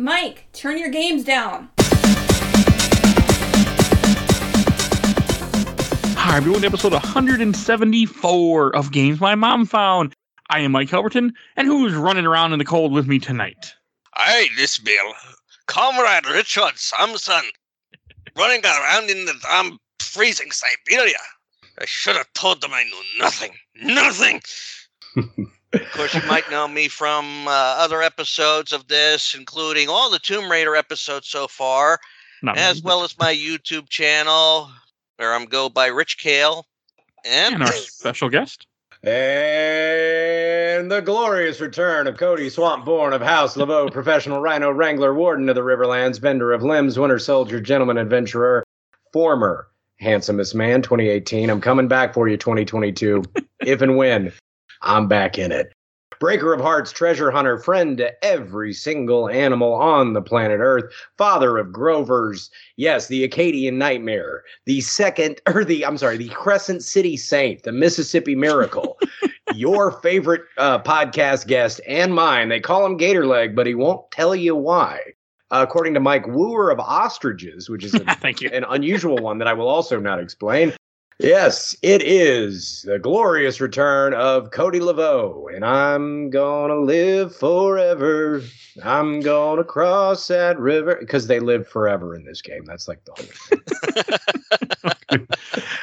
Mike, turn your games down. Hi, everyone, to episode 174 of Games My Mom Found. I am Mike Helberton, and who's running around in the cold with me tonight? Aye, this Bill. Comrade Richard Samson. Running around in the damn freezing Siberia. I should have told them I knew nothing. Nothing! of course, you might know me from uh, other episodes of this, including all the Tomb Raider episodes so far, Not as me, well as my YouTube channel, where I'm go by Rich Kale. And, and our special guest. And the glorious return of Cody Swampborn of House Laveau, professional rhino wrangler, warden of the Riverlands, bender of limbs, winter soldier, gentleman adventurer, former handsomest man 2018. I'm coming back for you 2022. if and when I'm back in it. Breaker of hearts, treasure hunter, friend to every single animal on the planet Earth, father of Grovers, yes, the Acadian nightmare, the second, or the, I'm sorry, the Crescent City Saint, the Mississippi Miracle, your favorite uh, podcast guest and mine. They call him Gatorleg, but he won't tell you why. Uh, according to Mike Wooer of Ostriches, which is a, Thank you. an unusual one that I will also not explain. Yes, it is the glorious return of Cody Laveau, and I'm gonna live forever. I'm gonna cross that river because they live forever in this game. That's like the whole. Thing.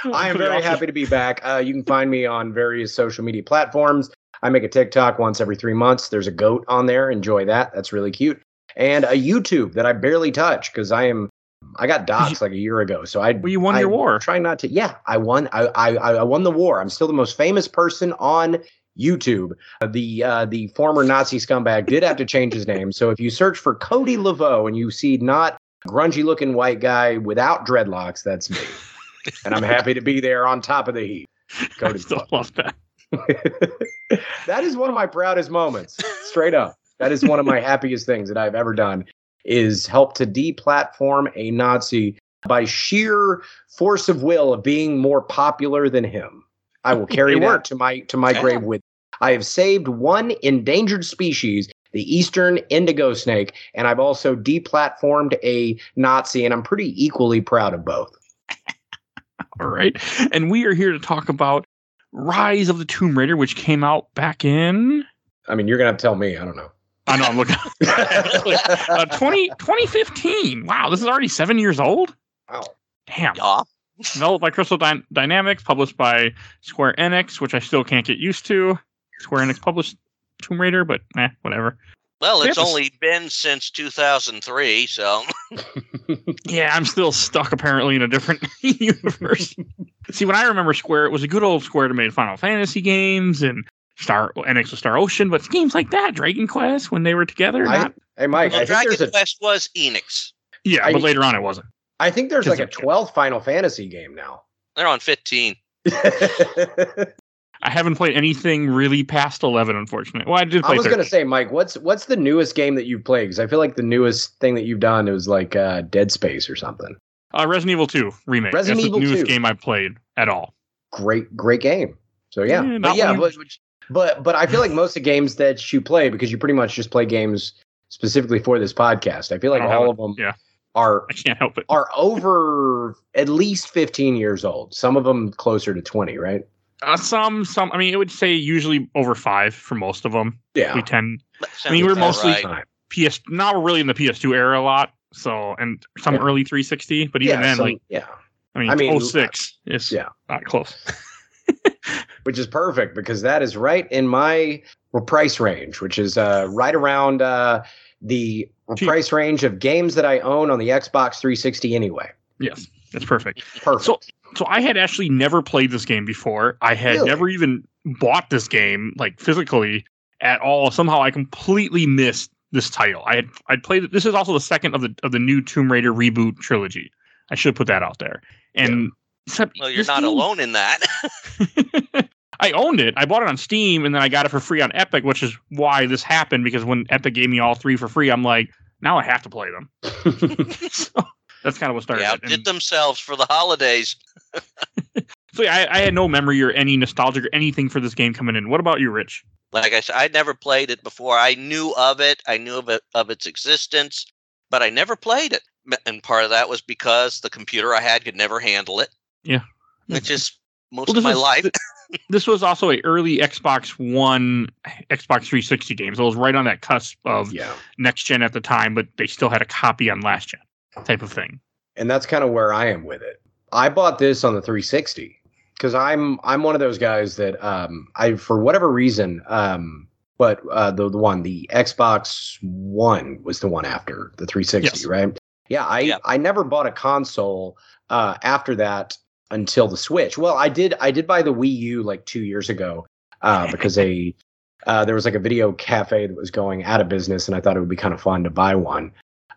I am very happy to be back. Uh, you can find me on various social media platforms. I make a TikTok once every three months. There's a goat on there. Enjoy that. That's really cute. And a YouTube that I barely touch because I am. I got doxxed like a year ago, so I. Well, you won I your war. Try not to. Yeah, I won. I, I I won the war. I'm still the most famous person on YouTube. Uh, the uh, the former Nazi scumbag did have to change his name. So if you search for Cody Laveau and you see not grungy looking white guy without dreadlocks, that's me. and I'm happy to be there on top of the heap. I Cody still Laveau. love that. that is one of my proudest moments. Straight up. That is one of my happiest things that I've ever done is help to deplatform a Nazi by sheer force of will of being more popular than him. I will carry that to my to my Yeah. grave with. I have saved one endangered species, the eastern indigo snake, and I've also deplatformed a Nazi, and I'm pretty equally proud of both. All right. And we are here to talk about Rise of the Tomb Raider, which came out back in. I mean, you're gonna have to tell me. I don't know. I know I'm looking. uh, 20, 2015. Wow, this is already seven years old? wow. Damn. yeah, Developed by Crystal Dy- Dynamics, published by Square Enix, which I still can't get used to. Square Enix published Tomb Raider, but eh, whatever. well, it's have s- only been since 2003, so. Yeah, I'm still stuck apparently in a different universe. See, when I remember Square, it was a good old Square that made Final Fantasy games and Star Enix with Star Ocean, but games like that, Dragon Quest, when they were together, I- not, Hey, Mike. Well, I think Dragon there's a Quest was Enix. yeah, I- but later on it wasn't. I think there's like a 12th Final Fantasy game now. They're on 15. I haven't played anything really past 11, unfortunately. Well, I did play I was gonna say, Mike, what's what's the newest game that you've played? Because I feel like the newest thing that you've done is like uh, Dead Space or something. uh, Resident Evil 2 remake. Resident That's Evil the newest 2. game I've played at all. Great, great game. So yeah, Yeah, but yeah, but, but but I feel like most of the games that you play because you pretty much just play games specifically for this podcast. I feel like I all of them Yeah. are I can't help it. are over at least 15 years old. Some of them closer to 20, right? Uh, some, some. I mean, it would say usually over five for most of them. Yeah. We tend I mean, we're mostly- right. PS. Now we're really in the PS2 era a lot. So and some Yeah. early 360, but even yeah, then, some- like yeah. I mean, I mean, 06 is yeah. not close. which is perfect because that is right in my price range, which is uh, right around uh, the Cheap. price range of games that I own on the Xbox 360 anyway. Yes, that's perfect. Perfect. So, so I had actually never played this game before. I had Really? never even bought this game like physically at all. Somehow I completely missed this title. I had I'd played it. This is also the second of the of the new Tomb Raider reboot trilogy. I should put that out there. And except Well, you're not game- alone in that. I owned it. I bought it on Steam and then I got it for free on Epic, which is why this happened because when Epic gave me all three for free, I'm like, now I have to play them. so that's kind of what started they it. outdid And themselves for the holidays. So yeah, I, I had no memory or any nostalgic or anything for this game coming in. What about you, Rich? Like I said, I never played it before. I knew of it. I knew of it of its existence, but I never played it. And part of that was because the computer I had could never handle it. Yeah. Which is most Well, of this my was- life. This was also a early Xbox One, Xbox 360 game. So it was right on that cusp of Yeah. next gen at the time, but they still had a copy on last gen type of thing. and that's kind of where I am with it. I bought this on the 360 because I'm I'm one of those guys that um I for whatever reason um but uh the the one the Xbox One was the one after the 360 Yes. right yeah I Yeah. I never bought a console uh after that until the Switch. Well I did I did buy the Wii U like two years ago uh because a uh, there was like a video cafe that was going out of business and I thought it would be kind of fun to buy one.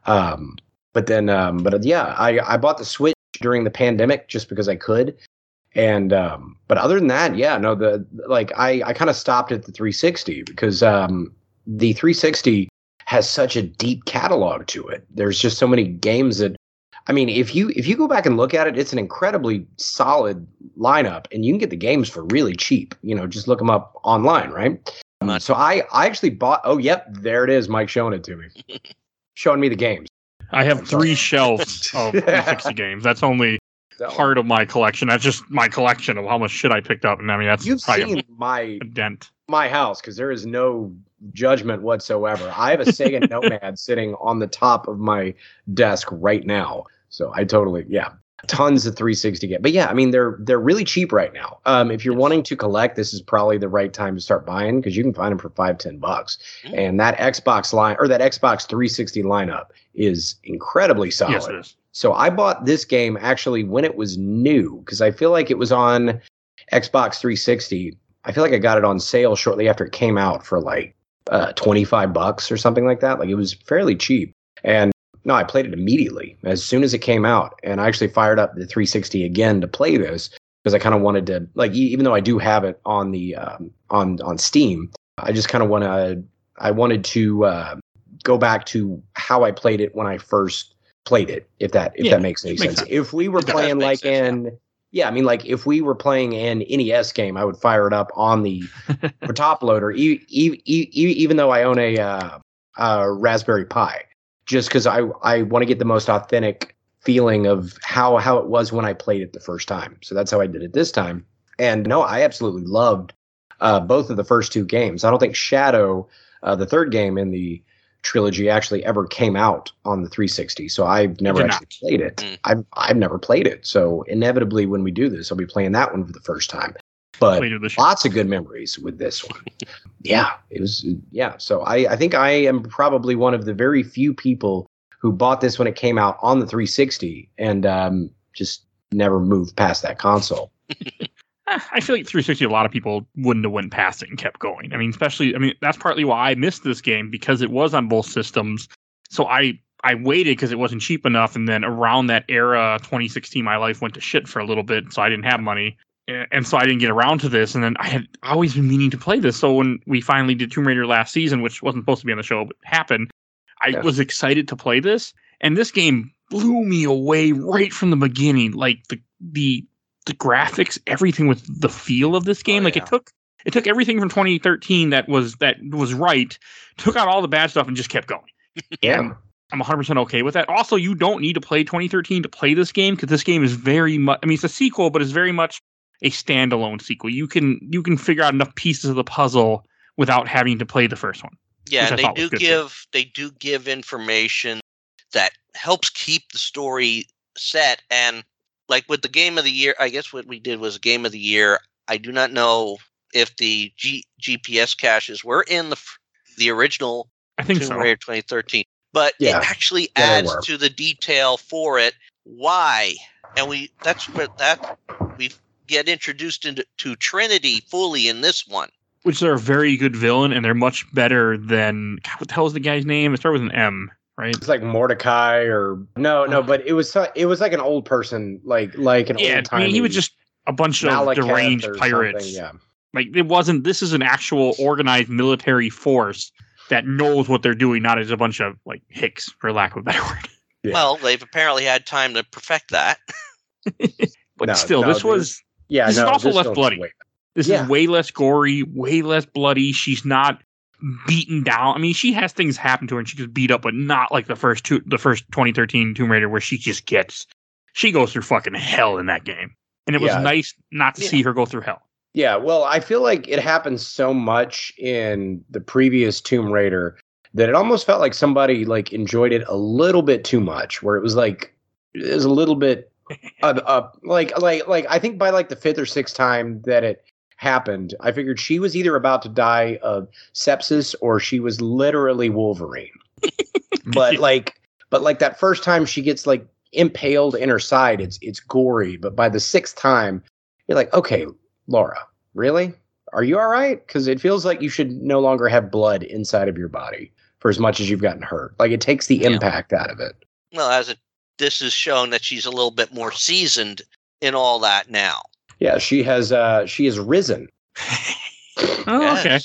Um but then um but uh, yeah i i bought the switch during the pandemic just because i could. And um but other than that yeah no the like i i kind of stopped at the 360 because um the 360 has such a deep catalog to it. There's just so many games that i mean if you if you go back and look at it it's an incredibly solid lineup and you can get the games for really cheap you know just look them up online right so i i actually bought oh yep there it is mike showing it to me showing me the games I have three shelves of 360 games. That's only part of my collection. That's just my collection of how much shit I picked up. And I mean, that's You've probably seen my a dent. my house because there is no judgment whatsoever. I have a Sega Nomad sitting on the top of my desk right now. So I totally yeah, tons of 360 games. But yeah, I mean they're they're really cheap right now. Um, if you're wanting to collect, this is probably the right time to start buying because you can find them for five ten bucks. Mm. And that Xbox line or that Xbox 360 lineup is incredibly solid. Yes, it is. So I bought this game actually when it was new because I feel like it was on Xbox 360. I feel like I got it on sale shortly after it came out for like uh, 25 bucks or something like that. Like it was fairly cheap. And no, I played it immediately as soon as it came out. And I actually fired up the 360 again to play this because I kind of wanted to like even though I do have it on the um, on on Steam, I just kind of want to I wanted to uh, go back to how I played it when I first played it, if that if Yeah, that makes any makes sense. sense. If we were It playing like sense, yeah. Yeah, I mean like if we were playing an NES game, I would fire it up on the the top loader, e- e- e- e- even though I own a uh, uh, Raspberry Pi, just because I I want to get the most authentic feeling of how how it was when I played it the first time. So that's how I did it this time. And no, I absolutely loved uh, both of the first two games. I don't think Shadow, uh, the third game in the trilogy, actually ever came out on the 360. So I've never did not. actually played it. Mm. I've I've never played it. So inevitably, when we do this, I'll be playing that one for the first time. But Later this year. lots of good memories with this one. yeah, it was. Yeah, so I I think I am probably one of the very few people who bought this when it came out on the 360 and um, just never moved past that console. I feel like 360, a lot of people wouldn't have went past it and kept going. I mean, especially, I mean, that's partly why I missed this game because it was on both systems. So I I waited because it wasn't cheap enough, and then around that era, 2016, my life went to shit for a little bit, so I didn't have money, and, and so I didn't get around to this. And then I had always been meaning to play this. So when we finally did Tomb Raider last season, which wasn't supposed to be on the show but happened, I Yes. was excited to play this, and this game blew me away right from the beginning. Like the the the graphics, everything with the feel of this game. Oh, like yeah. it took it took everything from 2013 that was that was right, took out all the bad stuff and just kept going. Yeah, I'm 100% okay with that. Also, you don't need to play 2013 to play this game because this game is very much I mean it's a sequel, but it's very much a standalone sequel. You can you can figure out enough pieces of the puzzle without having to play the first one. Yeah, they do give they do give information that helps keep the story set. And like with the game of the year, I guess what we did was game of the year. I do not know if the G- GPS caches were in the f- the original I think Tomb so. Raider 2013, but Yeah. it actually Yeah, adds were. to the detail for it. Why? And we that's what that we get introduced into to Trinity fully in this one. Which they're a very good villain and they're much better than God, what the hell is the guy's name? It started with an M, right? it's like Mordecai or no, no, but it was it was like an old person, like like an Yeah, old I mean he was just a bunch of Malekith deranged pirates. Yeah, Like it wasn't. This is an actual organized military force that knows what they're doing, not as a bunch of like hicks, for lack of a better word. Yeah. Well, they've apparently had time to perfect that. But No, still, no, this was Yeah, This is no, also less bloody. way- This Yeah. is way less gory, way less bloody. She's not beaten down. I mean, she has things happen to her and she gets beat up, but not like the first two, the first 2013 Tomb Raider where she just gets, she goes through fucking hell in that game. And it was nice not to Yeah. see her go through hell. Yeah, well, I feel like it happened so much in the previous Tomb Raider that it almost felt like somebody like enjoyed it a little bit too much, where it was like it was a little bit uh, uh, like like like I think by like the fifth or sixth time that it happened, I figured she was either about to die of sepsis or she was literally Wolverine. but like but like that first time she gets like impaled in her side, it's it's gory. But by the sixth time, you're like, okay, Laura, really? Are you all right? Because it feels like you should no longer have blood inside of your body for as much as you've gotten hurt. Like it takes the Yeah. impact out of it. Well, as it this is shown that she's a little bit more seasoned in all that now. Yeah, she has uh she has risen. Oh, okay.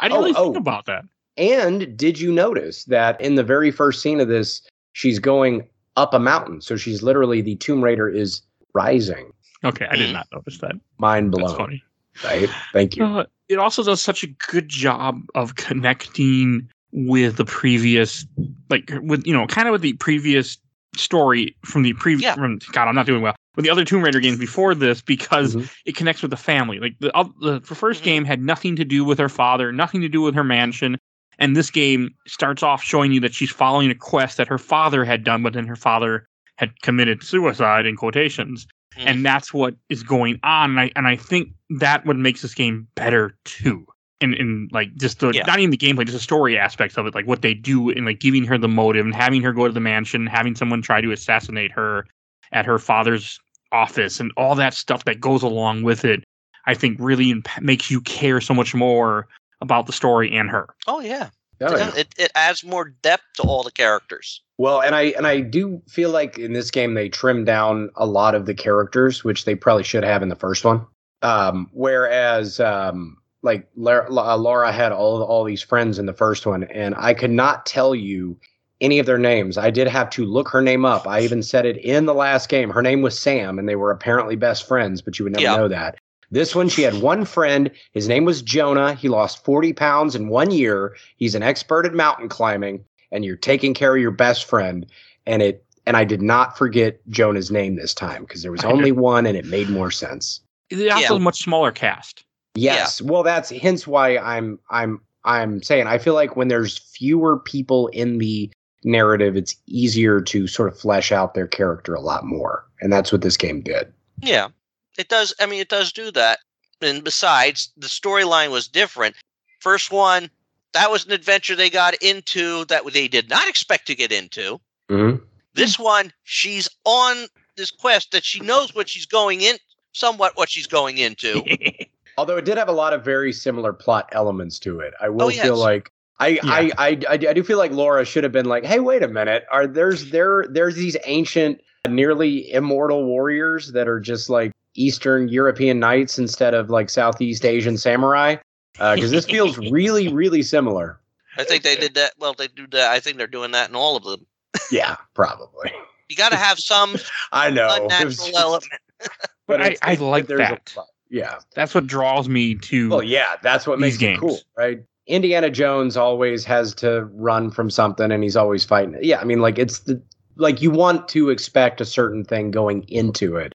I didn't Oh, really think oh. about that. And did you notice that in the very first scene of this, she's going up a mountain? So she's literally the Tomb Raider is rising. Okay, I did Mhm. not notice that. Mind That's blown. funny. Right? Thank you. Uh, it also does such a good job of connecting with the previous, like with you know, kind of with the previous story from the previous. Yeah. From, God, I'm not doing well with the other Tomb Raider games before this because Mhm. it connects with the family. Like the oth- the, the 1st Mhm. game had nothing to do with her father, nothing to do with her mansion. And this game starts off showing you that she's following a quest that her father had done, but then her father had committed suicide in quotations Mhm. and that's what is going on. And I and I think that what makes this game better too. And in like just the Yeah. not even the gameplay, just the story aspects of it, like what they do and like giving her the motive and having her go to the mansion, having someone try to assassinate her at her father's office, and all that stuff that goes along with it. I think really imp- makes you care so much more about the story and her. Oh yeah. Oh, yeah. It it adds more depth to all the characters. Well, and I and I do feel like in this game they trimmed down a lot of the characters, which they probably should have in the first one. Um, whereas, um, like uh, Laura had all all these friends in the first one, and I could not tell you any of their names. I did have to look her name up. I even said it in the last game. Her name was Sam, and they were apparently best friends, but you would never Yeah. know that. This one, she had one friend. His name was Jonah. He lost 40 pounds in one year. He's an expert at mountain climbing, and you're taking care of your best friend. And it and I did not forget Jonah's name this time because there was only one and it made more sense. It's also Yeah. a much smaller cast. Yes. Well, that's hence why I'm I'm I'm saying I feel like when there's fewer people in the narrative, it's easier to sort of flesh out their character a lot more. And that's what this game did. Yeah. It does I mean it does do that. And besides, the storyline was different. First one, that was an adventure they got into that they did not expect to get into. Mm-hmm. This one, she's on this quest that she knows what she's going in, somewhat what she's going into. Although it did have a lot of very similar plot elements to it. I will Oh, feel like I, Yeah. I, I, I, I do feel like Laura should have been like, hey, wait a minute. Are there's there there's these ancient, nearly immortal warriors that are just like Eastern European knights instead of like Southeast Asian samurai? Uh, because this feels really, really similar. I think they did that. Well, they do that. I think they're doing that in all of them. Yeah, probably. You got to have some I know. It was unnatural just- element. But I- I like there's a that. Lot- Yeah. That's what draws me to Well, yeah, that's what These makes it games. cool, right? Indiana Jones always has to run from something, and he's always fighting. Yeah, I mean, like it's the like you want to expect a certain thing going into it,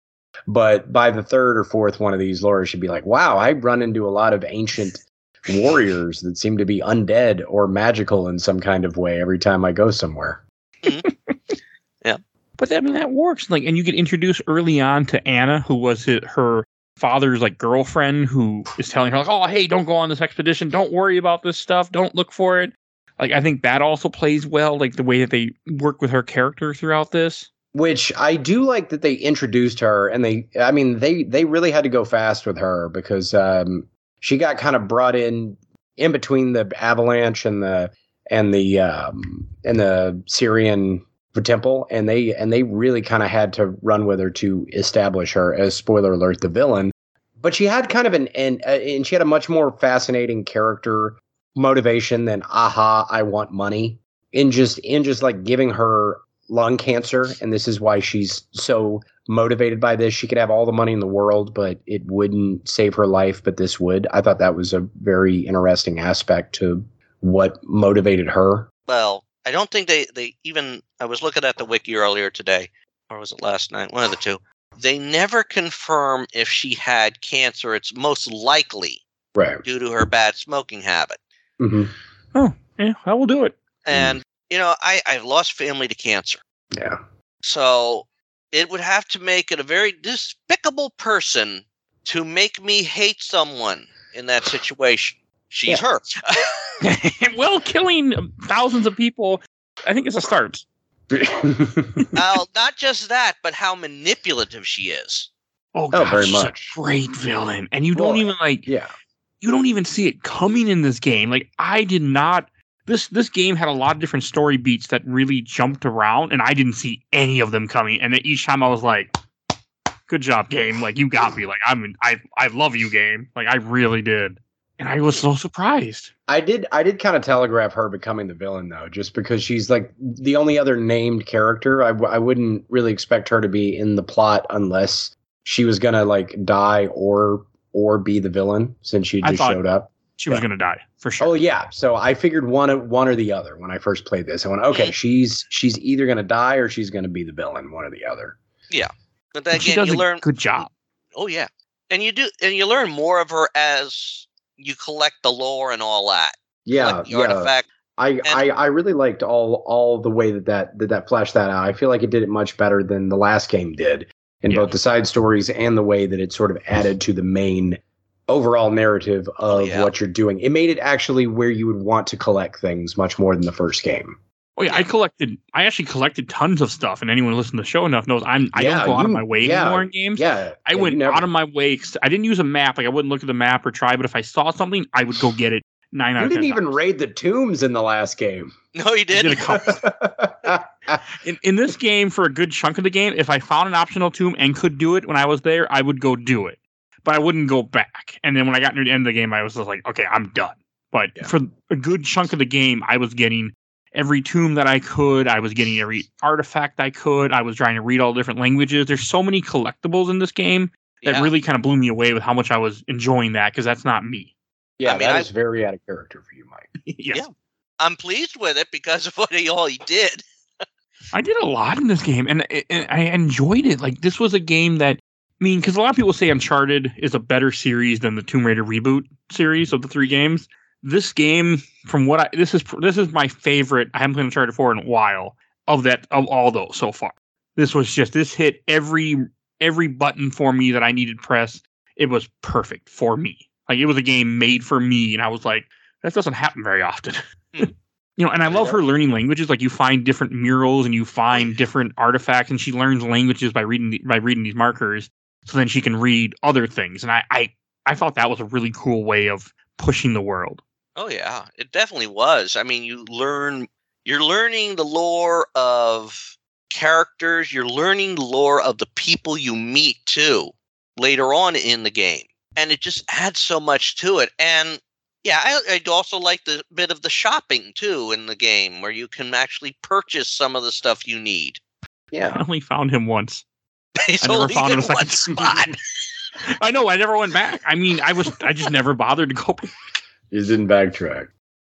but by the third or fourth one of these, Laura should be like, "Wow, I run into a lot of ancient warriors that seem to be undead or magical in some kind of way every time I go somewhere." Mm-hmm. Yeah, but I mean that works. Like, and you get introduced early on to Anna, who was it, her father's like girlfriend, who is telling her like, "Oh, hey, don't go on this expedition. Don't worry about this stuff. Don't look for it." Like, I think that also plays well, like the way that they work with her character throughout this. which I do like that they introduced her and they I mean they they really had to go fast with her because um she got kind of brought in in between the avalanche and the and the um and the Syrian temple and they and they really kind of had to run with her to establish her as spoiler alert the villain but she had kind of an and uh, and she had a much more fascinating character motivation than aha I want money in just in just like giving her lung cancer and this is why she's so motivated by this. She could have all the money in the world, but it wouldn't save her life, but this would. I thought that was a very interesting aspect to what motivated her. Well, I don't think they they even. I was looking at the wiki earlier today, or was it last night? One of the two. They never confirm if she had cancer. It's most likely Right. due to her bad smoking habit. hmm Yeah, I will do it. And you know, I I've lost family to cancer, Yeah. so it would have to make it a very despicable person to make me hate someone in that situation. She's her. well, killing thousands of people, I think it's a start. well, not just that, but how manipulative she is. Oh, Oh, gosh, very she's a much. great villain, and you don't Well, even like yeah. you don't even see it coming in this game. Like I did not. This this game had a lot of different story beats that really jumped around, and I didn't see any of them coming. And each time I was like, "Good job, game! Like you got me. Like I'm I I love you, game. Like I really did." And I was so surprised. I did I did kind of telegraph her becoming the villain though, just because she's like the only other named character. I, w- I wouldn't really expect her to be in the plot unless she was gonna like die or or be the villain since she just thought- showed up. She was gonna die for sure. Oh yeah, so I figured one one or the other when I first played this. I went, okay, she's she's either gonna die or she's gonna be the villain, one or the other. Yeah, but then she again, does you a learn. good job. Oh yeah, and you do, and you learn more of her as you collect the lore and all that. Yeah, the yeah. artifact. I, I I really liked all all the way that that that, that fleshed that out. I feel like it did it much better than the last game did in Yeah. both the side stories and the way that it sort of added to the main overall narrative oh, of Oh, yeah. what you're doing. It made it actually where you would want to collect things much more than the first game. Oh yeah, I collected. I actually collected tons of stuff, and anyone who listens to the show enough knows I'm. I Yeah, don't go out of my way yeah, anymore in games. Yeah, I yeah, went you never- out of my way. 'cause I didn't use a map. Like I wouldn't look at the map or try. But if I saw something, I would go get it. Nine out You of didn't ten even times. raid the tombs in the last game. No, you did didn't. a couple. in, in this game for a good chunk of the game. If I found an optional tomb and could do it when I was there, I would go do it. But I wouldn't go back. And then when I got near the end of the game, I was just like, okay, I'm done. But Yeah. for a good chunk of the game, I was getting every tomb that I could. I was getting every artifact I could. I was trying to read all different languages. There's so many collectibles in this game that Yeah. really kind of blew me away with how much I was enjoying that because that's not me. yeah, I mean, that I- is very out of character for you, Mike. yes. Yeah. I'm pleased with it because of what he all he did. I did a lot in this game, and, and I enjoyed it. Like this was a game that, I mean, because a lot of people say Uncharted is a better series than the Tomb Raider reboot series of the three games. This game, from what I this is this is my favorite. I haven't played Uncharted four in a while of that of all those so far. This was just this hit every every button for me that I needed press. It was perfect for me. Like it was a game made for me, and I was like, that doesn't happen very often. Hmm. you know, and I love her learning languages. Like you find different murals and you find different artifacts, and she learns languages by reading the, by reading these markers. So then she can read other things, and I I I thought that was a really cool way of pushing the world. Oh yeah, it definitely was. I mean, you learn you're learning the lore of characters, you're learning the lore of the people you meet too later on in the game. And it just adds so much to it. And yeah, I, I also like the bit of the shopping too in the game where you can actually purchase some of the stuff you need. Yeah. I only found him once. It's I never found him a one second. spot. I know. I never went back. I mean, I was I just never bothered to go. back. You didn't backtrack.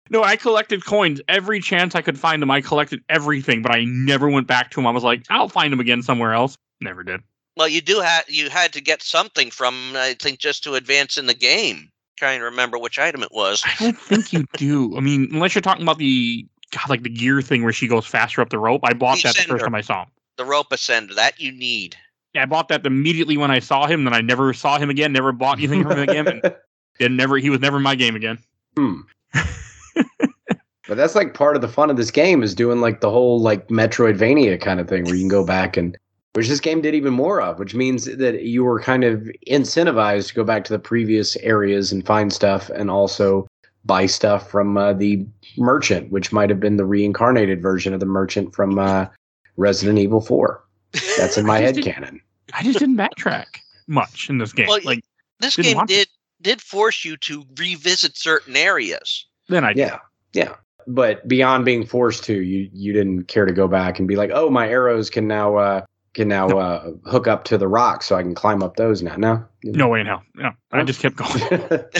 No, I collected coins every chance I could find them. I collected everything, but I never went back to them. I was like, I'll find them again somewhere else. Never did. Well, you do have you had to get something from I think just to advance in the game. Trying to remember which item it was. I don't think you do. I mean, unless you're talking about the God, like the gear thing where she goes faster up the rope. I bought The that the first time I saw him. The rope ascender that you need. Yeah, I bought that immediately when I saw him. Then I never saw him again. Never bought anything from him again. And then never he was never in my game again. Hmm. but that's like part of the fun of this game is doing like the whole like Metroidvania kind of thing where you can go back and which this game did even more of, which means that you were kind of incentivized to go back to the previous areas and find stuff and also buy stuff from uh, the merchant, which might have been the reincarnated version of the merchant from uh, Resident Evil 4. That's in my head just canon. I just didn't backtrack much in this game. Well, like this game did did force you to revisit certain areas. then I did. Yeah, yeah. But beyond being forced to, you you didn't care to go back and be like, oh, my arrows can now uh, can now uh, hook up to the rocks, so I can climb up those now. No, No way in hell. No, I just kept going.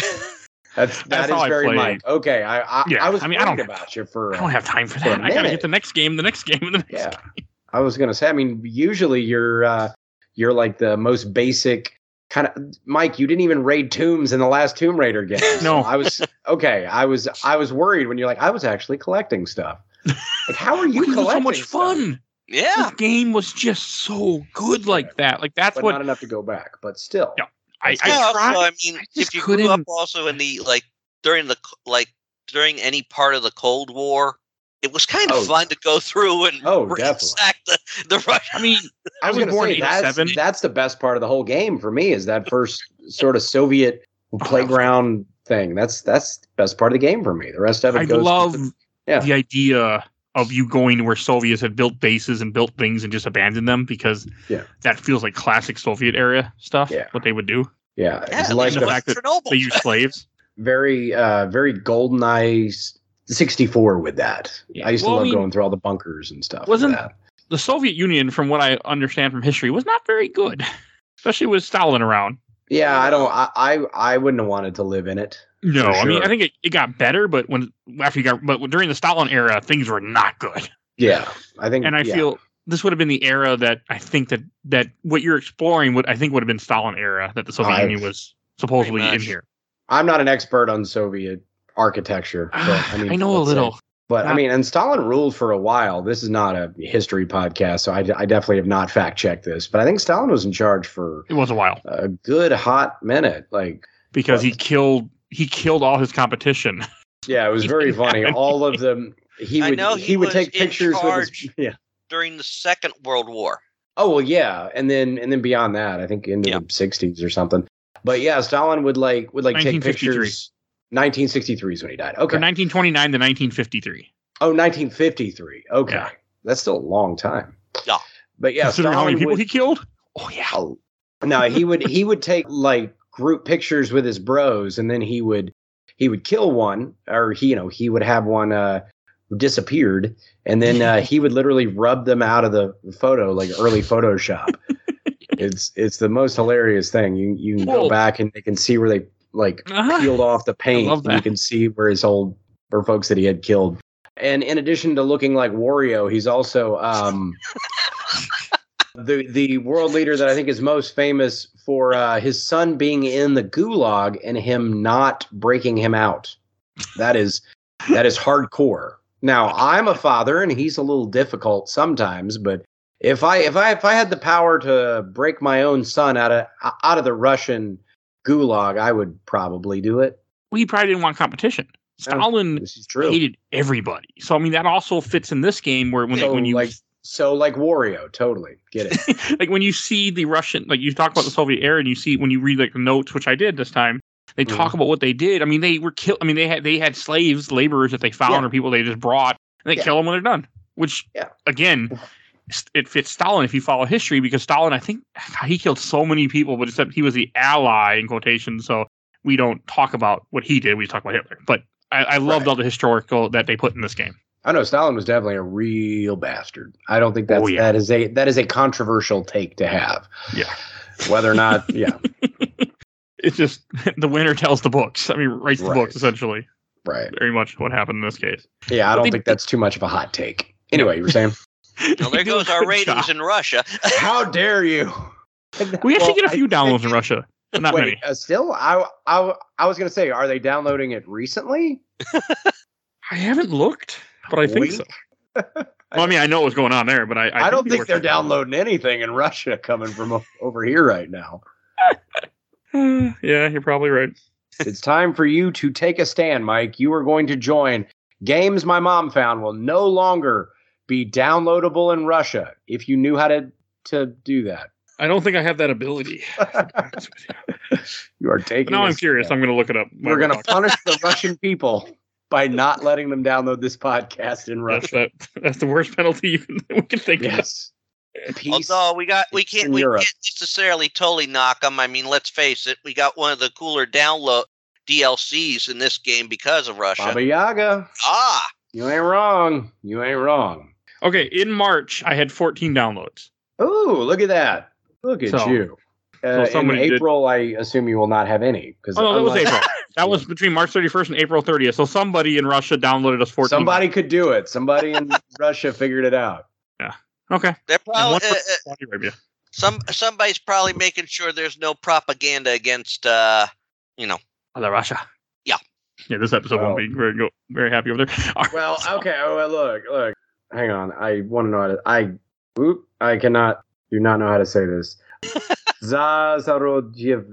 That's that That's is very played. Mike. Okay, I I, Yeah, I was I mean, worried I don't- about you for. I don't have time for For that. I gotta get the next game, the next game, and the next. Yeah, game. I was gonna say. I mean, usually you're uh, you're like the most basic kind of Mike. You didn't even raid tombs in the last Tomb Raider game. No. I was okay. I was I was worried when you're like I was actually collecting stuff. Like, how are you Because it so much stuff? fun. Yeah. This game was just so good like that. Like that's but what not enough to go back. But still, Yeah. I, yeah, I also. I mean, I if you grew up also in the like during the like during any part of the Cold War, it was kind of Oh. fun to go through and Oh, ransack the the Russian. I mean, I was gonna born say, in that's, '87. that's the best part of the whole game for me is that first sort of Soviet playground thing. That's that's the best part of the game for me. The rest of it I goes. love yeah. the idea of you going to where Soviets had built bases and built things and just abandoned them because Yeah. that feels like classic Soviet era stuff. Yeah. What they would do. yeah, yeah, it's like the went the fact that They use slaves. very uh very GoldenEye 64 with that. Yeah. I used to Well, I love mean, going through all the bunkers and stuff. wasn't- that. The Soviet Union, from what I understand from history, was not very good, especially with Stalin around. Yeah, I don't. I, I I wouldn't have wanted to live in it. No, For I mean. I think it, it got better, but when after you got but during the Stalin era, things were not good. Yeah, I think. And I yeah. feel this would have been the era that I think that that what you're exploring would I think would have been Stalin era that the Soviet I- Union was supposedly in here. I'm not an expert on Soviet architecture. But, I, mean, I know a let's say- little. But I mean, and Stalin ruled for a while. This is not a history podcast, so I, I definitely have not fact checked this. But I think Stalin was in charge for It was a while a good hot minute. Like, because he killed he killed all his competition. yeah, it was very funny. All of them. He I would know he, he would was take in pictures with his yeah. during the Second World War. Oh well, yeah, and then and then beyond that, I think into Yeah. the '60s or something. But yeah, Stalin would like would like take 1953. pictures. 1963 is when he died. Okay. From 1929 to 1953. oh, 1953. Okay, Yeah. that's still a long time. Yeah. But yeah, Considering how many people would, he killed. Oh yeah. Oh, no, he would he would take like group pictures with his bros, and then he would he would kill one, or he you know he would have one uh disappeared, and then uh, he would literally rub them out of the photo like early Photoshop. it's it's the most hilarious thing. You you can go back and they can see where they like Uh-huh. peeled off the paint. You can see where his old or folks that he had killed. And in addition to looking like Wario, he's also um, the the world leader that I think is most famous for uh, his son being in the gulag and him not breaking him out. That is that is hardcore. Now I'm a father and he's a little difficult sometimes, but if I if I if I had the power to break my own son out of out of the Russian gulag, I would probably do it. Well, he probably didn't want competition. Stalin This is true. hated everybody. So I mean that also fits in this game where when So, when you like so like Wario, totally get it. like when you see the Russian, like you talk about the Soviet era, and you see when you read like the notes, which I did this time, they talk Mm-hmm. about what they did. I mean, they were killed. I mean, they had they had slaves, laborers that they found, Yeah. or people they just brought, and they Yeah. kill them when they're done. Which, Yeah. again, it fits Stalin if you follow history because Stalin, I think, he killed so many people, but except he was the ally in quotation. So we don't talk about what he did. We talk about Hitler. But I, I loved Right. all the historical that they put in this game. I know Stalin was definitely a real bastard. I don't think oh, that's Oh, yeah. that is a that is a controversial take to have. Yeah. Whether or not, yeah, It's just the winner tells the books. I mean, writes the books essentially. right. Very much what happened in this case. Yeah, I But don't they- think that's too much of a hot take. Anyway, you were saying, Well, there goes our ratings job. in Russia. how dare you? We actually Well, get a few I- downloads in Russia, not Wait, many. uh, still, I, I I was gonna say, are they downloading it recently? I haven't looked, but I think Wink. so. Well, I mean, I know what's going on there, but I I, don't think they're downloading anything in Russia coming from over here right now. Yeah, you're probably right. it's time for you to take a stand, Mike. You are going to join games my mom found will no longer be downloadable in Russia if you knew how to to do that. I don't think I have that ability. you are But taking. now I'm curious. stand. I'm going to look it up. We're going to punish the Russian people by not letting them download this podcast in That's, Russia. that, that's the worst penalty you can, we can think of. Yes. Peace. Although we got we can't we Europe. can't necessarily totally knock them. I mean, let's face it, we got one of the cooler download DLCs in this game because of Russia. Baba Yaga. Ah, You ain't wrong. You ain't wrong. Okay, in March, I had 14 downloads. Oh, look at that! Look at So- you. Uh, in somebody did- April, I assume you will not have any because Oh no, that was April. That was between March 31st and April 30th. So somebody in Russia downloaded us 14. Somebody could do it. Somebody in Russia figured it out. Yeah. Okay. They're probably uh, uh, Saudi Arabia. some somebody's probably making sure there's no propaganda against uh you know Other Russia. Yeah. Yeah, this episode Well- won't be very very happy over there. All right, Well, so- okay. Oh, well, look, look. Hang on. I want to know how to. I, oop, I cannot. Do not know how to say this. Zazarodjev.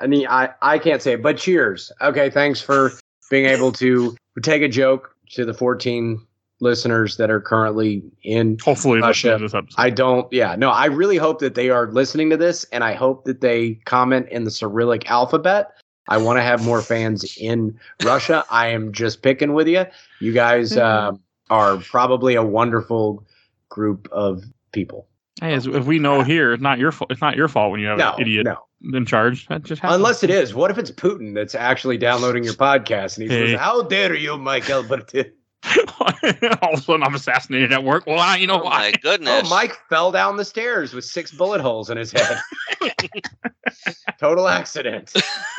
I mean, I, I can't say it. But cheers. Okay, thanks for being able to take a joke to the 14 listeners that are currently in Hopefully, Russia. listen to this episode. I don't. Yeah, no. I really hope that they are listening to this, and I hope that they comment in the Cyrillic alphabet. I want to have more fans in Russia. I am just picking with you. You guys uh, are probably a wonderful group of people. Hey, as, if we know here, it's not your fault. It's not your fault when you have No, an idiot no. in charge. That just happens. Unless it is. What if it's Putin that's actually downloading your podcast and he Hey. says, "How dare you, Mike But all of a sudden I'm assassinated at work. Well, you know oh why? my goodness oh, Mike fell down the stairs with six bullet holes in his head. Total accident.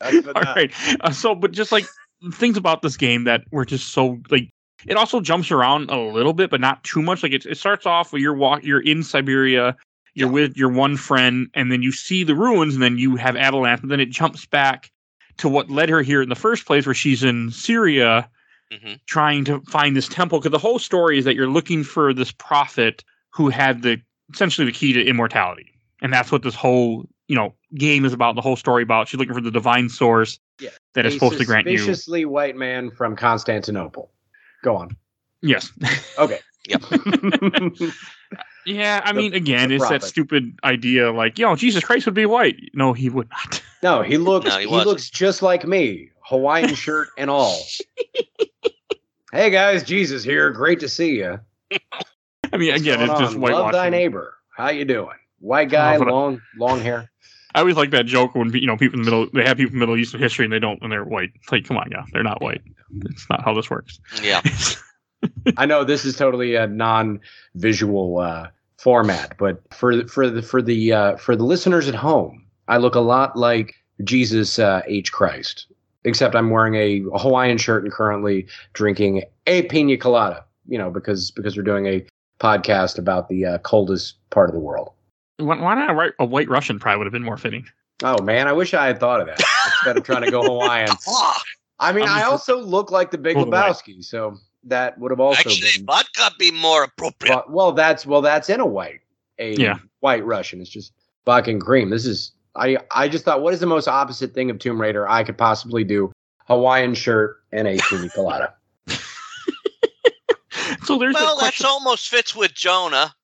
That's All bananas. right. Uh, so, but just like things about this game that were just so like, it also jumps around a little bit, but not too much. Like it, it starts off where you're walk, you're in Siberia, you're with your one friend, and then you see the ruins, and then you have Avalanche, and then it jumps back to what led her here in the first place, where she's in Syria Mhm. trying to find this temple. Because the whole story is that you're looking for this prophet who had the essentially the key to immortality, and that's what this whole you know game is about. The whole story about she's looking for the divine source Yeah. that is A supposed to grant you. suspiciously white man from Constantinople. Go on. Yes. Okay. yeah. I The- mean, again, the it's that stupid idea like, yo, Jesus Christ would be white. No, he would not. no, he looks No, he he, looks just like me, Hawaiian shirt and all. hey guys, Jesus here. Great to see you. I mean, again, it's just white. Love thy neighbor. How you doing? White guy, Oh, but I- long long hair. I always like that joke when you know people in the middle they have people in Middle Eastern history and they don't and they're white. It's like, come on, yeah, they're not white. It's not how this works. yeah I know this is totally a non-visual uh, format, but for for the for the uh, for the listeners at home, I look a lot like Jesus uh, H Christ, except I'm wearing a, a Hawaiian shirt and currently drinking a pina colada. You know, because because we're doing a podcast about the uh, coldest part of the world. Why, why not write a white Russian? Probably would have been more fitting. Oh man, I wish I had thought of that instead of trying to go Hawaiian. I mean, I'm I just- also look like the Big Pull the white. Lebowski, so that would have also actually been. vodka be more appropriate But, well, that's well, that's in a white, a Yeah. white Russian. It's just vodka and cream. This is I. I just thought, what is the most opposite thing of Tomb Raider I could possibly do? Hawaiian shirt and a pina colada. So there's well a that's almost fits with jonah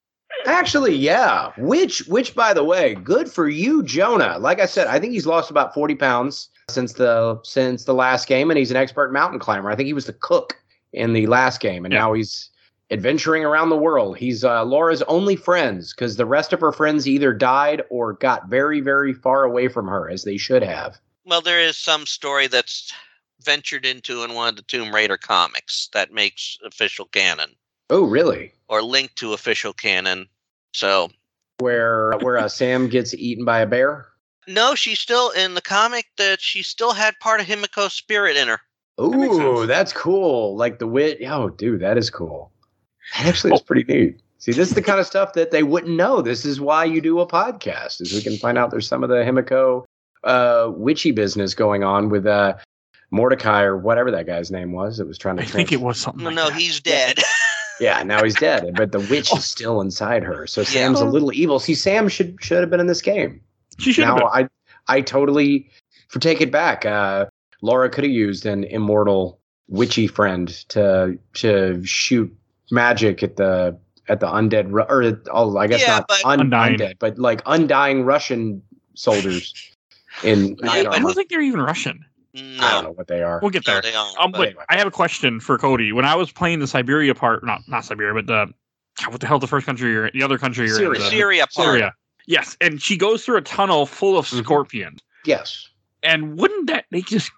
Actually, yeah. Which, which, by the way, good for you, Jonah. Like I said, I think he's lost about forty pounds since the since the last game, and he's an expert mountain climber. I think he was the cook in the last game, and Yeah. now he's adventuring around the world. He's uh, Laura's only friends because the rest of her friends either died or got very, very far away from her, as they should have. well there is some story that's ventured into in one of the tomb raider comics that makes official canon Oh, really? or linked to official canon so Where where uh, Sam gets eaten by a bear? no she's still in the comic that she still had part of himiko's spirit in her makes Ooh, sense. that's cool. Like the wit. Oh, dude, that is cool. That actually is pretty neat. See, this is the kind of stuff that they wouldn't know. This is why you do a podcast, is we can find out there's some of the Himiko uh, witchy business going on with uh, Mordecai or whatever that guy's name was that was trying to. I think it was something. no like no that. he's dead Yeah, now he's dead, but the witch is still inside her. So Yeah. Sam's a little evil. See, Sam should should have been in this game. She should have now been. I I totally for take it back. Uh, Laura could have used an immortal witchy friend to to shoot magic at the at the undead or oh I guess Yeah, not but- un- undead but like undying Russian soldiers in I- I don't think they're even Russian. I don't know what they are. We'll get there. they aren't Um, but- but anyway. I have a question for Cody. When I was playing the Siberia part, not not Siberia, but the what the hell? The first country you're, the other country you're Syria. in, the- syria part Syria. Yes, and she goes through a tunnel full of Mhm. scorpions. Yes. And wouldn't that they just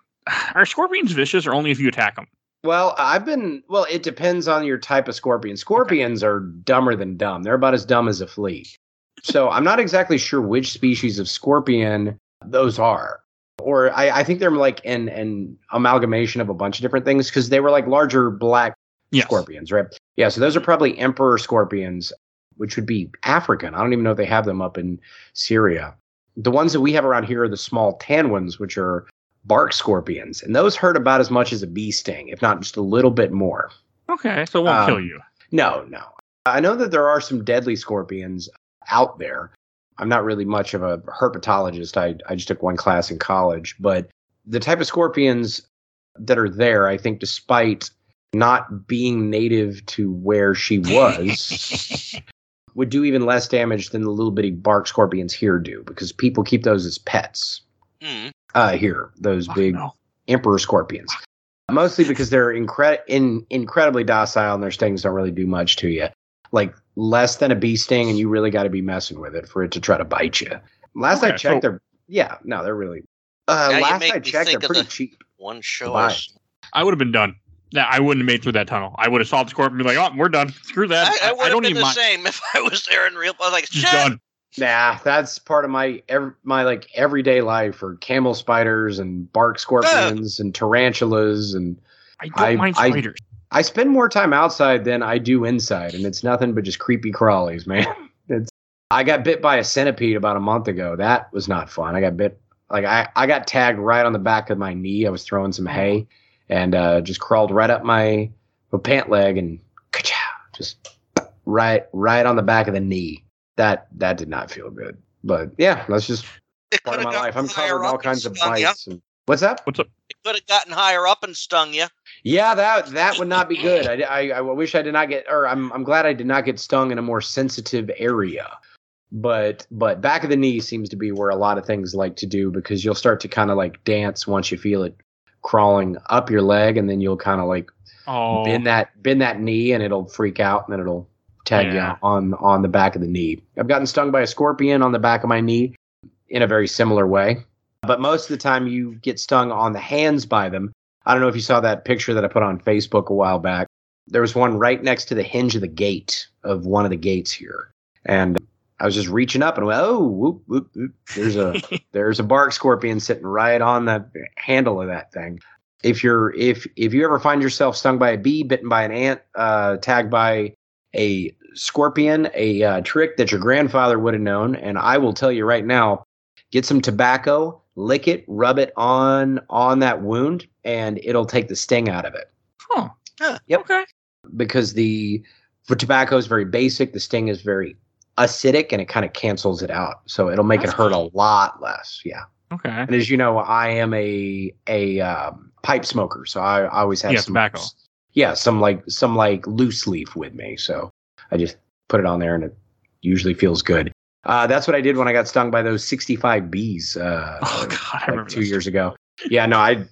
are scorpions vicious or only if you attack them? Well, I've been. Well, it depends on your type of scorpion. Scorpions are dumber than dumb. They're about as dumb as a flea. So I'm not exactly sure which species of scorpion those are. Or I, I think they're like an an amalgamation of a bunch of different things because they were like larger black Yes. scorpions, right? Yeah, so those are probably emperor scorpions, which would be African. I don't even know if they have them up in Syria. The ones that we have around here are the small tan ones, which are bark scorpions, and those hurt about as much as a bee sting, if not just a little bit more. Okay, so it won't Um, kill you. No, no. I know that there are some deadly scorpions out there. I'm not really much of a herpetologist. I, I just took one class in college, but the type of scorpions that are there, I think, despite not being native to where she was, would do even less damage than the little bitty bark scorpions here do because people keep those as pets Hmm. uh, here, those Fuck big no. emperor scorpions. Mostly because they're incre- in, incredibly docile and their stings don't really do much to you. Like less than a bee sting, and you really got to be messing with it for it to try to bite you. Last I checked, so- they're yeah, no, they're really. Uh, Now last I checked, they're pretty the- cheap. One show I would have been done. That I wouldn't have made through that tunnel. I would have saw the scorpion and be like, "Oh, we're done. Screw that. I, I would have don't been even the mind. same if I was there in real. I was like, shit. done. Nah, that's part of my ev- my like everyday life for camel spiders and bark scorpions and tarantulas and I don't I- mind I- spiders. I spend more time outside than I do inside, and it's nothing but just creepy crawlies, man. It's I got bit by a centipede about a month ago. That was not fun. I got bit like I, I got tagged right on the back of my knee. I was throwing some hay and uh, just crawled right up my, my pant leg and ka-chow, just right right on the back of the knee. That that did not feel good. But yeah, that's just It part of my life. I'm higher covered in all kinds of bites. And, what's that? What's up? It could have gotten higher up and stung you. Yeah, that that would not be good. I, I, I wish I did not get, or I'm I'm glad I did not get stung in a more sensitive area. But but back of the knee seems to be where a lot of things like to do because you'll start to kind of like dance once you feel it crawling up your leg, and then you'll kind of like Oh, bend that bend that knee, and it'll freak out, and then it'll tag Yeah. you on on the back of the knee. I've gotten stung by a scorpion on the back of my knee in a very similar way, but most of the time you get stung on the hands by them. I don't know if you saw that picture that I put on Facebook a while back. There was one right next to the hinge of the gate of one of the gates here, and I was just reaching up and went, oh, whoop, whoop, whoop. there's a there's a bark scorpion sitting right on the handle of that thing. If you're if if you ever find yourself stung by a bee, bitten by an ant, uh, tagged by a scorpion, a uh, trick that your grandfather would have known, and I will tell you right now, get some tobacco, lick it, rub it on on that wound, and it'll take the sting out of it. huh. Huh. Yep. Okay. Because the for tobacco is very basic, the sting is very acidic, and it kind of cancels it out, so it'll make That's it hurt a lot less. Yeah. Okay. And as you know, I am a a um, pipe smoker, so I, I always have Yeah, some tobacco. Yeah, some like some like loose leaf with me, so I just put it on there, and it usually feels good. Uh, that's what I did when I got stung by those 65 bees uh, Oh God, like remember two years ago. Yeah, no, I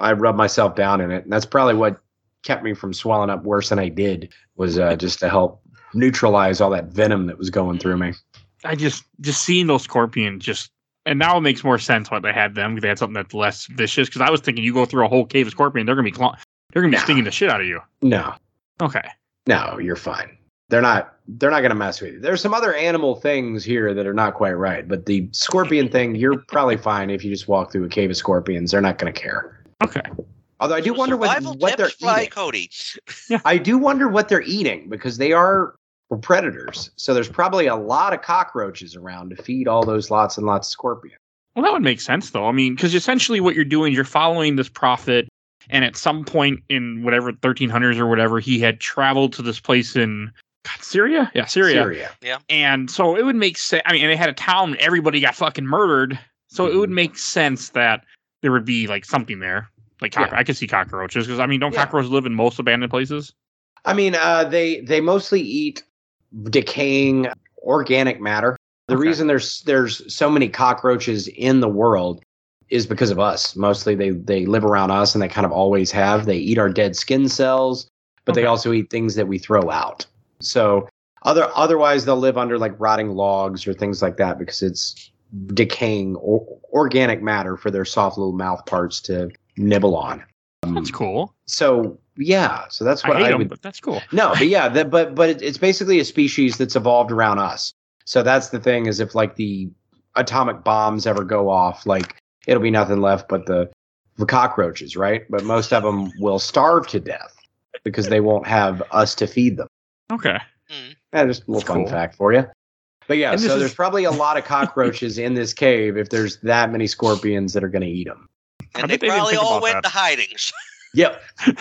I rubbed myself down in it, and that's probably what kept me from swelling up worse than I did. Was uh, just to help neutralize all that venom that was going through me. I just just seeing those scorpions just and now it makes more sense why they had them because they had something that's less vicious. Because I was thinking you go through a whole cave of scorpion, they're gonna be claw- they're gonna be Nah. stinging the shit out of you. No, Okay. No, you're fine. They're not. They're not going to mess with you. There's some other animal things here that are not quite right, but the scorpion thing, you're probably fine if you just walk through a cave of scorpions. They're not going to care. Okay. Although I do wonder what, Survival what they're tips eating. Cody. I do wonder what they're eating because they are predators. So there's probably a lot of cockroaches around to feed all those lots and lots of scorpions. Well, that would make sense though. I mean, because essentially what you're doing, you're following this prophet, and at some point in whatever 1300s or whatever, he had traveled to this place in God, Syria. Yeah, Syria. Syria. And so it would make sense. I mean, and they had a town, everybody got fucking murdered. So it would Mhm. make sense that there would be like something there. Like cock- Yeah. I can see cockroaches because I mean, don't Yeah. cockroaches live in most abandoned places? I mean, uh, they they mostly eat decaying organic matter. The Okay. reason there's there's so many cockroaches in the world is because of us. Mostly they they live around us and they kind of always have. They eat our dead skin cells, but they also eat things that we throw out. So other otherwise they'll live under like rotting logs or things like that because it's decaying or, organic matter for their soft little mouth parts to nibble on. Um, That's cool. so yeah. So that's I what hate I, them, would. but that's cool. No, but yeah, that, but but it, it's basically a species that's evolved around us. So that's the thing is if like the atomic bombs ever go off, like it'll be nothing left but the the cockroaches, right? But most of them will starve to death because they won't have us to feed them. Okay. Yeah, just a little That's fun cool. fact for you. But yeah, so is- there's probably a lot of cockroaches in this cave if there's that many scorpions that are going to eat them. I And they they probably all went that. to hidings. Yep.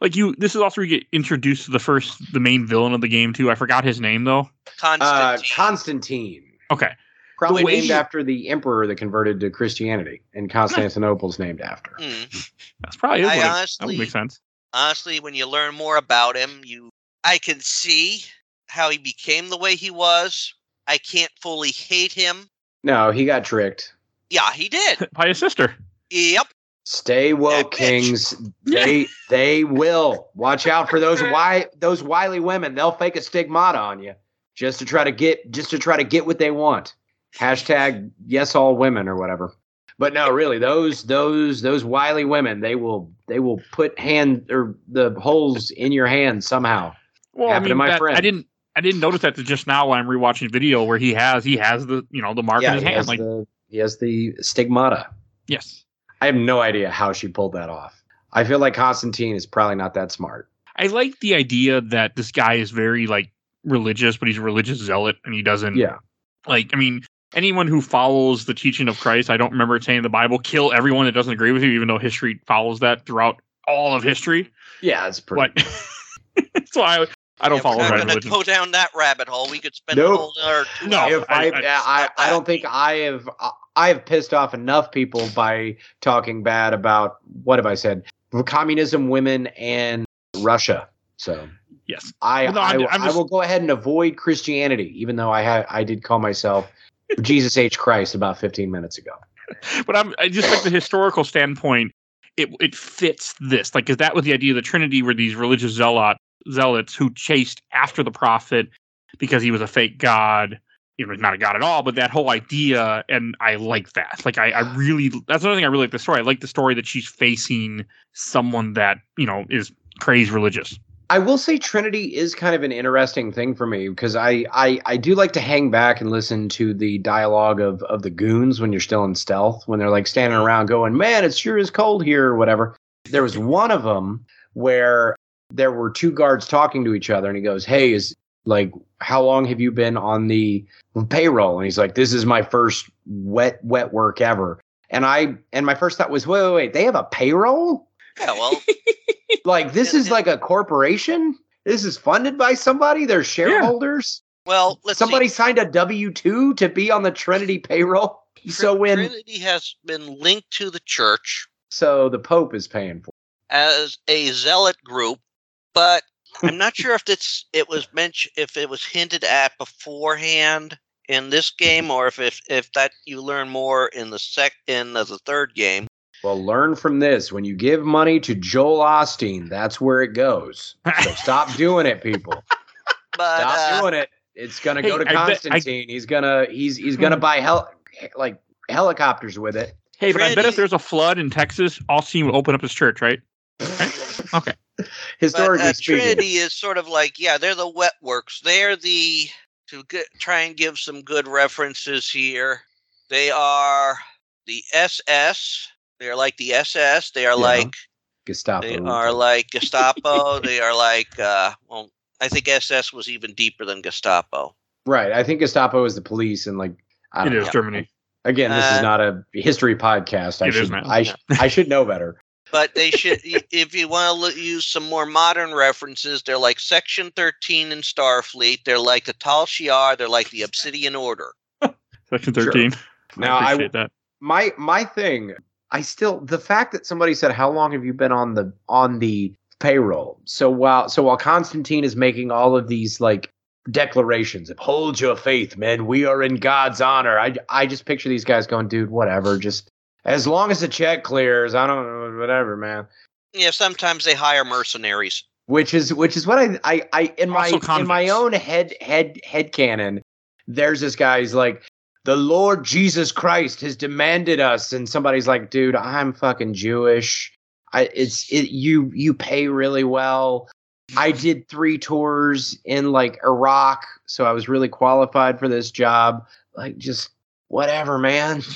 Like you, this is also where you get introduced to the first, the main villain of the game too. I forgot his name though. Uh, Constantine. Constantine. Okay. Probably The named he- after the emperor that converted to Christianity, and Constantinople's named after. Mm. That's probably is I what that would make sense. honestly, when you learn more about him, you I can see how he became the way he was. I can't fully hate him. No, he got tricked. Yeah, he did. By his sister. yep. Stay woke, kings. They they will. Watch out for those wi- those wily women. They'll fake a stigmata on you just to try to get just to try to get what they want. Hashtag yes all women or whatever. But no, really, those those those wily women, they will they will put hand or the holes in your hand somehow. Well, Happened I to my that- friend. I didn't, I didn't notice that till just now when I'm rewatching video where he has, he has the, you know, the mark in his he hand. Like, the, he has the stigmata. yes, I have no idea how she pulled that off. I feel like Constantine is probably not that smart. I like the idea that this guy is very like religious, but he's a religious zealot, and he doesn't. Yeah. Like, I mean, anyone who follows the teaching of Christ, I don't remember it saying the Bible, kill everyone that doesn't agree with you, even though history follows that throughout all of history. Yeah, it's pretty. But so I, I don't Yeah, follow we're not going to go down that rabbit hole. We could spend Nope. a whole other No, hours. if I, I- I, I- I, don't think I have uh, I have pissed off enough people by talking bad about what have I said? Communism, women, and Russia. So yes. I No, I, I'm- I'm I will go ahead and avoid Christianity, even though I ha- I did call myself Jesus H Christ about 15 minutes ago. but I'm I just like the historical standpoint. It it fits this like because that was the idea of the Trinity were these religious zealot zealots who chased after the prophet because he was a fake god. You know, not a god at all, but that whole idea, and I like that. Like, I, I really, that's another thing I really like the story. I like the story that she's facing someone that, you know, is crazy religious. I will say Trinity is kind of an interesting thing for me because I, I I do like to hang back and listen to the dialogue of of the goons when you're still in stealth when they're like standing around going, "Man, it sure is cold here" or whatever. There was one of them where there were two guards talking to each other, and he goes, "Hey, is like how long have you been on the payroll?" And he's like, "This is my first wet wet work ever." And I and my first thought was, "Wait, wait, wait! They have a payroll." Yeah, well, Like this is like a corporation. This is funded by somebody. They're shareholders. well, let's somebody see. signed a W two to be on the Trinity payroll. So when Trinity has been linked to the church so the Pope is paying for. it. as a zealot group, but I'm not sure if it's it was mentioned if it was hinted at beforehand in this game or if if, if that you learn more in the sec in the, the third game. Well, learn from this. When you give money to Joel Osteen, that's where it goes. So stop doing it, people. But Stop uh, doing it. It's gonna Hey, go to I bet- I- Constantine. he's gonna he's he's gonna buy hel- like helicopters with it. Hey, but I bet if there's a flood in Texas, Osteen will open up his church, right? Okay. but, Historically uh, speaking, Trinity is sort of like yeah, they're the wet works. They're the to get, try and give some good references here. They are the SS. They're like the SS. They are Yeah. like Gestapo. They are like Gestapo. they are like, uh, well, I think SS was even deeper than Gestapo. right. I think Gestapo is the police, and like I It don't is know. Germany. Again, this Uh, is not a history podcast. I should. I, sh- I should know better. But they should, if you want to use some more modern references, they're like Section 13 in Starfleet. They're like the Tal Shiar. They're like the Obsidian Order. Section Sure. 13. Now, I I- appreciate that. My my thing, I still the fact that somebody said how long have you been on the on the payroll? So while so while Constantine is making all of these like declarations of hold your faith, men, we are in God's honor. I I just picture these guys going, dude, whatever, just as long as the check clears, I don't know, whatever, man. Yeah, sometimes they hire mercenaries. which is which is what I I, I in my Also in my own head head head canon. There's this guy's like the Lord Jesus Christ has demanded us, and somebody's like, dude, I'm fucking Jewish. I it's it you you pay really well. I did three tours in like Iraq, so I was really qualified for this job. Like just whatever, man.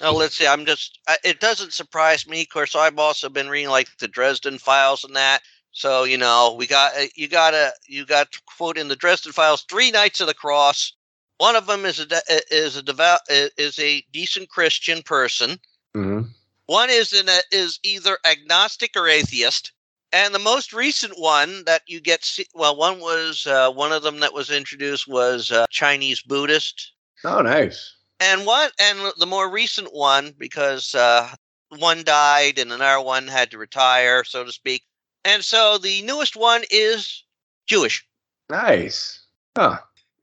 Oh, let's see. I'm just. I- It doesn't surprise me. Of course, I've also been reading like the Dresden Files and that. So you know, we got uh, you got a you got to quote in the Dresden Files three Knights of the Cross. One of them is a is a devout is a decent Christian person. hmm One is in a, is either agnostic or atheist. And the most recent one that you get, see, well, one was uh, one of them that was introduced was uh, Chinese Buddhist, Oh, nice. And what and the more recent one because uh, one died and another one had to retire, so to speak. And so the newest one is Jewish. Nice. Huh.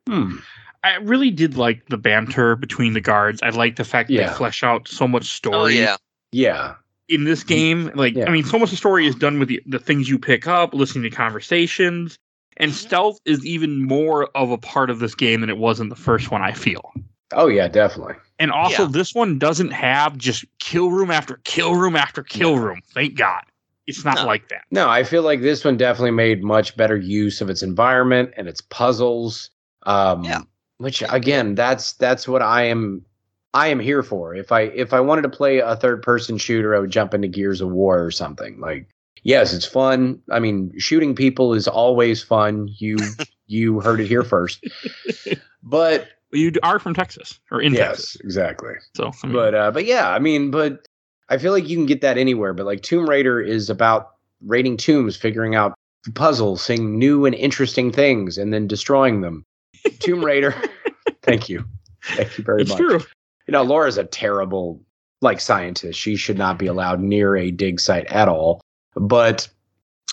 Hmm. I really did like the banter between the guards. I like the fact that Yeah. they flesh out so much story Oh yeah, Yeah. in this game. Like, Yeah. I mean, so much of the story is done with the, the things you pick up, listening to conversations, and Mhm. stealth is even more of a part of this game than it was in the first one. I feel. Oh yeah, definitely. And also, Yeah. this one doesn't have just kill room after kill room after kill room. Thank God. It's not No. like that. No, I feel like this one definitely made much better use of its environment and its puzzles. Um, Yeah. Which again, that's that's what I am. I am here for. If I if I wanted to play a third person shooter, I would jump into Gears of War or something. Like, yes, it's fun. I mean, shooting people is always fun. You you heard it here first. But You are from Texas or in yes, Texas. exactly. So, I mean, But uh, but yeah, I mean, but I feel like you can get that anywhere. But like Tomb Raider is about raiding tombs, figuring out puzzles, seeing new and interesting things, and then destroying them. Tomb Raider. Thank you, thank you very much. it's much. true. You know, Lara's a terrible like scientist. She should not be allowed near a dig site at all. But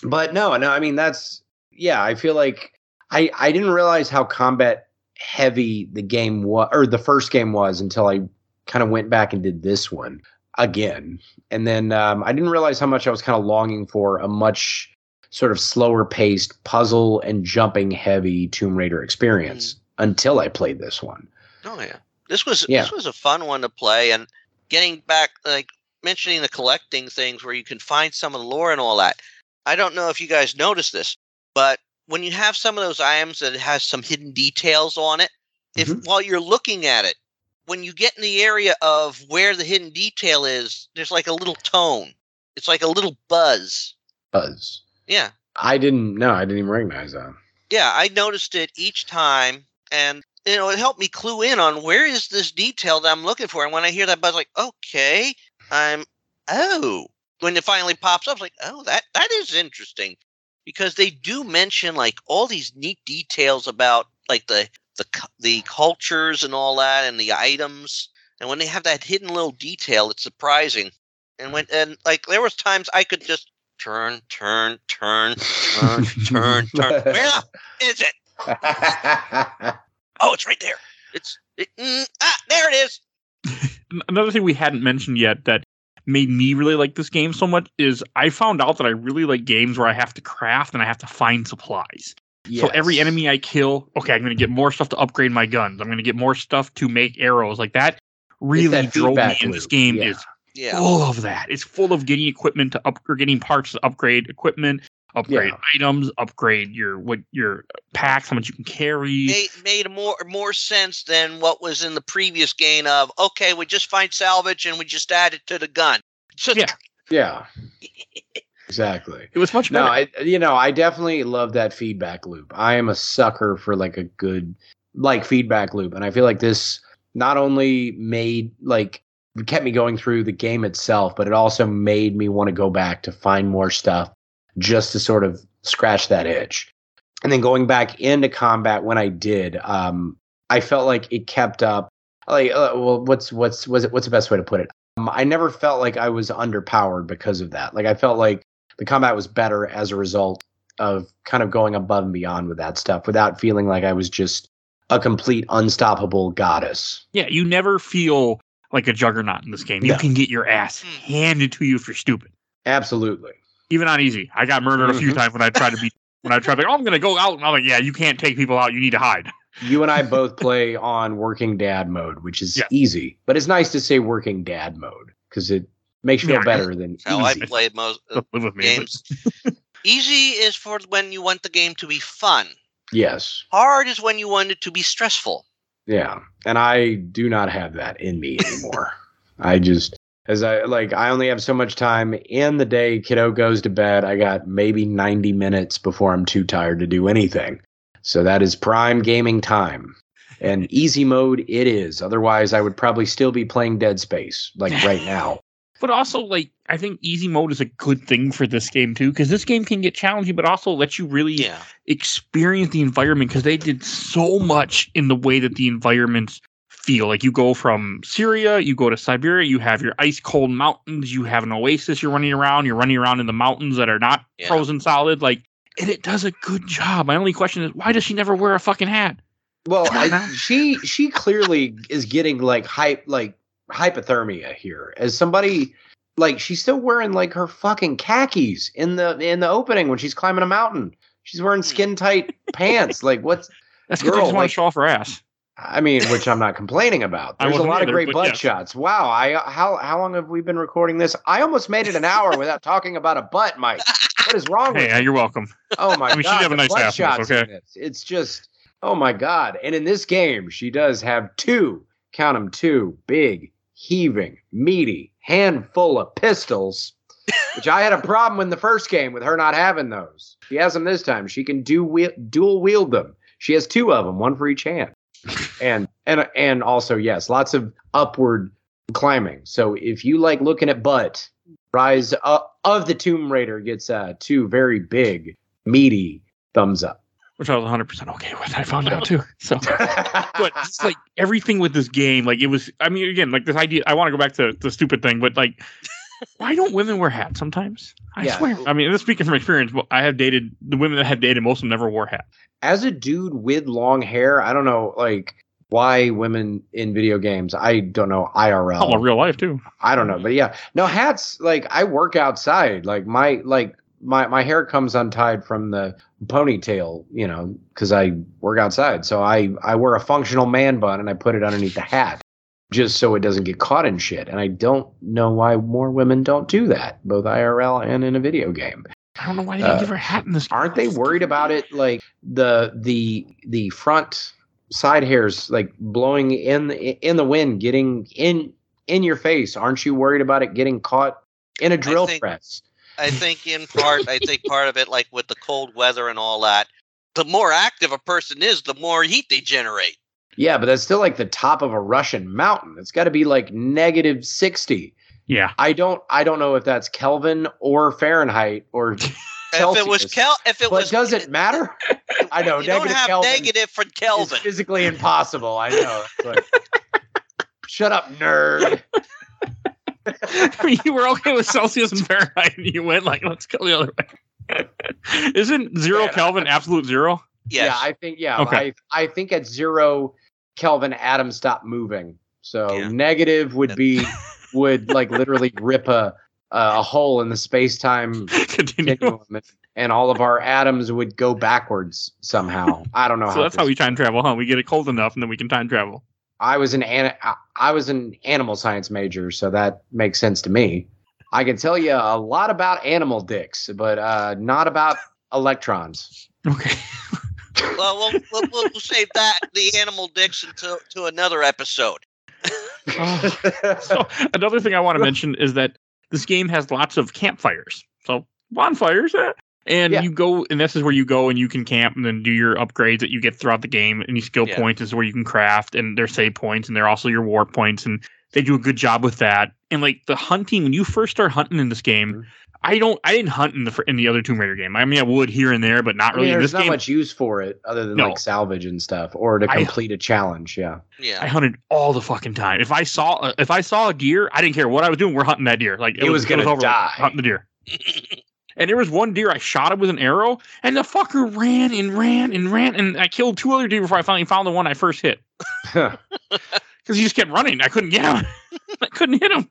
but no, no, I mean that's yeah, I feel like I I didn't realize how combat heavy the game was or the first game was until I kind of went back and did this one again. And then um, I didn't realize how much I was kind of longing for a much sort of slower paced puzzle and jumping heavy Tomb Raider experience until I played this one. oh yeah. This was Yeah. this was a fun one to play, and getting back like mentioning the collecting things where you can find some of the lore and all that. I don't know if you guys noticed this, but when you have some of those items that has some hidden details on it, if Mhm. while you're looking at it, when you get in the area of where the hidden detail is, there's like a little tone. It's like a little buzz. Buzz. Yeah. I didn't know. I didn't even recognize that. Yeah, I noticed it each time and you know, it helped me clue in on where is this detail that I'm looking for. And when I hear that buzz, like, okay, I'm oh. When it finally pops up, it's like, oh, that that is interesting. Because they do mention like all these neat details about like the the the cultures and all that and the items. And when they have that hidden little detail, it's surprising. And when and like there was times I could just turn, turn, turn, turn, turn, turn. Where is it? Oh, it's right there. It's it, mm, ah, there it is. Another thing we hadn't mentioned yet that made me really like this game so much is I found out that I really like games where I have to craft and I have to find supplies. So every enemy I kill, okay, I'm going to get more stuff to upgrade my guns. I'm going to get more stuff to make arrows. Like that really that drove me in this game yeah. is Yeah. full of that. It's full of getting equipment to up or getting parts to upgrade equipment, upgrade Yeah. items, upgrade your what your packs, how much you can carry. Made, made more more sense than what was in the previous game of okay, we just find salvage and we just add it to the gun. Just Yeah. Yeah. Exactly. It was much No. I you know, I definitely love that feedback loop. I am a sucker for like a good like feedback loop. And I feel like this not only made like kept me going through the game itself, but it also made me want to go back to find more stuff just to sort of scratch that itch. And then going back into combat when I did, um, I felt like it kept up. Like, uh, well, what's what's was it? What's the best way to put it? Um, I never felt like I was underpowered because of that. Like, I felt like the combat was better as a result of kind of going above and beyond with that stuff without feeling like I was just a complete unstoppable goddess. yeah, you never feel like a juggernaut in this game. You No. can get your ass Hmm. handed to you if you're stupid. Absolutely. Even on easy. I got murdered a few Mhm. times when I tried to be when I tried to, oh, I'm gonna go out and I'm like, yeah, you can't take people out. You need to hide. You and I both play on working dad mode, which is Yeah. easy, but it's nice to say working dad mode because it Makes you feel Yeah. better than How I easy. play most uh, Live with me. games. Easy is for when you want the game to be fun. Yes. Hard is when you want it to be stressful. Yeah. And I do not have that in me anymore. I just as I like I only have so much time in the day kiddo goes to bed. I got maybe 90 minutes before I'm too tired to do anything. So that is prime gaming time. And easy mode it is. Otherwise I would probably still be playing Dead Space like right now. But also, like, I think easy mode is a good thing for this game too, because this game can get challenging, but also lets you really Yeah. experience the environment because they did so much in the way that the environments feel. Like you go from Syria, you go to Siberia, you have your ice cold mountains, you have an oasis you're running around, you're running around in the mountains that are not Yeah. frozen solid. Like, and it does a good job. My only question is, why does she never wear a fucking hat? Well, Come on now. I, she she clearly is getting like hype like hypothermia here. As somebody like she's still wearing like her fucking khakis in the in the opening when she's climbing a mountain. She's Hmm. wearing skin tight pants. Like what's That's because I Girl, just want like- to show off her ass. I mean, which I'm not complaining about. There's a lot of great but butt shots. Wow, I how how long have we been recording this? I almost made it an hour without talking about a butt, Mike. What is wrong with Hey, uh, you? you're welcome. Oh my I mean, she god! have a nice butt shots okay? It's just oh my god! And in this game, she does have two, count them, two big, heaving, meaty, handful of pistols. Which I had a problem in the first game with her not having those. She has them this time. She can do wheel, dual wield them. She has two of them, one for each hand. And and and also yes, lots of upward climbing. So if you like looking at butt, Rise of, of the Tomb Raider gets uh, two very big, meaty thumbs up. Which I was 100% okay with. I found out too. So. but it's like everything with this game, like it was. I mean, again, like this idea. I want to go back to the stupid thing, but like, why don't women wear hats sometimes? I Yeah. swear. I mean, this speaking from experience, but I have dated the women that have dated. Most of them never wore hats. As a dude with long hair, I don't know like why women in video games. I don't know IRL. Oh, real life too. I don't know, but yeah, no hats. Like I work outside. Like my like my my hair comes untied from the ponytail, you know, because I work outside. So I I wear a functional man bun and I put it underneath the hat, just so it doesn't get caught in shit. And I don't know why more women don't do that, both IRL and in a video game. I don't know why they Uh, give her a hat in this. Aren't they worried about it? Like the the the front side hairs like blowing in the, in the wind, getting in in your face. Aren't you worried about it getting caught in a drill think- press? I think in part, I think part of it, like with the cold weather and all that, the more active a person is, the more heat they generate. Yeah, but that's still like the top of a Russian mountain. It's got to be like negative sixty. Yeah. I don't I don't know if that's Kelvin or Fahrenheit or If it was Celsius. Kel, if it but was, does it matter? I know You don't negative have Kelvin negative for is Kelvin. physically impossible. I know. It's like, shut up, nerd. You were okay with Celsius and Fahrenheit, and you went like, let's go the other way. Isn't zero Man, I- Kelvin absolute zero? Yes. Yeah, I think yeah. Okay. I I think at zero Kelvin atoms stop moving. So Yeah. negative would be would like literally rip a a hole in the space time Continue. continuum, and, and all of our atoms would go backwards somehow. I don't know So how. that's how this- we time travel, huh? We get it cold enough, and then we can time travel. I was an ana- I- I was an animal science major, so that makes sense to me. I can tell you a lot about animal dicks, but uh, not about electrons. Okay. well, we'll, we'll, we'll we'll save that the animal dicks until to another episode. so another thing I want to mention is that this game has lots of campfires. So bonfires, eh? and Yeah. you go, and this is where you go and you can camp and then do your upgrades that you get throughout the game. And your skill Yeah. points is where you can craft, and there's save points, and they're also your war points, and they do a good job with that. And like the hunting, when you first start hunting in this game. Mhm. I don't. I didn't hunt in the in the other Tomb Raider game. I mean, I would here and there, but not I really mean, in there's this not game. much use for it other than No. like salvage and stuff, or to complete a challenge. Yeah. Yeah. I hunted all the fucking time. If I saw uh, if I saw a deer, I didn't care what I was doing. We're hunting that deer. Like It was gonna over die. Hunting the deer. And there was one deer I shot it with an arrow, and the fucker ran and ran and ran, and I killed two other deer before I finally found the one I first hit. Because he just kept running. I couldn't get him. I couldn't hit him.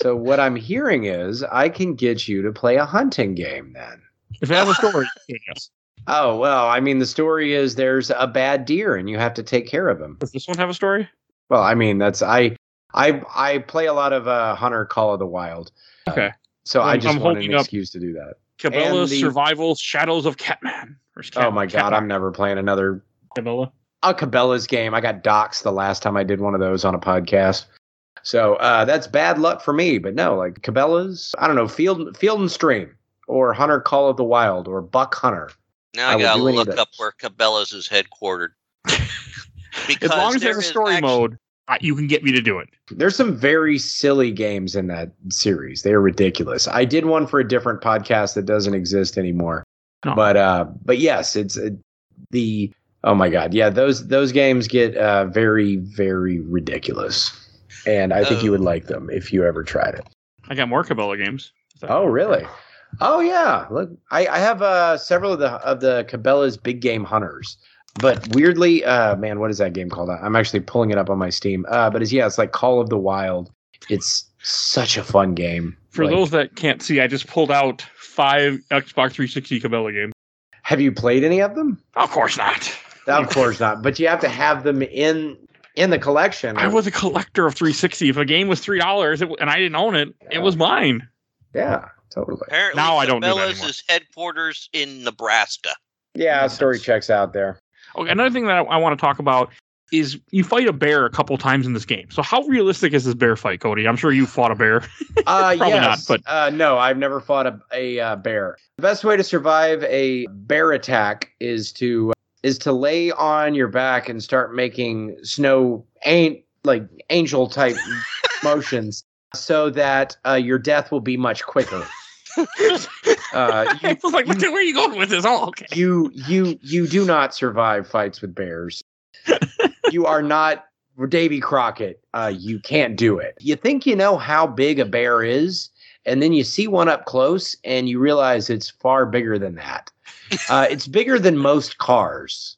So what I'm hearing is I can get you to play a hunting game then. If it has a story, yes. Oh well, I mean the story is there's a bad deer and you have to take care of him. Does this one have a story? Well, I mean that's I I I play a lot of uh, Hunter Call of the Wild. Okay. So I I'm- just I'm wanted an excuse to do that. Cabela's the- Survival Shadows of Katmai. Or Oh my god, I'm never playing another Cabela. a Cabela's game. I got doxxed the last time I did one of those on a podcast. So uh, that's bad luck for me. But no, like Cabela's, I don't know, Field Field and Stream or Hunter Call of the Wild or Buck Hunter. Now I I, gotta do any of look up where Cabela's is headquartered. As long as there there's a story actu- mode, you can get me to do it. There's some very silly games in that series. They are ridiculous. I did one for a different podcast that doesn't exist anymore. No. But uh, but yes, it's uh, the oh my god, yeah those those games get uh, very very ridiculous, and I think you would Oh. like them if you ever tried it. I got more Cabela games. Oh, really? Oh, yeah. Look, I, I have uh, several of the of the Cabela's Big Game Hunters, but weirdly, uh, man, what is that game called? I'm actually pulling it up on my Steam. Uh, but it's yeah, it's like Call of the Wild. It's such a fun game. For Like, those that can't see, I just pulled out five Xbox 360 Cabela games. have you played any of them? Of course not. Of course not. But you have to have them in in the collection. I was a collector of 360. If a game was three dollars and I didn't own it, it was mine. yeah, totally. Apparently, Now I don't do that Cabela's anymore. is headquarters in Nebraska. Yeah, story checks out there. Okay, another thing that I, I want to talk about is you fight a bear a couple times in this game. So how realistic is this bear fight, Cody? I'm sure you fought a bear. Uh, Probably not, but- uh, no, I've never fought a, a uh, bear. The best way to survive a bear attack is to is to lay on your back and start making snow ain't like angel type motions, so that uh, your death will be much quicker. Uh, was like, where are you going with this? Oh, okay. you you you do not survive fights with bears. you are not Davy Crockett. Uh, you can't do it. You think you know how big a bear is, and then you see one up close, and you realize it's far bigger than that. Uh, it's bigger than most cars.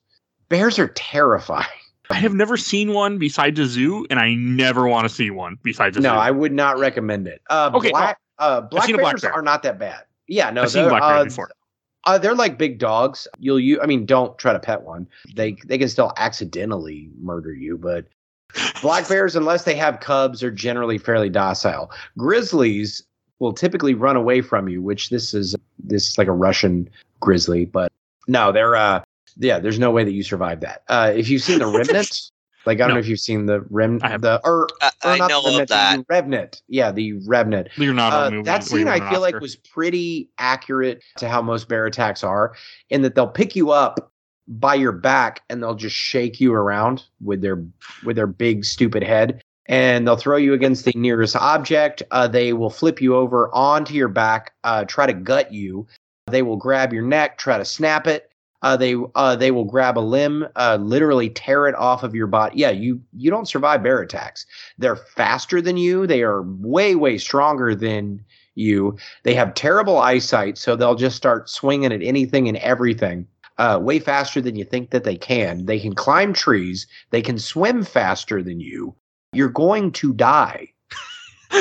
Bears are terrifying. I have never seen one besides a zoo, and I never want to see one besides a zoo. No, I would not recommend it. Uh, Okay, black uh, black bears black bear. are not that bad. Yeah, no, I've seen they're, black bears uh, before. Uh, they're like big dogs. You'll you I mean, don't try to pet one. They they can still accidentally murder you, but black bears, unless they have cubs, are generally fairly docile. Grizzlies will typically run away from you, which this is this is like a Russian grizzly, but no, they're uh yeah, there's no way that you survive that. Uh if you've seen the remnant, like I don't No. know if you've seen the rem I the or, I, or I not know the of remnant, that. the revenant. Yeah, the revenant. Leonardo Uh, movie. that scene I won an feel like was pretty accurate to how most bear attacks are, in that they'll pick you up by your back and they'll just shake you around with their with their big stupid head, and they'll throw you against the nearest object. Uh, they will flip you over onto your back, uh, try to gut you. They will grab your neck, try to snap it. Uh, they uh, they will grab a limb, uh, literally tear it off of your body. Yeah, you you don't survive bear attacks. They're faster than you. They are way way stronger than you. They have terrible eyesight, so they'll just start swinging at anything and everything. Uh, way faster than you think that they can. They can climb trees. They can swim faster than you. You're going to die.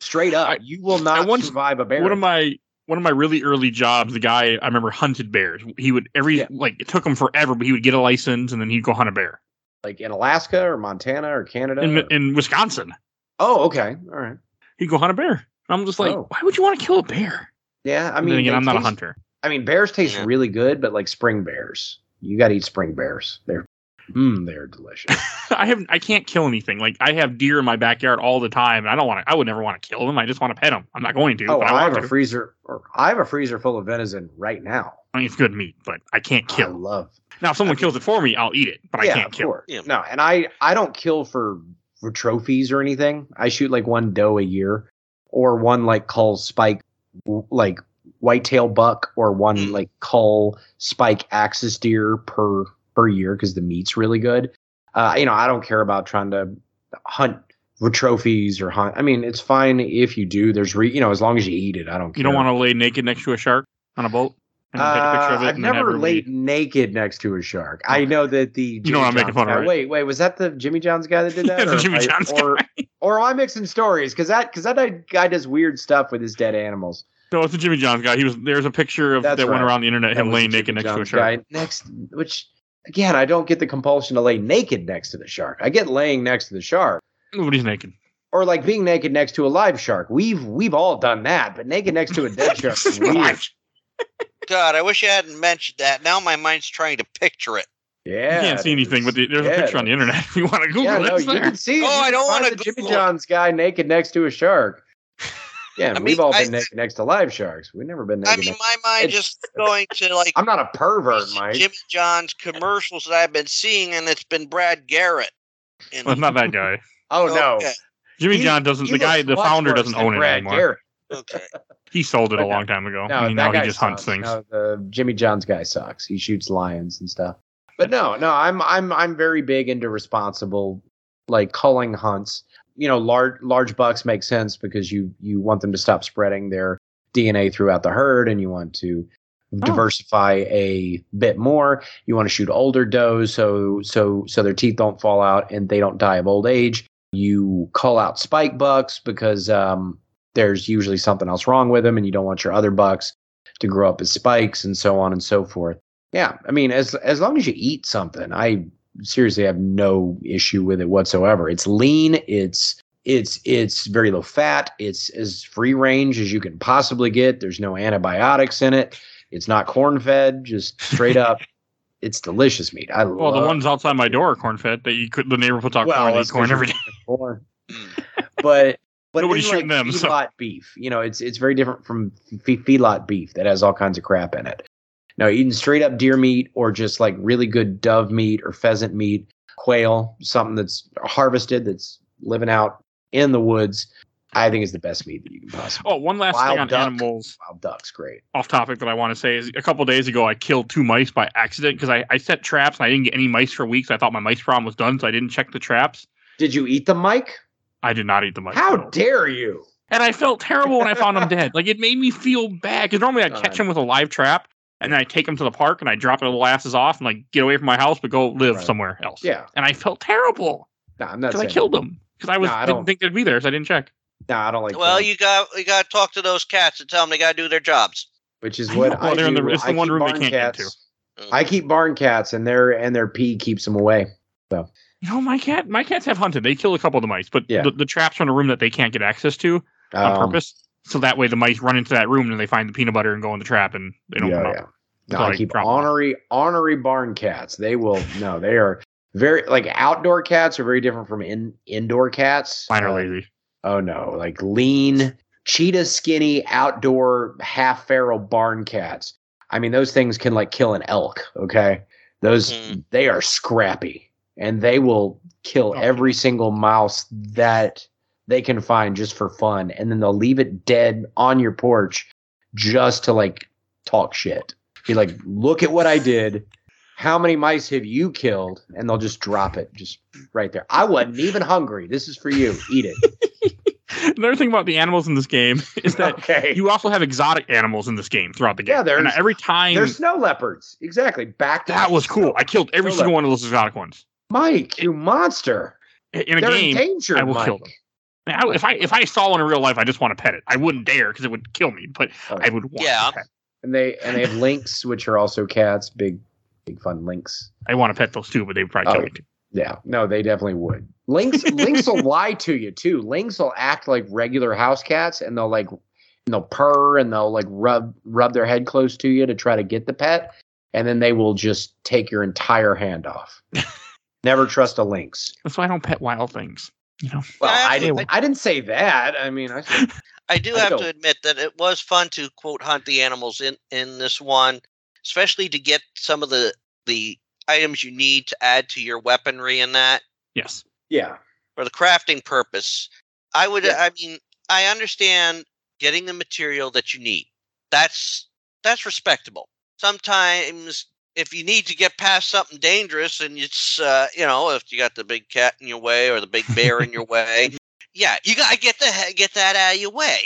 Straight up, I- you will not once- survive a bear. one of my one of my really early jobs. The guy I remember hunted bears. He would every Yeah. like it took him forever, but he would get a license and then he'd go hunt a bear like in Alaska or Montana or Canada. in or- in Wisconsin. oh, okay, all right. He'd go hunt a bear. I'm just like, Oh. why would you want to kill a bear? Yeah, I I mean, mean, again, I'm not a hunter. I mean, bears taste Yeah. really good, but like spring bears, you got to eat spring bears. They're, mm, they're delicious. I have I can't kill anything. Like I have deer in my backyard all the time, and I don't want to. I would never want to kill them. I just want to pet them. I'm not going to. oh, but I I want have a to. freezer, or I have a freezer full of venison right now. I mean, it's good meat, but I can't I kill. love. now, if someone I- kills it for me, I'll eat it, but I can't of kill. course. Yeah. No, and I I don't kill for for trophies or anything. I shoot like one doe a year, or one like cull spike, like whitetail buck, or one Mm. like cull spike axis deer per per year because the meat's really good. Uh, you know, I don't care about trying to hunt for trophies or hunt. I mean, it's fine if you do. There's re, you know, as long as you eat it, I don't care. You don't want to lay naked next to a shark on a boat and then take a picture of it. Uh, I've and then have never laid naked next to a shark. I know that the You know what I'm making John's fun of, guy- right? Wait, wait, was that the Jimmy John's guy that did that? Yeah, or, Jimmy I- John's or, guy. or am I mixing stories? Because that because that guy does weird stuff with his dead animals. No, it's the Jimmy John's guy. He was there's a picture of That's that went around the internet That him laying naked Jimmy next to a shark. guy. Next, which again, I don't get the compulsion to lay naked next to the shark. I get laying next to the shark. Nobody's naked. Or like being naked next to a live shark. We've we've all done that, but naked next to a dead shark. weird. God, I wish I hadn't mentioned that. Now my mind's trying to picture it. Yeah. you can't see anything, but the, there's yeah, a picture on the internet if you want to Google yeah, it. no, It's you there. can see. Oh, I don't wanna the Jimmy it. John's guy naked next to a shark. Yeah, I we've mean, all been I- naked next to live sharks. We've never been naked. I mean, next- my mind It's- just going to like I'm not a pervert, Mike. Jimmy John's commercials that I've been seeing, and it's been Brad Garrett. And Well, it's not that guy. oh no, Okay. Jimmy He- John doesn't. The guy, the founder, doesn't own it Brad anymore. Garrett. Okay. He sold it a long time ago. No, and that now he guy just hunts things. No, the Jimmy John's guy sucks. He shoots lions and stuff. But no, no, I'm I'm I'm very big into responsible like culling hunts. You know, large large bucks make sense because you you want them to stop spreading their DNA throughout the herd, and you want to diversify a bit more. You want to shoot older does so so so their teeth don't fall out and they don't die of old age. You cull out spike bucks because um, there's usually something else wrong with them, and you don't want your other bucks to grow up as spikes and so on and so forth. Yeah, I mean, as as long as you eat something, I seriously I have no issue with it whatsoever. It's lean. It's it's it's very low fat. It's as free range as you can possibly get. There's no antibiotics in it. It's not corn fed. Just straight up. It's delicious meat. I love it. Well, love the ones outside my door are corn fed. That you could. The neighbor puts out corn. They eat that's corn 'cause every you're day. eating corn. But but Nobody's things shooting them, so- beef, you know, it's it's very different from f- feedlot beef that has all kinds of crap in it. Now, eating straight up deer meat or just like really good dove meat or pheasant meat, quail, something that's harvested that's living out in the woods, I think is the best meat that you can possibly. Oh, one last Wild thing on duck. animals. Wild duck's great. Off topic that I want to say is a couple days ago I killed two mice by accident because I, I set traps and I didn't get any mice for weeks. I thought my mice problem was done, so I didn't check the traps. Did you eat them, Mike? I did not eat the mice. How dare you? and I felt terrible when I found them dead. Like it made me feel bad because normally I catch them with a live trap and then I take them to the park and I drop their little asses off and like get away from my house but go live Right. somewhere else. Yeah, And I felt terrible no, I'm not because I saying. killed them because I was No, I didn't don't- think they'd be there, so I didn't check. No, I don't like. Well, killing, you got you got to talk to those cats and tell them they got to do their jobs. which is I what know. I they're in the- do. it's the I one keep room they barn can't get Mm. I keep barn cats, and their and their pee keeps them away. So. You know, my cat, my cats have hunted. They kill a couple of the mice, but Yeah. the, the traps are in a room that they can't get access to on Um, purpose. So that way the mice run into that room and they find the peanut butter and go in the trap and they don't yeah, come yeah. out. No, So I I keep drop 'em off. ornery, ornery barn cats. They will no, they are very like outdoor cats are very different from in indoor cats. Mine are Um, lazy. Oh no, like lean, cheetah skinny, outdoor, half feral barn cats. I mean, those things can like kill an elk. Okay, those Mhm. they are scrappy, and they will kill Oh. every single mouse that they can find just for fun, and then they'll leave it dead on your porch just to like talk shit. Be like, look at what I did. How many mice have you killed? And they'll just drop it just right there. I wasn't even hungry. This is for you. Eat it. Another thing about the animals in this game is that okay. you also have exotic animals in this game throughout the game. Yeah, there's- and every time They're snow leopards. Exactly. Back to that was cool. I killed every Snow single one of those exotic ones Mike, you monster. in a They're game. endangered, I will Mike. kill them. Now, if I if I saw one in real life, I just want to pet it. I wouldn't dare because it would kill me, but Oh, I would want to. Yeah. And they and they have lynx, which are also cats. Big, big fun lynx. I want to pet those too, but they probably Oh. kill me too. Yeah, no, they definitely would. Lynx, lynx will lie to you too. Lynx will act like regular house cats, and they'll like, and they'll purr and they'll like rub rub their head close to you to try to get the pet, and then they will just take your entire hand off. Never trust a lynx. That's why I don't pet wild things. You know, Well, I I didn't. I didn't say that. I mean, I said, I do I have don't- to admit that it was fun to quote hunt the animals in in this one, especially to get some of the the items you need to add to your weaponry and that yes. yeah, for the crafting purpose. I would Yeah. I mean, I understand getting the material that you need. That's that's respectable. Sometimes if you need to get past something dangerous and it's uh, you know, if you got the big cat in your way or the big bear in your way, yeah, you got to get the get that out of your way.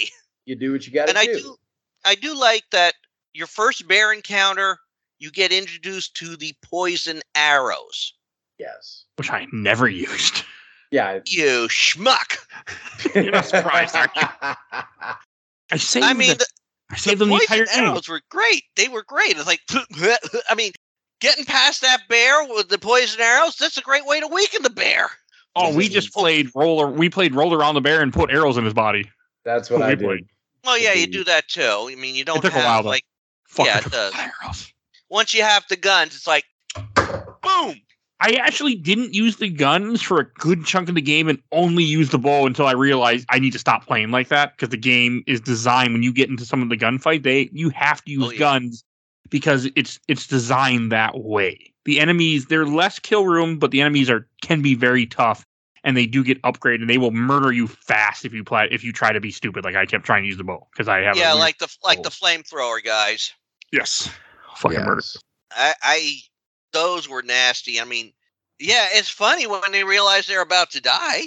you do what you got to do. and do. I do, I do like that. Your first bear encounter, you get introduced to the poison arrows. Yes. Which I never used. Yeah. You schmuck! You're not surprised, are you? I saved. I mean, the, the, I the them the poison entire game. arrows were great. They were great. It's like, I mean, getting past that bear with the poison arrows, that's a great way to weaken the bear. Oh, we just played roller. We played roller around the bear and put arrows in his body. That's what We I played. did. Well, yeah, you do that too. I mean, you don't it took a while, though. like Fuck, Yeah, it took does. arrows. once you have the guns, it's like boom. I actually didn't use the guns for a good chunk of the game and only used the bow until I realized I need to stop playing like that because the game is designed when you get into some of the gunfight, they you have to use Oh, yeah. guns because it's it's designed that way. The enemies they're less kill room, but the enemies are can be very tough and they do get upgraded and they will murder you fast if you play if you try to be stupid like I kept trying to use the bow because I have Yeah, weird- like the like the flamethrower guys. yes fucking murder. Yes. I, I those were nasty. I mean, yeah, it's funny when they realize they're about to die.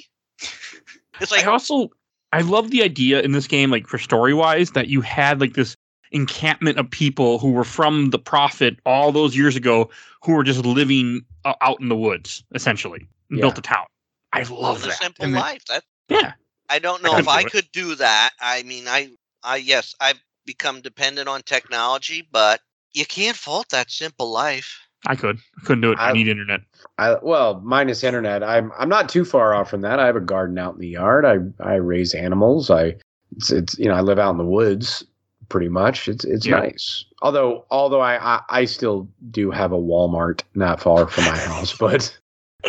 It's like I also I love the idea in this game, like for story wise, that you had like this encampment of people who were from the prophet all those years ago who were just living uh, out in the woods essentially and Yeah. built a town. I love a that. simple And then- life. That yeah, I don't I know if couldn't I it. could do that. I mean, I, I yes, I've become dependent on technology, but you can't fault that simple life. I could. I couldn't do it. I, I- need internet. I well, minus internet. I'm I'm not too far off from that. I have a garden out in the yard. I I raise animals. I it's, it's you know I live out in the woods pretty much. It's it's Yeah. nice. Although although I, I I still do have a Walmart not far from my house, but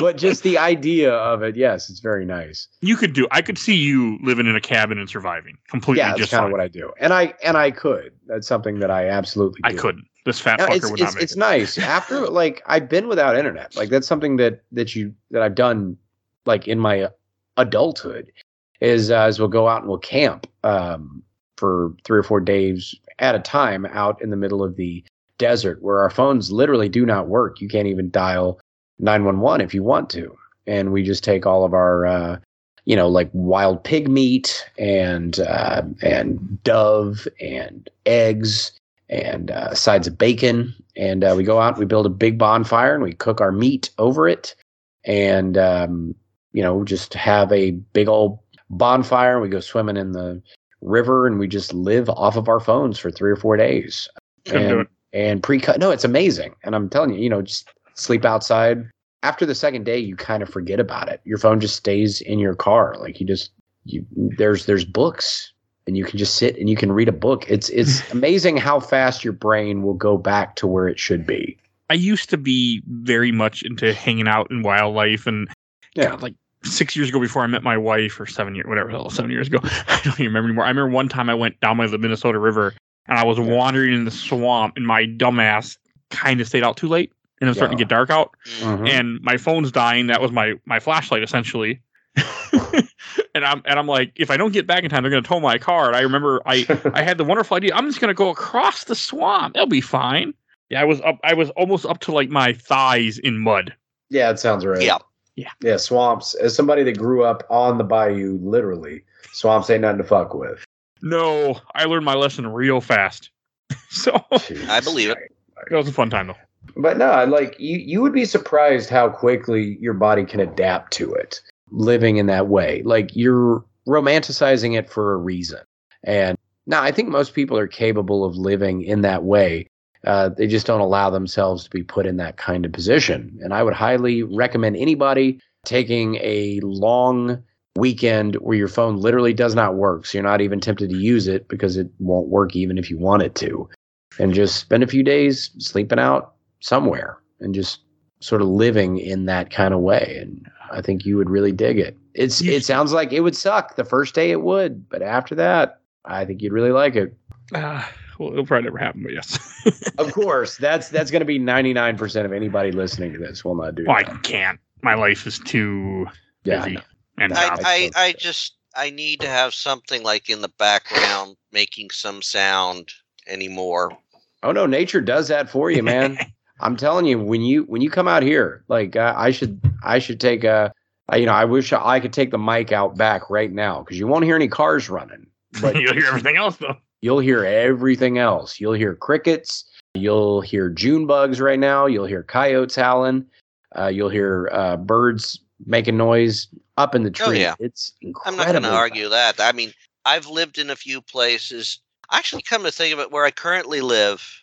but just the idea of it, yes, it's very nice. You could do. I could see you living in a cabin and surviving completely. Yeah, that's just kind of what I do, and I and I could. That's something that I absolutely. I couldn't. This fat fucker it's would it's, not make it's it. nice after like I've been without internet. Like that's something that that you that I've done like in my adulthood is uh, is we'll go out and we'll camp um, for three or four days at a time out in the middle of the desert where our phones literally do not work. You can't even dial nine one one if you want to, and we just take all of our. Uh, you know, like wild pig meat and uh, and dove and eggs and uh, sides of bacon. And uh, we go out, we build a big bonfire, and we cook our meat over it, and um, you know, just have a big old bonfire. We go swimming in the river, and we just live off of our phones for three or four days. And, and pre-cut. No, it's amazing. And I'm telling you, you know, just sleep outside. After the second day, you kind of forget about it. Your phone just stays in your car. Like you just you there's there's books and you can just sit and you can read a book. It's it's amazing how fast your brain will go back to where it should be. I used to be very much into hanging out in wildlife and Yeah. God, like six years ago before I met my wife, or seven years, whatever, hell, seven years ago. I don't even remember anymore. I remember one time I went down by the Minnesota River and I was wandering in the swamp, and my dumbass kind of stayed out too late, and it was starting to get dark out, Mm. and my phone's dying. That was my my flashlight essentially. and I'm and I'm like, if I don't get back in time, they're gonna tow my car. And I remember I I had the wonderful idea. I'm just gonna go across the swamp. It'll be fine. Yeah, I was up. I was almost up to like my thighs in mud. yeah, it sounds right. Yeah. Yeah, yeah. swamps. As somebody that grew up on the bayou, literally, swamps ain't nothing to fuck with. No, I learned my lesson real fast. so I believe it. it was a fun time though. But no, I like you, you would be surprised how quickly your body can adapt to it living in that way. Like you're romanticizing it for a reason. And now I think most people are capable of living in that way. Uh, they just don't allow themselves to be put in that kind of position. And I would highly recommend anybody taking a long weekend where your phone literally does not work. So you're not even tempted to use it because it won't work even if you want it to. And just spend a few days sleeping out somewhere and just sort of living in that kind of way. And I think you would really dig it. It's You- it sounds like it would suck. The first day it would, but after that, I think you'd really like it. Uh, well, it'll probably never happen, but yes. Of course, that's that's going to be 99% of anybody listening to this will not do well, I can't. My life is too Yeah, busy know. and I. I, I just I need to have something like in the background making some sound anymore. Oh no, nature does that for you, man. I'm telling you, when you when you come out here, like uh, I should I should take a, uh, you know, I wish I could take the mic out back right now because you won't hear any cars running, but You'll hear everything else though. you'll hear everything else. You'll hear crickets. You'll hear June bugs right now. You'll hear coyotes howling. Uh, you'll hear uh, birds making noise up in the tree. Oh, yeah. It's I'm not going to argue that. I mean, I've lived in a few places. Actually, come to think of it, where I currently live,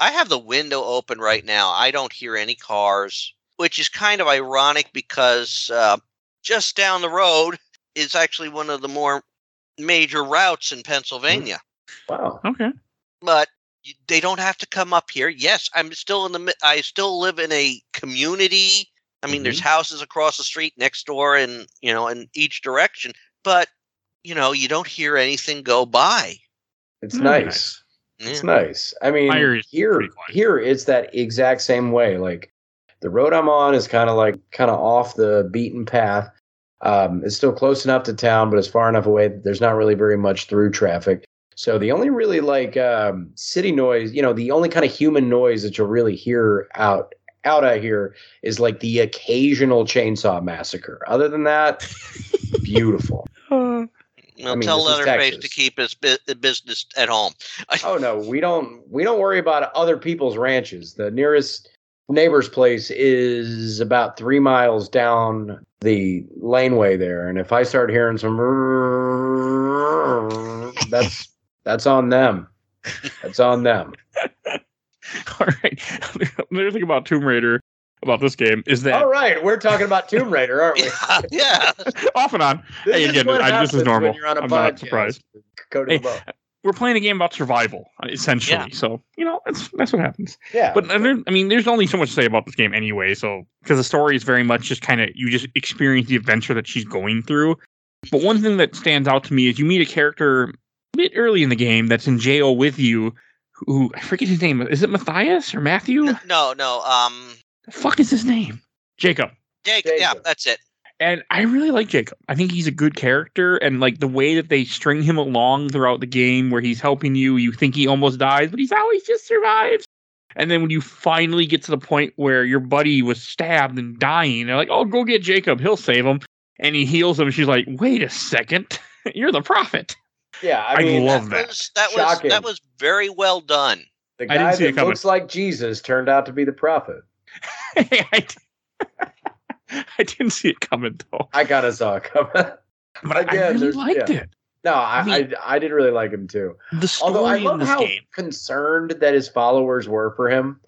I have the window open right now. I don't hear any cars, which is kind of ironic because uh, just down the road is actually one of the more major routes in Pennsylvania. Wow. Okay. But they don't have to come up here. Yes, I'm still in the. mi- I still live in a community. I mean, there's houses across the street, next door, and you know, in each direction. But you know, you don't hear anything go by. It's Mm, nice. Nice. It's nice. I mean, My area is here, here it's that exact same way. Like the road I'm on is kind of like kind of off the beaten path. Um, it's still close enough to town, but it's far enough away that there's not really very much through traffic. So the only really like um, city noise, you know, the only kind of human noise that you'll really hear out out out here is like the occasional chainsaw massacre. Other than that, beautiful. Well, I mean, tell this is Leatherface to keep his bu- business at home. Oh no, we don't we don't worry about other people's ranches. The nearest neighbor's place is about three miles down the laneway there, and if I start hearing some, that's that's on them. That's on them. All right. Another thing about Tomb Raider about this game is that All right, we're talking about Tomb Raider, aren't we? Yeah, yeah. off and on, This Hey, is again, what I- this is happens normal. When you're on a I'm not podcast. surprised. Cody Hey, LeBeau. we're playing a game about survival, uh, essentially. Yeah. So you know that's that's what happens. Yeah, But there, I mean, there's only so much to say about this game anyway. So because the story is very much just kind of you just experience the adventure that she's going through. But one thing that stands out to me is you meet a character a bit early in the game that's in jail with you. Who I forget his name. Is it Matthias or Matthew? No, no. Um, The fuck is his name? Jacob. Jake. Yeah, that's it. And I really like Jacob. I think he's a good character, and like the way that they string him along throughout the game, where he's helping you, you think he almost dies, but he's always just survives. And then when you finally get to the point where your buddy was stabbed and dying, they're like, "Oh, go get Jacob. He'll save him." And he heals him. She's like, "Wait a second, you're the prophet." yeah. I I love that. Was, that was that was very well done. the I didn't guy see that coming. looks like Jesus turned out to be the prophet. I, I didn't see it coming though, I kind of saw it coming. but I Again, really liked yeah. it. No, I, I mean- I I did really like him too. The story Although I in love this how game. concerned that his followers were for him.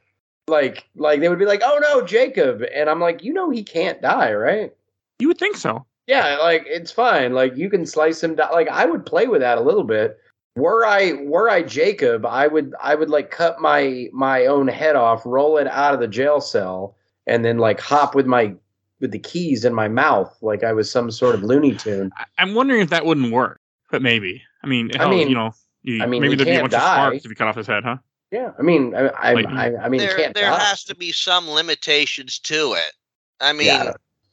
Like like they would be like, "Oh no, Jacob," and I'm like, "You know he can't die, right?" You would think so. Yeah, like it's fine. Like you can slice him down. Like I would play with that a little bit. Were I were I Jacob, I would I would like cut my my own head off, roll it out of the jail cell, and then like hop with my with the keys in my mouth like I was some sort of Looney Tune. I- I'm wondering if that wouldn't work, but maybe. I mean, hell, mean- you know, you, I mean, maybe he there'd be a can't of die. sparks if you cut off his head, huh? Yeah, I mean, I I Like- I, I mean, he there can't there die. has to be some limitations to it. I mean, Yeah.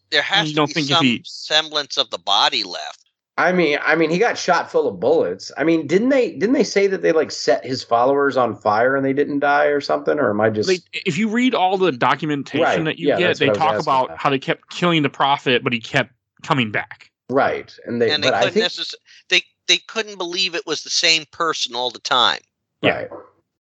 there has You to don't be think some he- semblance of the body left. I mean, I mean, he got shot full of bullets. I mean, didn't they? Didn't they say that they like set his followers on fire and they didn't die or something? Or am I just? Like, if you read all the documentation Right, that you yeah, get, they what I was talk about about. how they kept killing the prophet, but he kept coming back. right, and they. and they but I couldn't think necess- they they couldn't believe it was the same person all the time. Yeah. right.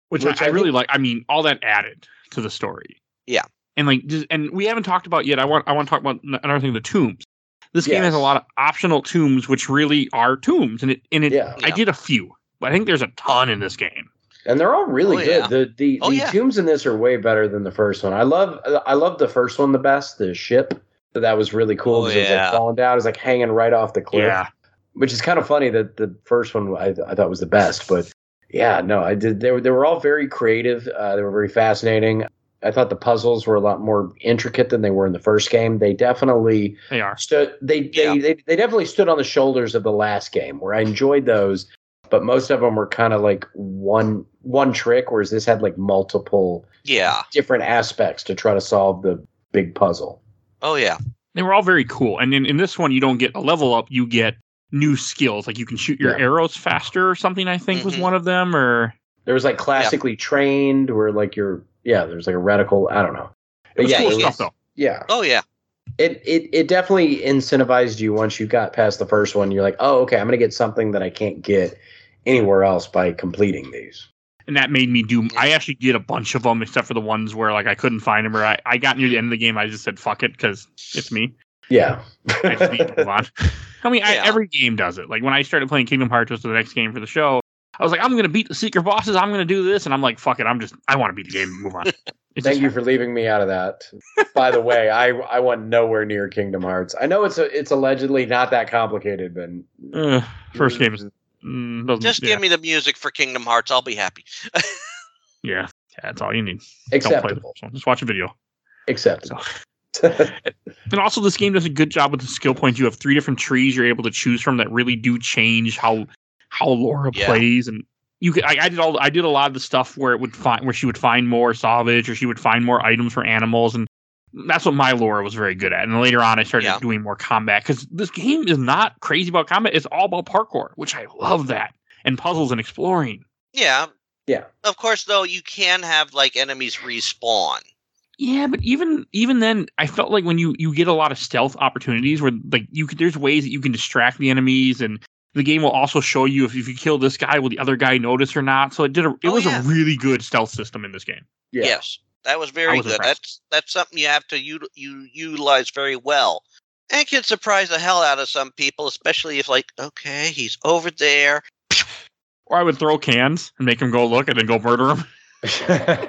which, Which I, I I really think- like. I mean, all that added to the story. Yeah. and like, just, and we haven't talked about yet. I want I want to talk about n- another thing: the tombs. This game has a lot of optional tombs, which really are tombs, and it and it. Yeah. I did a few, but I think there's a ton in this game. and they're all really Oh, good. yeah. The the, Oh, the yeah. tombs in this are way better than the first one. I love I love the first one the best. The ship that that was really cool Oh, because it was yeah. like falling down. It was like hanging right off the cliff. Yeah, which is kind of funny that the first one I, I thought was the best, but yeah, no, I did. They were they were all very creative. Uh, they were very fascinating. I thought the puzzles were a lot more intricate than they were in the first game. They definitely they are. stood. They they, Yeah. they they definitely stood on the shoulders of the last game, where I enjoyed those, but most of them were kind of like one one trick, whereas this had like multiple Yeah. different aspects to try to solve the big puzzle. Oh yeah. They were all very cool. And in, in this one, you don't get a level up; you get new skills. Like you can shoot your Yeah. arrows faster, or something. I think was Mhm. one of them. Or There was like classically trained, where like you're yeah, there's like a reticle. I don't know. it was yeah, cool it stuff was- though. Yeah, Oh yeah. it, it it definitely incentivized you once you got past the first one. You're like, oh, okay, I'm gonna get something that I can't get anywhere else by completing these. and that made me do. I actually did a bunch of them, except for the ones where like I couldn't find them, or I, I got near the end of the game. I just said fuck it because it's me. Yeah, I just need to move on. I mean, I, every game does it. Like when I started playing Kingdom Hearts, was the next game for the show. I was like, I'm gonna beat the secret bosses. I'm gonna do this, and I'm like, fuck it. I'm just I want to beat the game. and Move on. It's Thank just- you for leaving me out of that. By the way, I I went nowhere near Kingdom Hearts. I know it's a, it's allegedly not that complicated, but Uh, first game is mm, doesn't, Just yeah, give me the music for Kingdom Hearts. I'll be happy. yeah. Yeah, that's all you need. Don't play acceptable. Just watch a video. Acceptable. And also, this game does a good job with the skill points. You have three different trees you're able to choose from that really do change how how Laura Yeah. plays. And you could, I, I did all, I did a lot of the stuff where it would find where she would find more salvage or she would find more items for animals, and that's what my Laura was very good at. And then later on, I started Yeah. doing more combat because this game is not crazy about combat. It's all about parkour, which I love that, and puzzles and exploring. Yeah. Yeah. Of course, though, you can have like enemies respawn. Yeah, but even even then, I felt like when you you get a lot of stealth opportunities where like you could, there's ways that you can distract the enemies, and the game will also show you if, if you kill this guy, will the other guy notice or not. So it did a it Oh, was yeah. a really good stealth system in this game. Yeah. Yes, that was very was good. impressed. That's that's something you have to u- you utilize very well, and can surprise the hell out of some people, especially if like, okay, he's over there, Or I would throw cans and make him go look and then go murder him.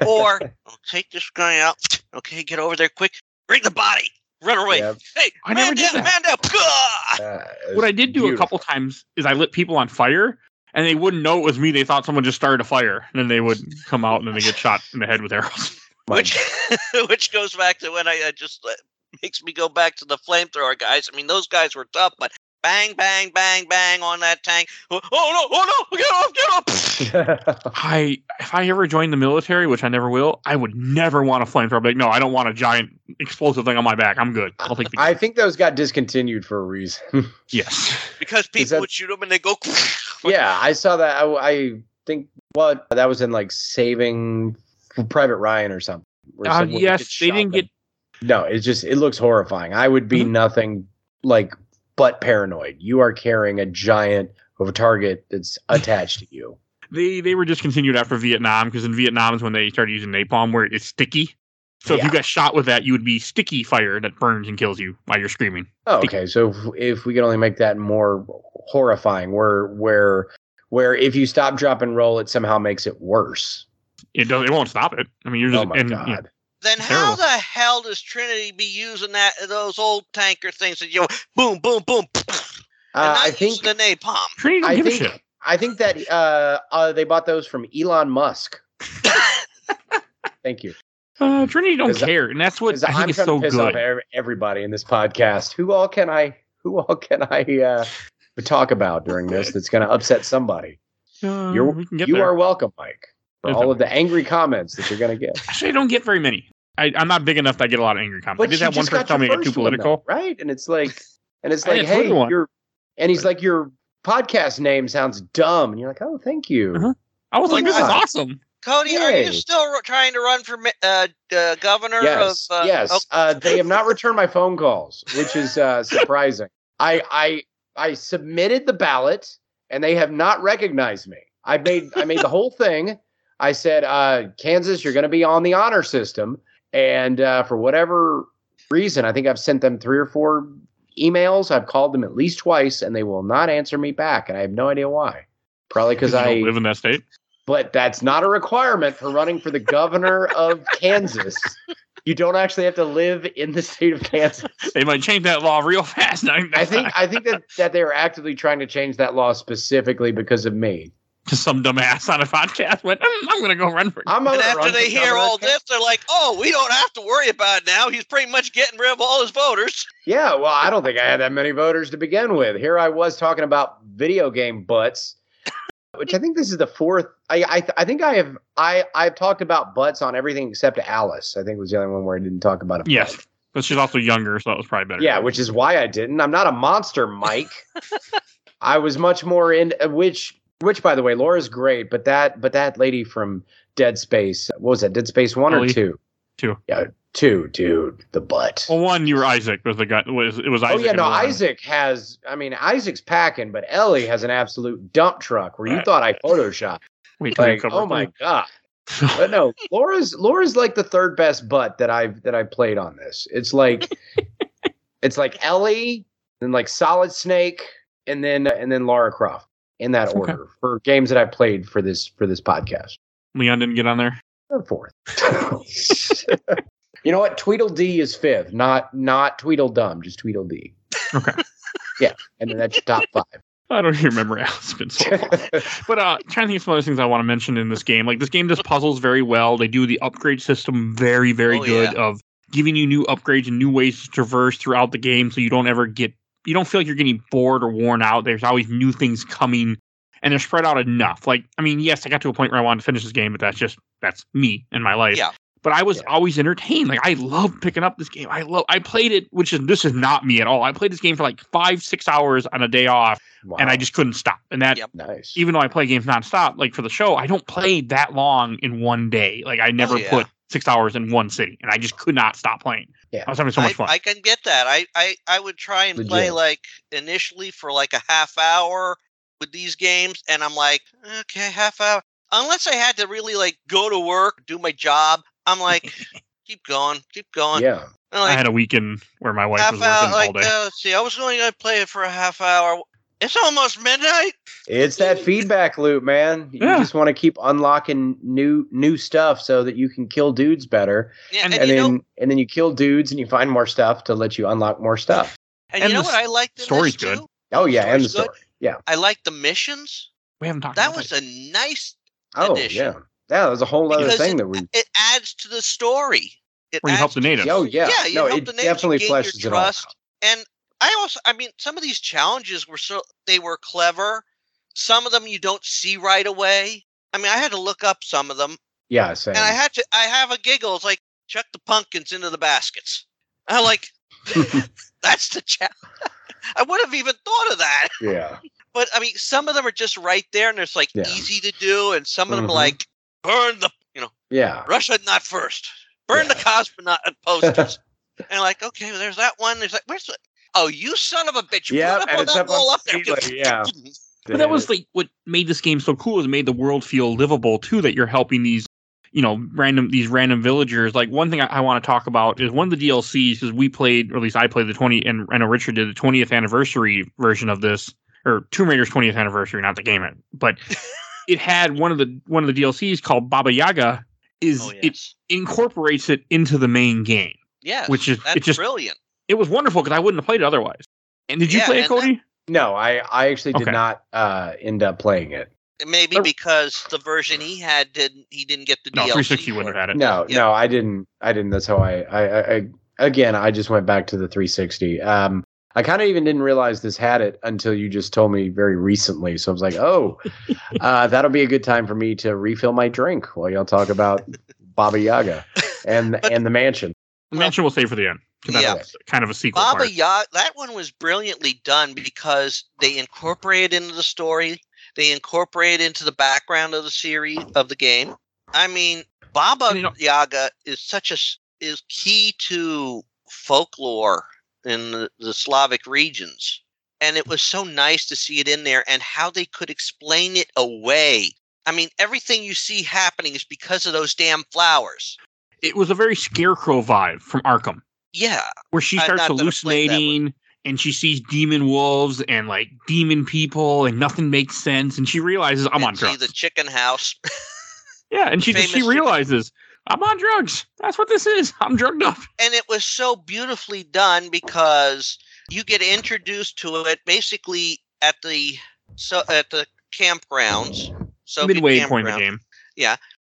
or I'll take this guy out. Okay, get over there quick, bring the body, run away. Yep. Hey, I man never did down, that. man down. Uh, What I did do a couple times is I lit people on fire. And they wouldn't know it was me. They thought someone just started a fire. And then they would come out and then they get shot in the head with arrows. Which which goes back to when I, I just uh, makes me go back to the flamethrower guys. I mean, those guys were tough, but bang, bang, bang, bang on that tank. Oh, oh no! Oh no! Get off! Get off! I if I ever join the military, which I never will, I would never want a flamethrower. Like, no, I don't want a giant explosive thing on my back. I'm good. I'll take the I think those got discontinued for a reason. yes. Because people that- would shoot them and they go. yeah, I saw that. I, I think what that was in like Saving Private Ryan or something. Uh, yes, gets they didn't by- get. No, it's just it looks horrifying. I would be Mhm. nothing like but paranoid. You are carrying a giant of a target that's attached to you. They they were discontinued after Vietnam because in Vietnam is when they started using napalm, where it's sticky. So if you Yeah. got shot with that, you would be sticky fire that burns and kills you while you're screaming. Oh, okay. So if, if we could only make that more horrifying, where where where if you stop, drop, and roll, it somehow makes it worse. It does. It won't stop it. I mean, you're oh just Oh my and, god. you know, Then how Terrible. the hell does Trinity be using that those old tanker things that you know, boom, boom, boom, Uh, not I think the napalm? Trinity don't I give think a shit. I think that uh, uh, they bought those from Elon Musk. Thank you. Uh, Trinity don't 'Cause I- care, and that's what I think I'm is trying so to piss good. off everybody in this podcast. Who all can I? Who all can I uh, talk about during this? That's going to upset somebody. Uh, You're we can get you there. are welcome, Mike, for all of the angry comments that you're going to get. Actually, I don't get very many. I, I'm not big enough that I get a lot of angry comments. I did have one just person got tell me your get too first one, though, right? And it's like, and it's like, had a Twitter hey, one. you're, and he's like, your podcast name sounds dumb, and you're like, oh, thank you. Uh-huh. I was like, my this is awesome. Cody, are you still ru- trying to run for uh, uh, governor Yes, of? Uh, yes. oh, Uh, they have not returned my phone calls, which is uh, surprising. I, I, I submitted the ballot, and they have not recognized me. I made, I made the whole thing. I said, uh, Kansas, you're going to be on the honor system, and uh, for whatever reason, I think I've sent them three or four emails. I've called them at least twice, and they will not answer me back, and I have no idea why. Probably because I don't live in that state. but that's not a requirement for running for the governor of Kansas. You don't actually have to live in the state of Kansas. They might change that law real fast. I think I think that, that they are actively trying to change that law specifically because of me. Just some dumbass on a podcast went, "Mm, I'm going to go run for. I'm and gonna after they hear all of Kansas. this, they're like, "Oh, we don't have to worry about it now. He's pretty much getting rid of all his voters." Yeah, well, I don't think I had that many voters to begin with. Here I was talking about video game butts, which I think this is the fourth. I I, I think I have I I've talked about butts on everything except Alice. I think was the only one where I didn't talk about it. Yes, but she's also younger, so that was probably better. Yeah, which is why I didn't. I'm not a monster, Mike. I was much more in which which by the way, Laura's great, but that but that lady from Dead Space, what was that? Dead Space 1 or 2? Two. Yeah, 2, dude, the butt. Well, one you were Isaac was the guy. Was it was Isaac? Oh yeah, no. Isaac has I mean, Isaac's packing, but Ellie has an absolute dump truck where you Right. thought I photoshopped. Oh you Like, oh my god. But no, Laura's Laura's like the third best butt that I've that I've played on this. It's like it's like Ellie, then like Solid Snake, and then and then Lara Croft. In that Okay. order for games that I've played for this for this podcast. Leon didn't get on there. The fourth. you know what? Tweedledee is fifth, not not Tweedledum, just Tweedledee. Okay. Yeah, and then that's your top five. I don't even remember how it's been so long. But uh, trying to think of some other things I want to mention in this game. Like this game does puzzles very well. They do the upgrade system very, very Oh, good yeah. of giving you new upgrades and new ways to traverse throughout the game, so you don't ever get you don't feel like you're getting bored or worn out. There's always new things coming, and they're spread out enough. Like I mean, yes, I got to a point where I wanted to finish this game, but that's just that's me and my life. Yeah. But I was Yeah. always entertained. Like I love picking up this game. I love. I played it, which is this is not me at all. I played this game for like five, six hours on a day off, Wow. and I just couldn't stop. And that Yep. nice. even though I play games nonstop, like for the show, I don't play that long in one day. Like I oh, never Oh, yeah. put six hours in one city and I just could not stop playing. Yeah. I was having so much I, fun. I can get that. I, I, I would try and play like initially for like a half hour with these games, and I'm like, okay, half hour. Unless I had to really like go to work, do my job, I'm like, keep going, keep going. yeah. And, I had a weekend where my wife half was working hour, all like, day. uh, see, I was going to play it for a half hour. It's almost midnight. It's that feedback loop, man. You Yeah. just want to keep unlocking new new stuff so that you can kill dudes better. Yeah, And- and, And, then know, and then you kill dudes and you find more stuff to let you unlock more stuff. and, and you know what I liked in story's this good. too? Oh yeah, and the Story's good. story. I like the missions. we haven't talked That about was a nice. Oh Addition. yeah. Yeah, that was a whole other Because thing it, that we it adds to the story. It where you help the natives. Oh yeah. Yeah, you no, help it the natives, you definitely gain your fleshes it all. out. And I also, I mean, some of these challenges were so they were clever. Some of them you don't see right away. I mean, I had to look up some of them, Yeah, same. and I had to. I have a giggle. It's like chuck the pumpkins into the baskets. I'm like that's the challenge. I would have even thought of that. yeah. But I mean, some of them are just right there, and it's like Yeah. easy to do, and some of them Mhm. are like burn the, you know, Yeah. Russia not first. Burn the cosmonaut posters. and like, okay, well, there's that one. There's like, where's the? Oh, you son of a bitch! You Yep, and it's that up on wall the up there. ceiling, yeah. But that was like what made this game so cool is it made the world feel livable too. That you're helping these, you know, random these random villagers. Like one thing I, I want to talk about is one of the DLCs is we played, or at least I played the 20, and I know Richard did the 20th anniversary version of this, or Tomb Raider's 20th anniversary, not the game, it, but it had one of the one of the DLCs called Baba Yaga. Is Oh it incorporates it into the main game, yes. which is that's it just brilliant. It was wonderful because I wouldn't have played it otherwise. And did you Yeah, play it, and that- Cody? No, I I actually did Okay. not uh end up playing it. Maybe because the version he had didn't he didn't get the no, DLC. 360 for wouldn't have had it. No, Yeah. no, I didn't. I didn't. That's how I, I, I, I again, I just went back to the 360. Um, I kind of even didn't realize this had it until you just told me very recently. So I was like, oh, uh, that'll be a good time for me to refill my drink while y'all talk about Baba Yaga and But- and the mansion. The mansion we'll save for the end. Yeah. Kind of a sequel Baba part. Yaga, that one was brilliantly done because they incorporated into the story, they incorporate into the background of the series of the game. I mean, Baba You know- Yaga is such a is key to folklore in the, the Slavic regions, and it was so nice to see it in there and how they could explain it away. I mean, everything you see happening is because of those damn flowers. It was a very scarecrow vibe from Arkham, Yeah, where she starts not gonna play that one. hallucinating and she sees demon wolves and like demon people and nothing makes sense and she realizes I'm on and see drugs. the chicken house. yeah, and she just, she realizes I'm on drugs. That's what this is. I'm drugged up. and it was so beautifully done because you get introduced to it basically at the so at the campgrounds Soviet Midway point of the game. Yeah.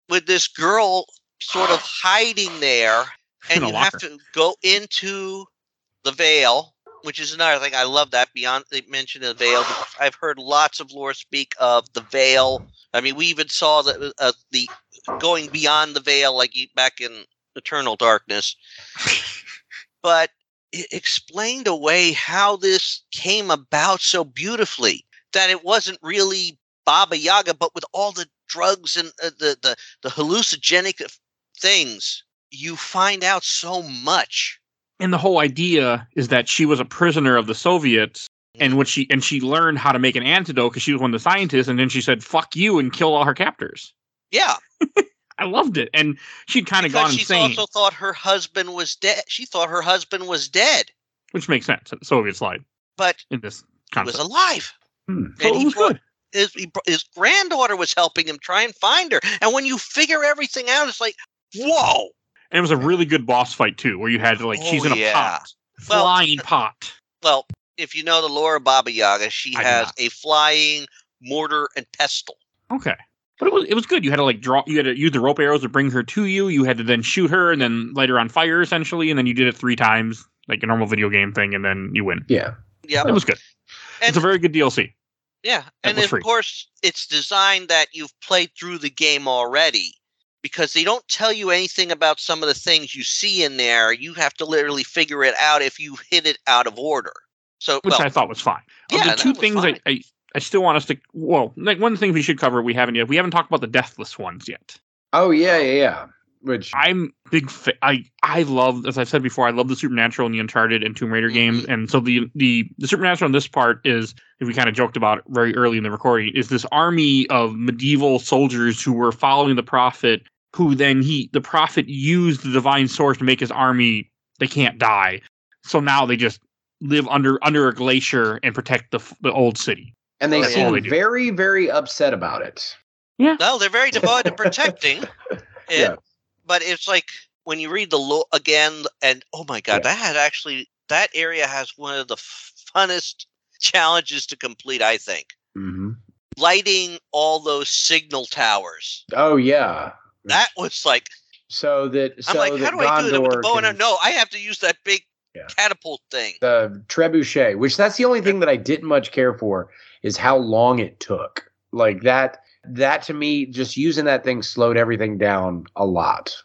With this girl sort of hiding there and you have to go into the veil which is another thing i love that beyond they mentioned the veil i've heard lots of lore speak of the veil. I mean we even saw the uh, the going beyond the veil like back in eternal darkness. But it explained away how this came about so beautifully that it wasn't really baba yaga but with all the drugs and uh, the, the the hallucinogenic things you find out so much And the whole idea is that she was a prisoner of the Soviets and what she and she learned how to make an antidote because she was one of the scientists and then she said fuck you and killed all her captors. yeah I loved it. And she'd kind of gone because she insane, also thought her husband was dead she thought her husband was dead which makes sense. The Soviets lied but in this he was alive Hmm. So it was brought- good. his his granddaughter was helping him try and find her. And when you figure everything out, it's like, whoa. And it was a really good boss fight too, where you had to like oh, she's Oh, in a yeah. pot, Well, flying uh, pot. Well, if you know the lore of Baba Yaga, she I has a flying mortar and pestle. Okay. But it was it was good. You had to like draw. You had to use the rope arrows to bring her to you. You had to then shoot her and then light her on fire essentially, and then you did it three times, like a normal video game thing, and then you win. Yeah. Yeah, It was good. and it's a very good DLC. yeah, and was of free. course it's designed that you've played through the game already, because they don't tell you anything about some of the things you see in there. You have to literally figure it out if you hit it out of order. So, which well, I thought was fine. Of Yeah, the two things I. I I still want us to well, like one thing we should cover we haven't yet. We haven't talked about the deathless ones yet. Oh yeah, yeah, yeah. Which I'm big. Fa- I I love, as I've said before, I love the Supernatural and the Uncharted and Tomb Raider games, Mm-hmm. and so the the the Supernatural in this part is, if we kind of joked about it very early in the recording, is this army of medieval soldiers who were following the prophet, who then he the prophet used the divine source to make his army they can't die, so now they just live under under a glacier and protect the the old city. and they That's seem they very, very upset about it. no, they're very devoted to protecting it. Yeah. But it's like when you read the lore again, and oh my god, Yeah. that had actually that area has one of the funnest challenges to complete. I think hmm lighting all those signal towers. Oh yeah. That was like So that I'm like, how do I do that with the bow and can- arrow? No, I have to use that big Yeah. catapult thing. the trebuchet, which that's the only thing that I didn't much care for, is how long it took. Like that, that to me, just using that thing slowed everything down a lot.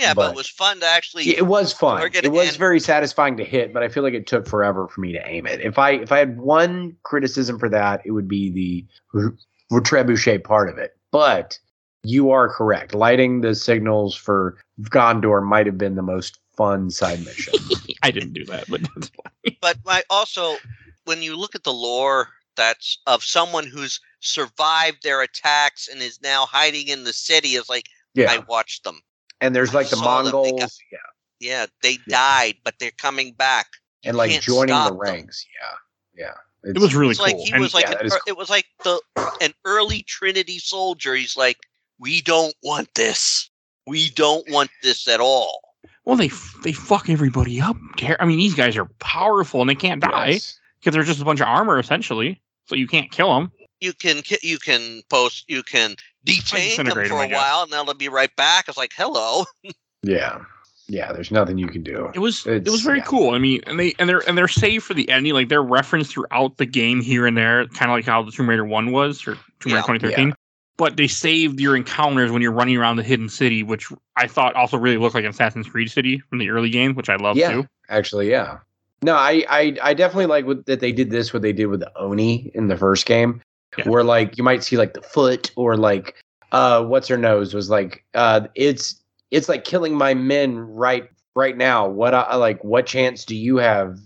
Yeah, but, But- it was fun to actually. It was fun. We're It was end- very satisfying to hit, but I feel like it took forever for me to aim it. If I if I had one criticism for that, it would be the r- r- trebuchet part of it. But you are correct. Lighting the signals for Gondor might have been the most fun side mission. I didn't do that, but that's fine. But I also, when you look at the lore that's of someone who's survived their attacks and is now hiding in the city, is like Yeah, I watched them. and there's like the saw them. They got- Mongols. Yeah. Yeah, they died, but they're coming back. and like joining the stop them. ranks. Yeah, yeah. It was really cool. like he And was like yeah, an that is ear- cool. it was like the an early Trinity soldier. He's like, we don't want this. We don't want this at all. well, they they fuck everybody up. I mean, these guys are powerful and they can't die Yes. Because they're just a bunch of armor essentially. So you can't kill them. You can ki- you can post you can detain them for I a guess. while, and then they'll be right back. It's like, hello. Yeah, yeah. There's nothing you can do. It was it was very yeah. cool. I mean, and they and they're and they're saved for the ending. Like they're referenced throughout the game here and there, kind of like how the Tomb Raider one was or Tomb Raider Yeah. 2013. But they saved your encounters when you're running around the hidden city, which I thought also really looked like an Assassin's Creed city from the early game, which I love Yeah. too. Actually, yeah. No, I, I, I definitely like what, that they did this. What they did with the Oni in the first game, Yeah. where like you might see like the foot or like uh, what's her nose was like uh, it's it's like killing my men right right now. What I like? What chance do you have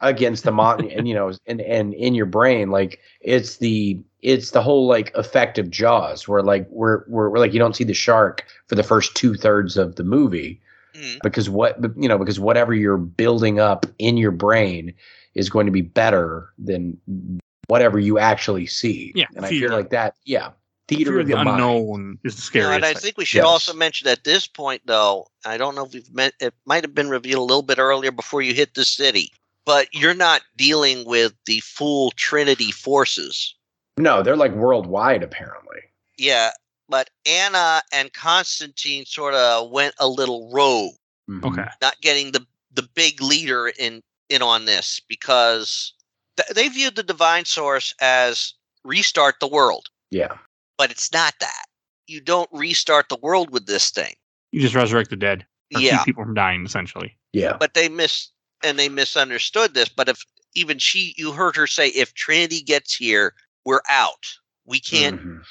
against the mon? and you know, and and in your brain, like it's the it's the whole like effect of Jaws, where like we're we're, we're like you don't see the shark for the first two thirds of the movie Mm. because what you know because whatever you're building up in your brain is going to be better than whatever you actually see. Yeah, and I fear. feel like that. Yeah, theater Fear of of the, the, mind. unknown is the No, scariest. and I thing. think we should also mention at this point, though, I don't know if we've met, it might have been revealed a little bit earlier before you hit the city, but you're not dealing with the full Trinity forces. No, they're like worldwide apparently. Yeah, but Anna and Constantine sort of went a little rogue, Mhm. okay. not getting the the big leader in in on this because th- they viewed the divine source as restart the world, Yeah. but it's not that. You don't restart the world with this thing. You just resurrect the dead. Or Yeah, keep people from dying, essentially. Yeah. but they miss and they misunderstood this but if even she you heard her say if trinity gets here we're out we can't Mhm.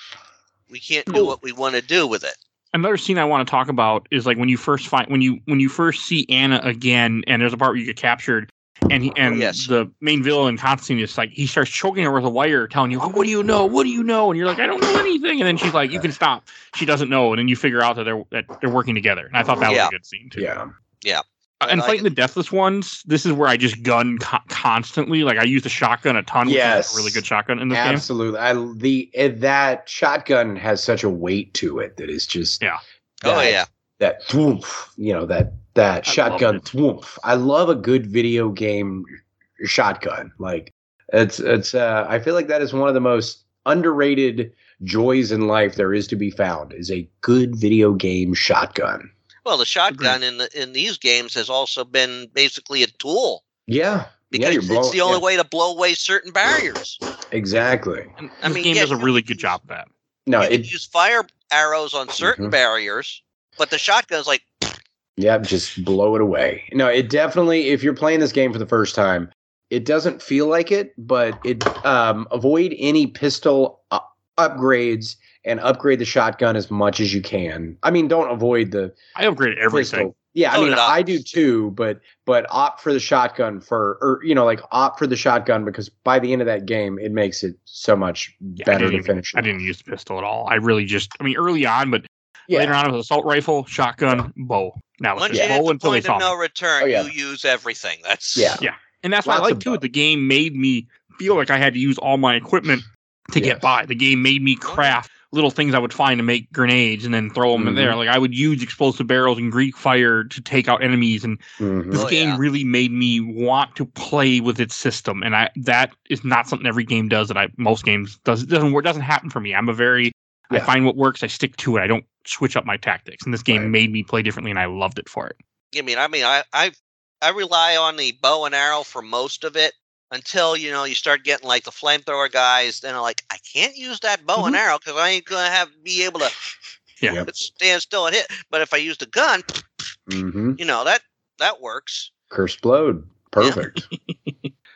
We can't do what we want to do with it Another scene I want to talk about is like when you first find when you when you first see Anna again, and there's a part where you get captured, and he and Yes. the main villain Constantine is like he starts choking her with a wire, telling you, oh, "What do you know? What do you know?" And you're like, "I don't know anything." And then she's like, "You can stop." She doesn't know, and then you figure out that they're that they're working together. And I thought that was a good scene too. Yeah. Uh, and I fighting the deathless ones, this is where I just gun co- constantly. Like I use the shotgun a ton. Which Yes. is a really good shotgun in this game. Absolutely. I the that shotgun has such a weight to it that is just Yeah. Oh yeah. that thwoomph, you know that that I shotgun loved. I love a good video game shotgun. Like it's it's uh I feel like that is one of the most underrated joys in life there is to be found is a good video game shotgun. Well, the shotgun in the in these games has also been basically a tool Yeah. because yeah, it's the only yeah, way to blow away certain barriers. Exactly. And I this mean, game yeah, does a really good job of that. No, you can it use fire arrows on certain Mhm. barriers, but the shotgun's like, Yeah, just blow it away. No, it definitely. If you're playing this game for the first time, it doesn't feel like it, but it um, avoid any pistol u- upgrades and upgrade the shotgun as much as you can. I mean, don't avoid the I upgrade everything. pistol. Yeah, I oh, mean, did I. I do too, but but opt for the shotgun for, or you know, like opt for the shotgun because by the end of that game, it makes it so much Yeah, better didn't to even- finish. I didn't use the pistol at all. I really just, I mean, early on, but Yeah, later on it was assault rifle, shotgun, bow. Now it's once just you hit bow the until they point saw of me. no return, Oh, yeah. you use everything. That's Yeah. Yeah, and that's what I like of too. bow. The game made me feel like I had to use all my equipment to Yes. get by. The game made me craft little things I would find to make grenades and then throw them in Mhm. there. Like I would use explosive barrels and Greek fire to take out enemies. And Mhm. this Oh, game yeah. really made me want to play with its system. And I that is not something every game does. That I most games does doesn't work doesn't happen for me. I'm a very I find what works. I stick to it. I don't switch up my tactics. And this game Right. made me play differently, and I loved it for it. I mean, I mean, I, I, I rely on the bow and arrow for most of it until you know you start getting like the flamethrower guys. Then I'm like, I can't use that bow and arrow because I ain't gonna have be able to Yeah. Yep. stand still and hit. But if I use the gun, Mhm. you know that that works. Curse blowed. Perfect.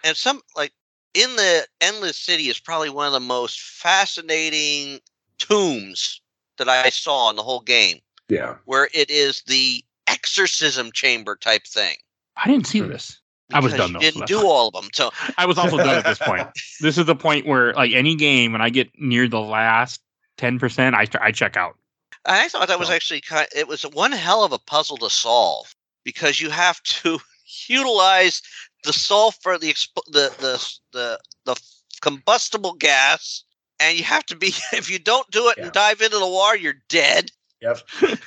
And some like in the endless city is probably one of the most fascinating tombs that I saw in the whole game, yeah. where it is the exorcism chamber type thing. I didn't see Hmm. this. I was done, though, Didn't do all of them. So I was also done at this point. This is the point where, like any game, when I get near the last ten percent, I I check out. I thought that was actually kind. It was one hell of a puzzle to solve because you have to utilize the sulfur, the exp- the the the the combustible gas, and you have to be. If you don't do it Yeah. and dive into the water, you're dead. Yep.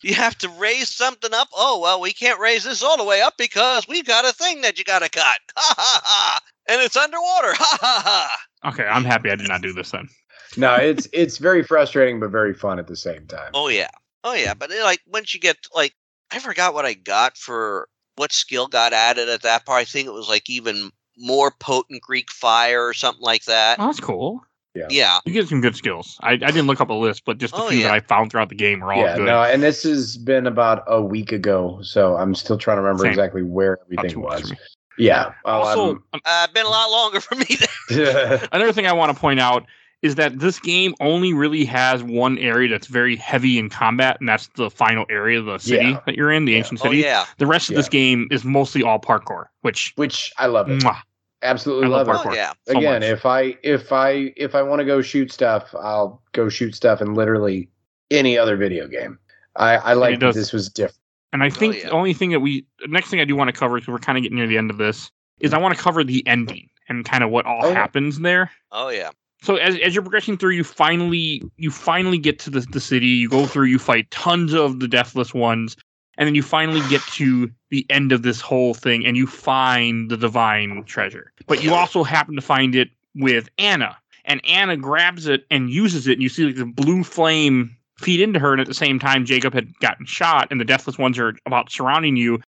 You have to raise something up. Oh well, we can't raise this all the way up because we've got a thing that you got to cut. Ha ha ha! And it's underwater. Ha ha ha! Okay, I'm happy I did not do this then. No, it's it's very frustrating but very fun at the same time. Oh yeah. Oh yeah. But it, like once you get like I forgot what I got for what skill got added at that part. I think it was like even more potent Greek fire or something like that. Oh, that's cool. Yeah. You get some good skills. I, I didn't look up a list, but just the Oh, few yeah. that I found throughout the game are all yeah, good. no, and this has been about a week ago, so I'm still trying to remember Same. exactly where everything was. Yeah. Well, also, I'm- um, Uh, been a lot longer for me. Another thing I want to point out is that this game only really has one area that's very heavy in combat, and that's the final area of the city Yeah. that you're in, the Yeah. ancient oh city. yeah. The rest of this game is mostly all parkour, which which I love it. mwah, Absolutely I love love, parkour. Oh it. yeah. so Again, much. if I if I if I want to go shoot stuff, I'll go shoot stuff in literally any other video game. I I like that this was different. And I oh, think yeah. the only thing that we, next thing I do want to cover, because we're kind of getting near the end of this, is I want to cover the ending and kind of what all Oh, happens there. Oh yeah. So as, as you're progressing through, you finally you finally get to the, the city. You go through, you fight tons of the deathless ones, and then you finally get to the end of this whole thing, and you find the divine treasure. But you also happen to find it with Anna, and Anna grabs it and uses it, and you see like the blue flame feed into her, and at the same time, Jacob had gotten shot, and the deathless ones are about surrounding you.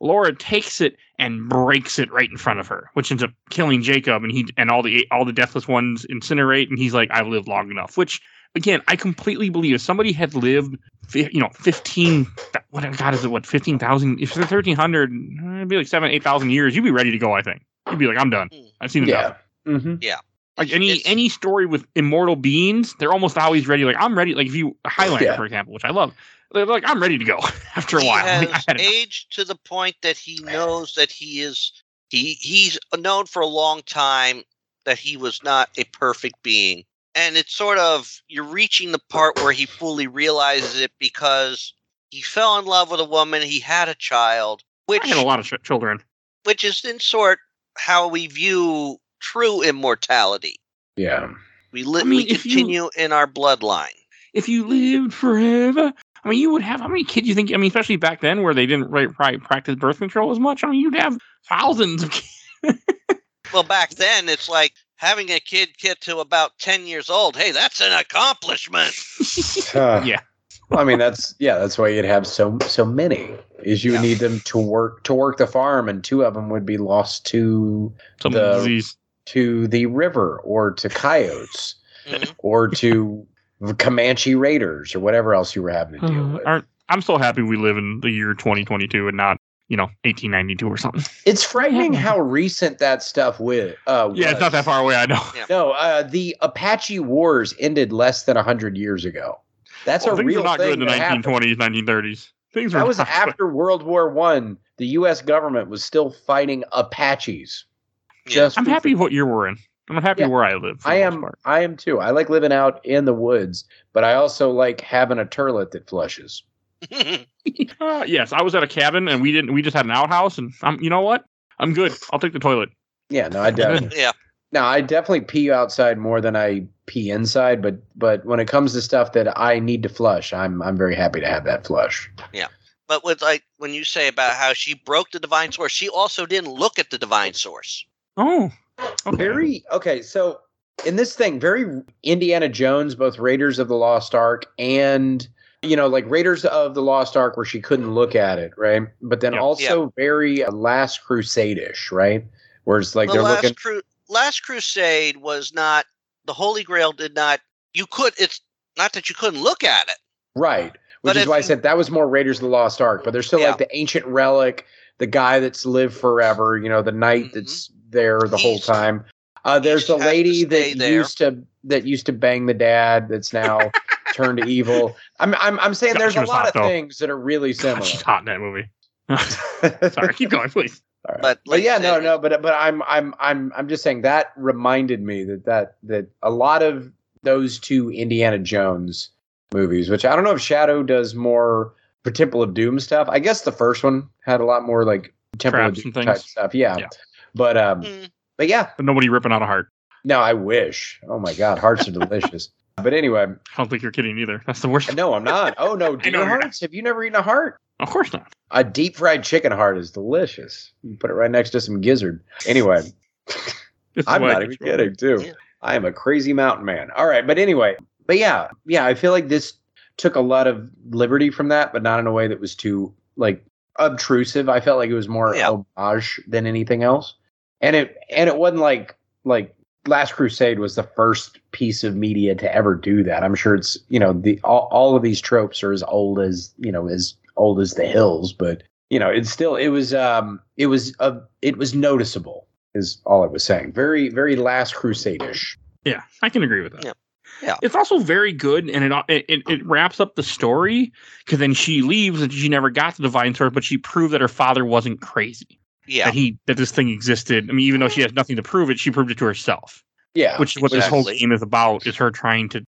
Laura takes it and breaks it right in front of her, which ends up killing Jacob, and he and all the all the deathless ones incinerate, and he's like, "I've lived long enough." Which, again, I completely believe if somebody had lived, you know, fifteen, what God is it? What fifteen thousand? If they're thirteen hundred, it'd be like seven, eight thousand years. You'd be ready to go. I think you'd be like, "I'm done. Hmm. I've seen enough." Yeah. Mm-hmm. Like any It's- any story with immortal beings, they're almost always ready. Like I'm ready. Like if you Highlander, Yeah. for example, which I love, they're like I'm ready to go after a he while. Like, I has had enough. aged to the point that he knows that he is he he's known for a long time that he was not a perfect being and it's sort of you're reaching the part where he fully realizes it because he fell in love with a woman he had a child which I had a lot of ch- children. which is in sort how we view true immortality. Yeah. We li- I mean, we if you- continue in our bloodline. If you lived forever, I mean, you would have how many kids you think? I mean, especially back then where they didn't right, right, practice birth control as much. I mean, you'd have thousands of kids. Well, back then it's like having a kid get to about ten years old. Hey, that's an accomplishment. Uh, yeah. Well, I mean, that's yeah, that's why you'd have so so many. Is you Yeah. need them to work to work the farm, and two of them would be lost to Some The- disease. to the river or to coyotes Mhm. or to Comanche raiders or whatever else you were having to deal Uh, with. aren't- I'm so happy we live in the year 2022 and not, you know, 1892 or something. It's frightening how recent that stuff with. Uh, Yeah, it's not that far away. I know. No, uh, the Apache Wars ended less than hundred years ago. That's Well, a things real were not thing. good in the that happened. 1920s, 1930s. Things were That was not good. after World War One. The U.S. government was still fighting Apaches. Yeah. Just I'm for- happy what year we're in. I'm happy Yeah. where I live. I am. I am too. I like living out in the woods, but I also like having a turlet that flushes. Uh, yes, I was at a cabin and we didn't. We just had an outhouse, and I'm. You know what? I'm good. I'll take the toilet. Yeah, no, I definitely. yeah. now I definitely pee outside more than I pee inside, but but when it comes to stuff that I need to flush, I'm I'm very happy to have that flush. Yeah. But with like when you say about how she broke the divine source, she also didn't look at the divine source. Oh, okay. Very okay. So in this thing, very Indiana Jones, both Raiders of the Lost Ark and you know like Raiders of the Lost Ark, where she couldn't look at it, right? But then Yep. also very uh, Last Crusade ish, right? Where it's like the they're last looking. cru- last crusade was not the Holy Grail did not you could it's not that you couldn't look at it. Right. Which But is if why I said that was more Raiders of the Lost Ark, but there's still Yeah. like the ancient relic, the guy that's lived forever, you know, the knight Mhm. that's there the whole time. Uh, there's he the lady that there. used to that used to bang the dad that's now turned evil. I'm I'm I'm saying God, there's a lot hot, of though. things that are really God, similar. she's hot in that movie. Sorry, keep going, please. All right. But But, yeah, no, no, but but I'm I'm I'm I'm just saying that reminded me that that that a lot of those two Indiana Jones movies, which I don't know if Shadow does more for Temple of Doom stuff. I guess the first one had a lot more like Temple Traps of and Doom type stuff. Yeah. Yeah. But um Mm. but yeah, But nobody ripping out a heart. no, I wish. Oh my god, hearts are delicious. But anyway, I don't think you're kidding either. That's the worst. no, I'm not. Oh no, I know deer you're hearts? Have you never eaten a heart? Of course not. A deep fried chicken heart is delicious. You put it right next to some gizzard. Anyway, I'm not even kidding, it. too. I am a crazy mountain man. All right, but anyway, but yeah, yeah, I feel like this took a lot of liberty from that, but not in a way that was too like obtrusive. I felt like it was more Yeah. homage than anything else, and it and it wasn't like like Last Crusade was the first piece of media to ever do that. I'm sure it's you know the all, all of these tropes are as old as you know as old as the hills, but you know it's still it was um it was uh, it was noticeable is all I was saying. Very very Last Crusade-ish. Yeah, I can agree with that. Yeah. Yeah. It's also very good, and it it, it wraps up the story because then she leaves and she never got the divine source, but she proved that her father wasn't crazy. Yeah. That he that this thing existed. I mean, even though she has nothing to prove it, she proved it to herself. Yeah, Which is what this whole game is about: is her trying to,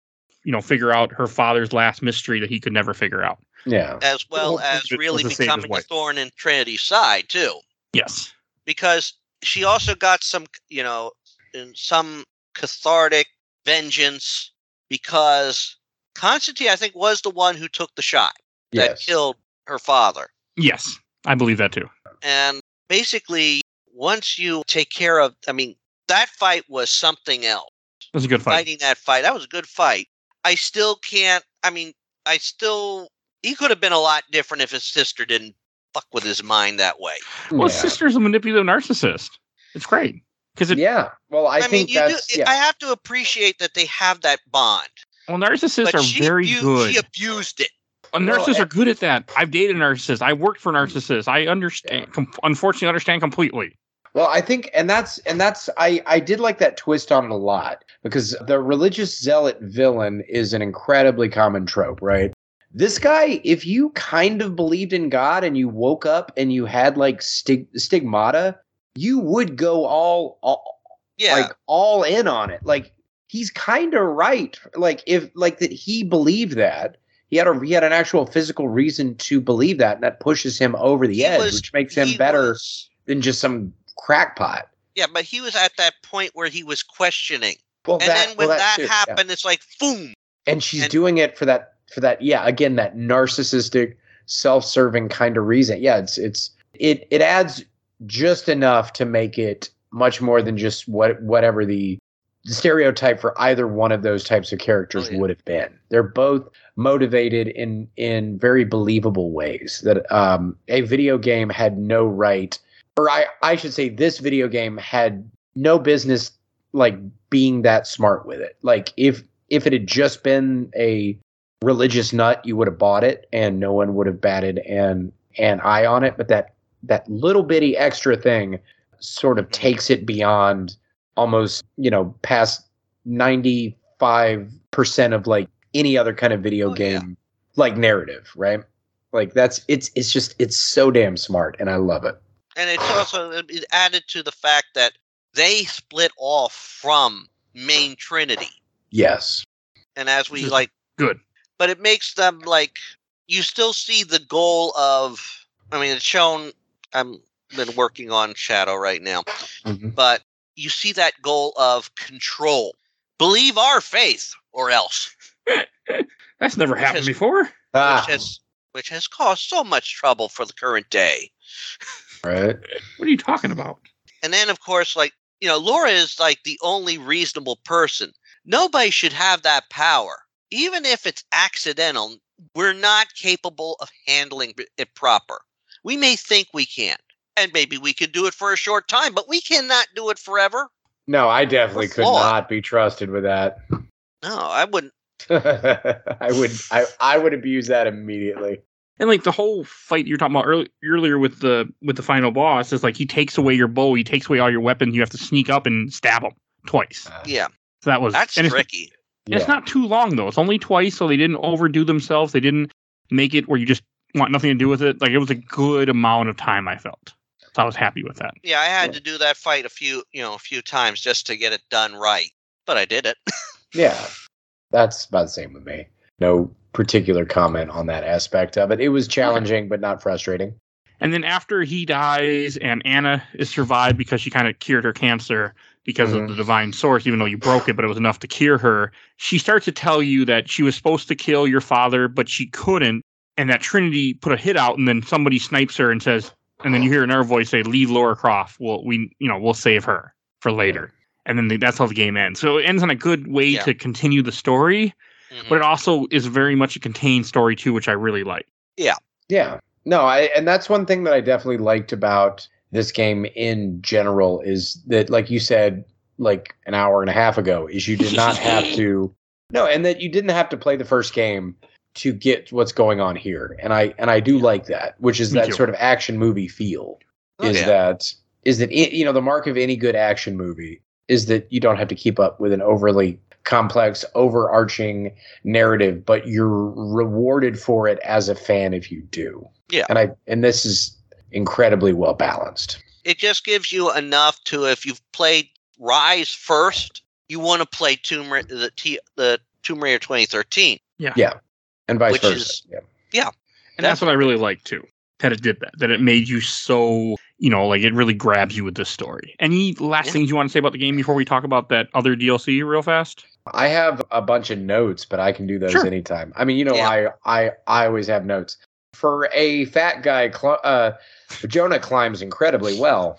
you know, figure out her father's last mystery that he could never figure out. yeah, as well as really to save his becoming a thorn in Trinity's side too. Yes. because she also got some, you know, in some cathartic vengeance because Constantine, I think, was the one who took the shot that yes. killed her father. Yes, I believe that too. And basically, once you take care of, I mean, that fight was something else. It was a good fight. Fighting that fight, that was a good fight. I still can't, I mean, I still, he could have been a lot different if his sister didn't fuck with his mind that way. Well, his yeah. sister's a manipulative narcissist. It's great because it. yeah. Well, I, I, think mean, you do, yeah. I have to appreciate that they have that bond. Well, narcissists but are she very abu- good. She abused it. Well, Well, narcissists are good at that. I've dated narcissists. I worked for narcissists. I understand. Com- unfortunately, understand completely. Well, I think, and that's and that's I I did like that twist on it a lot because the religious zealot villain is an incredibly common trope, right? This guy, if you kind of believed in God and you woke up and you had like stig- stigmata, you would go all, all Yeah. like all in on it. Like he's kind of right. Like if like that he believed that he had a he had an actual physical reason to believe that, and that pushes him over the He edge, was- which makes him better was- than just some crackpot. yeah, but he was at that point where he was questioning, Well, and then when well, that, yeah. happened, it's like boom. and she's and- doing it for that for that yeah again that narcissistic self-serving kind of reason yeah it's it's it it adds just enough to make it much more than just what whatever the stereotype for either one of those types of characters Oh, yeah. would have been they're both motivated in in very believable ways that um a video game had no right or i i should say this video game had no business like being that smart with it like if if it had just been a religious nut, you would have bought it and no one would have batted an an eye on it. But that that little bitty extra thing sort of takes it beyond almost, you know, past ninety five percent of like any other kind of video Oh, yeah. game like narrative, right? Like that's it's it's just it's so damn smart and I love it. and it's also it added to the fact that they split off from main trinity Yes. and as we like good. but it makes them like you still see the goal of i mean it's shown i'm been working on shadow right now Mhm. but you see that goal of control believe our faith or else That's never happened has- before. Ah, which has which has caused so much trouble for the current day right. What are you talking about? And then, of course, like, you know, Lara is like the only reasonable person. Nobody should have that power. Even if it's accidental, we're not capable of handling it proper. We may think we can, and maybe we could do it for a short time, but we cannot do it forever. No, I definitely could not be trusted with that. No, I wouldn't. I would I, I would abuse that immediately. And like the whole fight you're talking about early, earlier with the with the final boss is like he takes away your bow, he takes away all your weapons. You have to sneak up and stab him twice. Uh, yeah, So that was that's and it's, tricky. it's not too long though. It's only twice, so they didn't overdo themselves. They didn't make it where you just want nothing to do with it. Like it was a good amount of time. I felt. So I was happy with that. Yeah, I had to do that fight a few, you know, a few times just to get it done right, but I did it. Yeah. That's about the same with me. No particular comment on that aspect of it. It was challenging but not frustrating. And then after he dies and Anna is survived because she kind of cured her cancer because Mhm. of the divine source, even though you broke it, but it was enough to cure her. She starts to tell you that she was supposed to kill your father, but she couldn't. And that Trinity put a hit out, and then somebody snipes her and says, and then you hear another voice say, "Leave Lara Croft. Well, we, you know, we'll save her for later." And then the, that's how the game ends. So it ends on a good way Yeah. to continue the story, Mhm. but it also is very much a contained story too, which I really like. Yeah. Yeah, no, I and that's one thing that I definitely liked about this game in general is that like you said like an hour and a half ago is you did not have to no and that you didn't have to play the first game to get what's going on here and I and I do like that which is Me that too. sort of action movie feel Oh, is yeah. that is that it, you know the mark of any good action movie is that you don't have to keep up with an overly complex overarching narrative but you're rewarded for it as a fan if you do Yeah. and i and this is incredibly well balanced it just gives you enough to if you've played Rise first, you want to play Tomb Ra- the T, the Tomb Raider 2013. Yeah. Yeah. and vice Which versa is- yeah. And that's what I really like too. That it did that. That it made you so you know, like it really grabs you with this story. Any last Yeah. things you want to say about the game before we talk about that other DLC real fast? i have a bunch of notes but i can do those Sure. anytime i mean you know Yeah. I, I i always have notes for a fat guy cl- uh jonah climbs incredibly well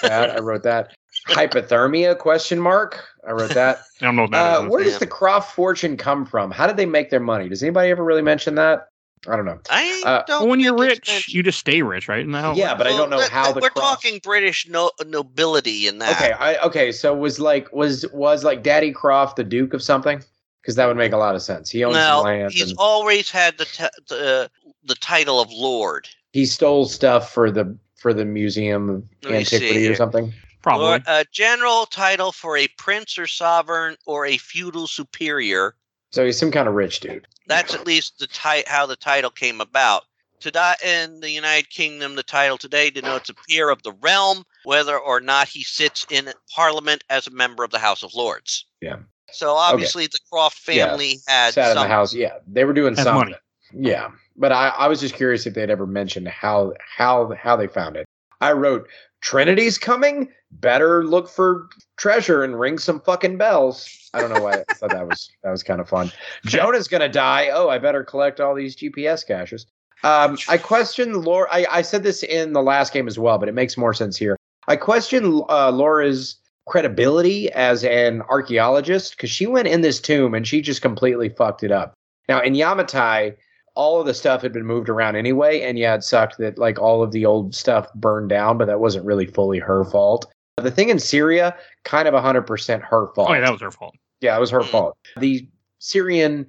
that i wrote that hypothermia question mark i wrote that I don't know that Uh, where does the Croft fortune come from? How did they make their money? Does anybody ever really mention that? I don't know. I Uh, don't. Well, when you're rich, mentioned. you just stay rich, right? No. yeah, but I don't know that- how that- the we're Croft. talking British no, nobility in that. Okay, I, okay. So was like was was like Daddy Croft the Duke of something? Because that would make a lot of sense. He owns no, some land. he's and always had the t- the the title of Lord. he stole stuff for the for the Museum of Let me see Antiquity or something. Probably. Lord, a general title for a prince or sovereign or a feudal superior. So he's some kind of rich dude. That's at least the ti- how the title came about. Today, in the United Kingdom, the title today denotes a peer of the realm, whether or not he sits in Parliament as a member of the House of Lords. Yeah. So obviously the Croft Yeah. family had Sat in some the house. Yeah, they were doing Has something. money. Yeah, but I, I was just curious if they'd ever mentioned how how how they found it. I wrote Trinity's coming. Better look for treasure and ring some fucking bells. I don't know why I thought that was that was kind of fun. Jonah's gonna die. Oh, I better collect all these GPS caches. Um, I question Lara. I, I said this in the last game as well, but it makes more sense here. I question uh, Lara's credibility as an archaeologist because she went in this tomb and she just completely fucked it up. Now in Yamatai, all of the stuff had been moved around anyway, and yeah, it sucked that like all of the old stuff burned down, but that wasn't really fully her fault. The thing in Syria, kind of 100% her fault. Oh yeah, that was her fault. Yeah, it was her Mm. fault. The Syrian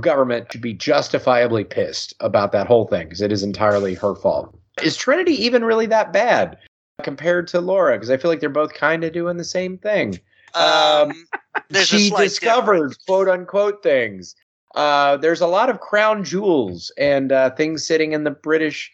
government should be justifiably pissed about that whole thing because it is entirely her fault. Is Trinity even really that bad compared to Lara? Because I feel like they're both kind of doing the same thing. um, there's she slight discovered difference. quote unquote things. Uh, there's a lot of crown jewels and uh, things sitting in the British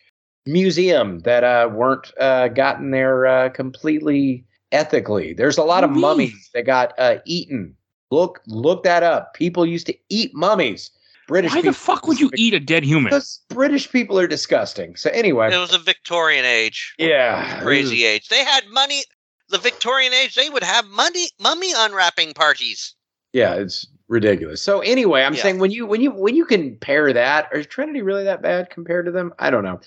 Museum that uh, weren't uh, gotten there uh, completely ethically. There's a lot of What do mummies that got uh, eaten. Look, look that up. People used to eat mummies. British Why people. the fuck would you eat a dead human? Because British people are disgusting. So anyway, It was a Victorian age, yeah, crazy age. They had money. The Victorian age, they would have money, mummy unwrapping parties. Yeah, it's ridiculous. So anyway, I'm Yeah. saying when you when you when you compare that, is Trinity really that bad compared to them? I don't know.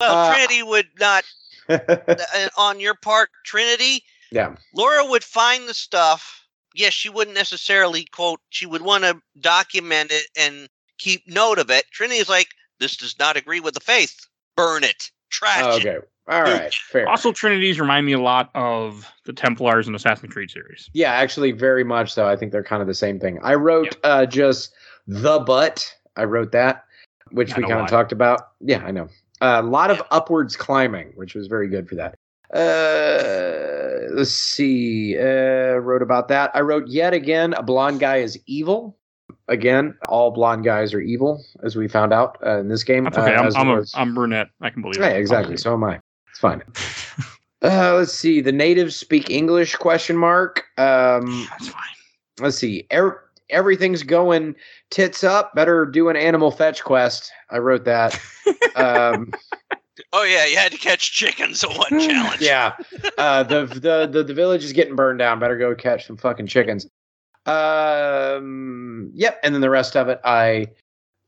Well, Uh, Trinity would not, uh, on your part, Trinity, yeah, Lara would find the stuff. Yes, she wouldn't necessarily quote. She would want to document it and keep note of it. Trinity is like, this does not agree with the faith. Burn it. Trash Oh, it. okay, all right, fair. Also, Trinities remind me a lot of the Templars in Assassin's Creed series. Yeah, actually, very much so. I think they're kind of the same thing. I wrote uh, just the butt. I wrote that, which I we kind of talked about. Yeah, I know. a lot of Yeah. upwards climbing, which was very good for that. Uh, let's see. Uh, wrote about that. I wrote yet again. A blonde guy is evil. Again, all blonde guys are evil, as we found out uh, in this game. That's okay. uh, I'm, I'm, a, I'm brunette. I can believe it. exactly. So am I. It's fine. Uh, let's see. The natives speak English? Question mark. Um, That's fine. let's see. Er- everything's going tits up. Better do an animal fetch quest. I wrote that. um, Oh yeah, you had to catch chickens at one challenge. yeah. Uh, the, the the the village is getting burned down. Better go catch some fucking chickens. Um. Yep. And then the rest of it I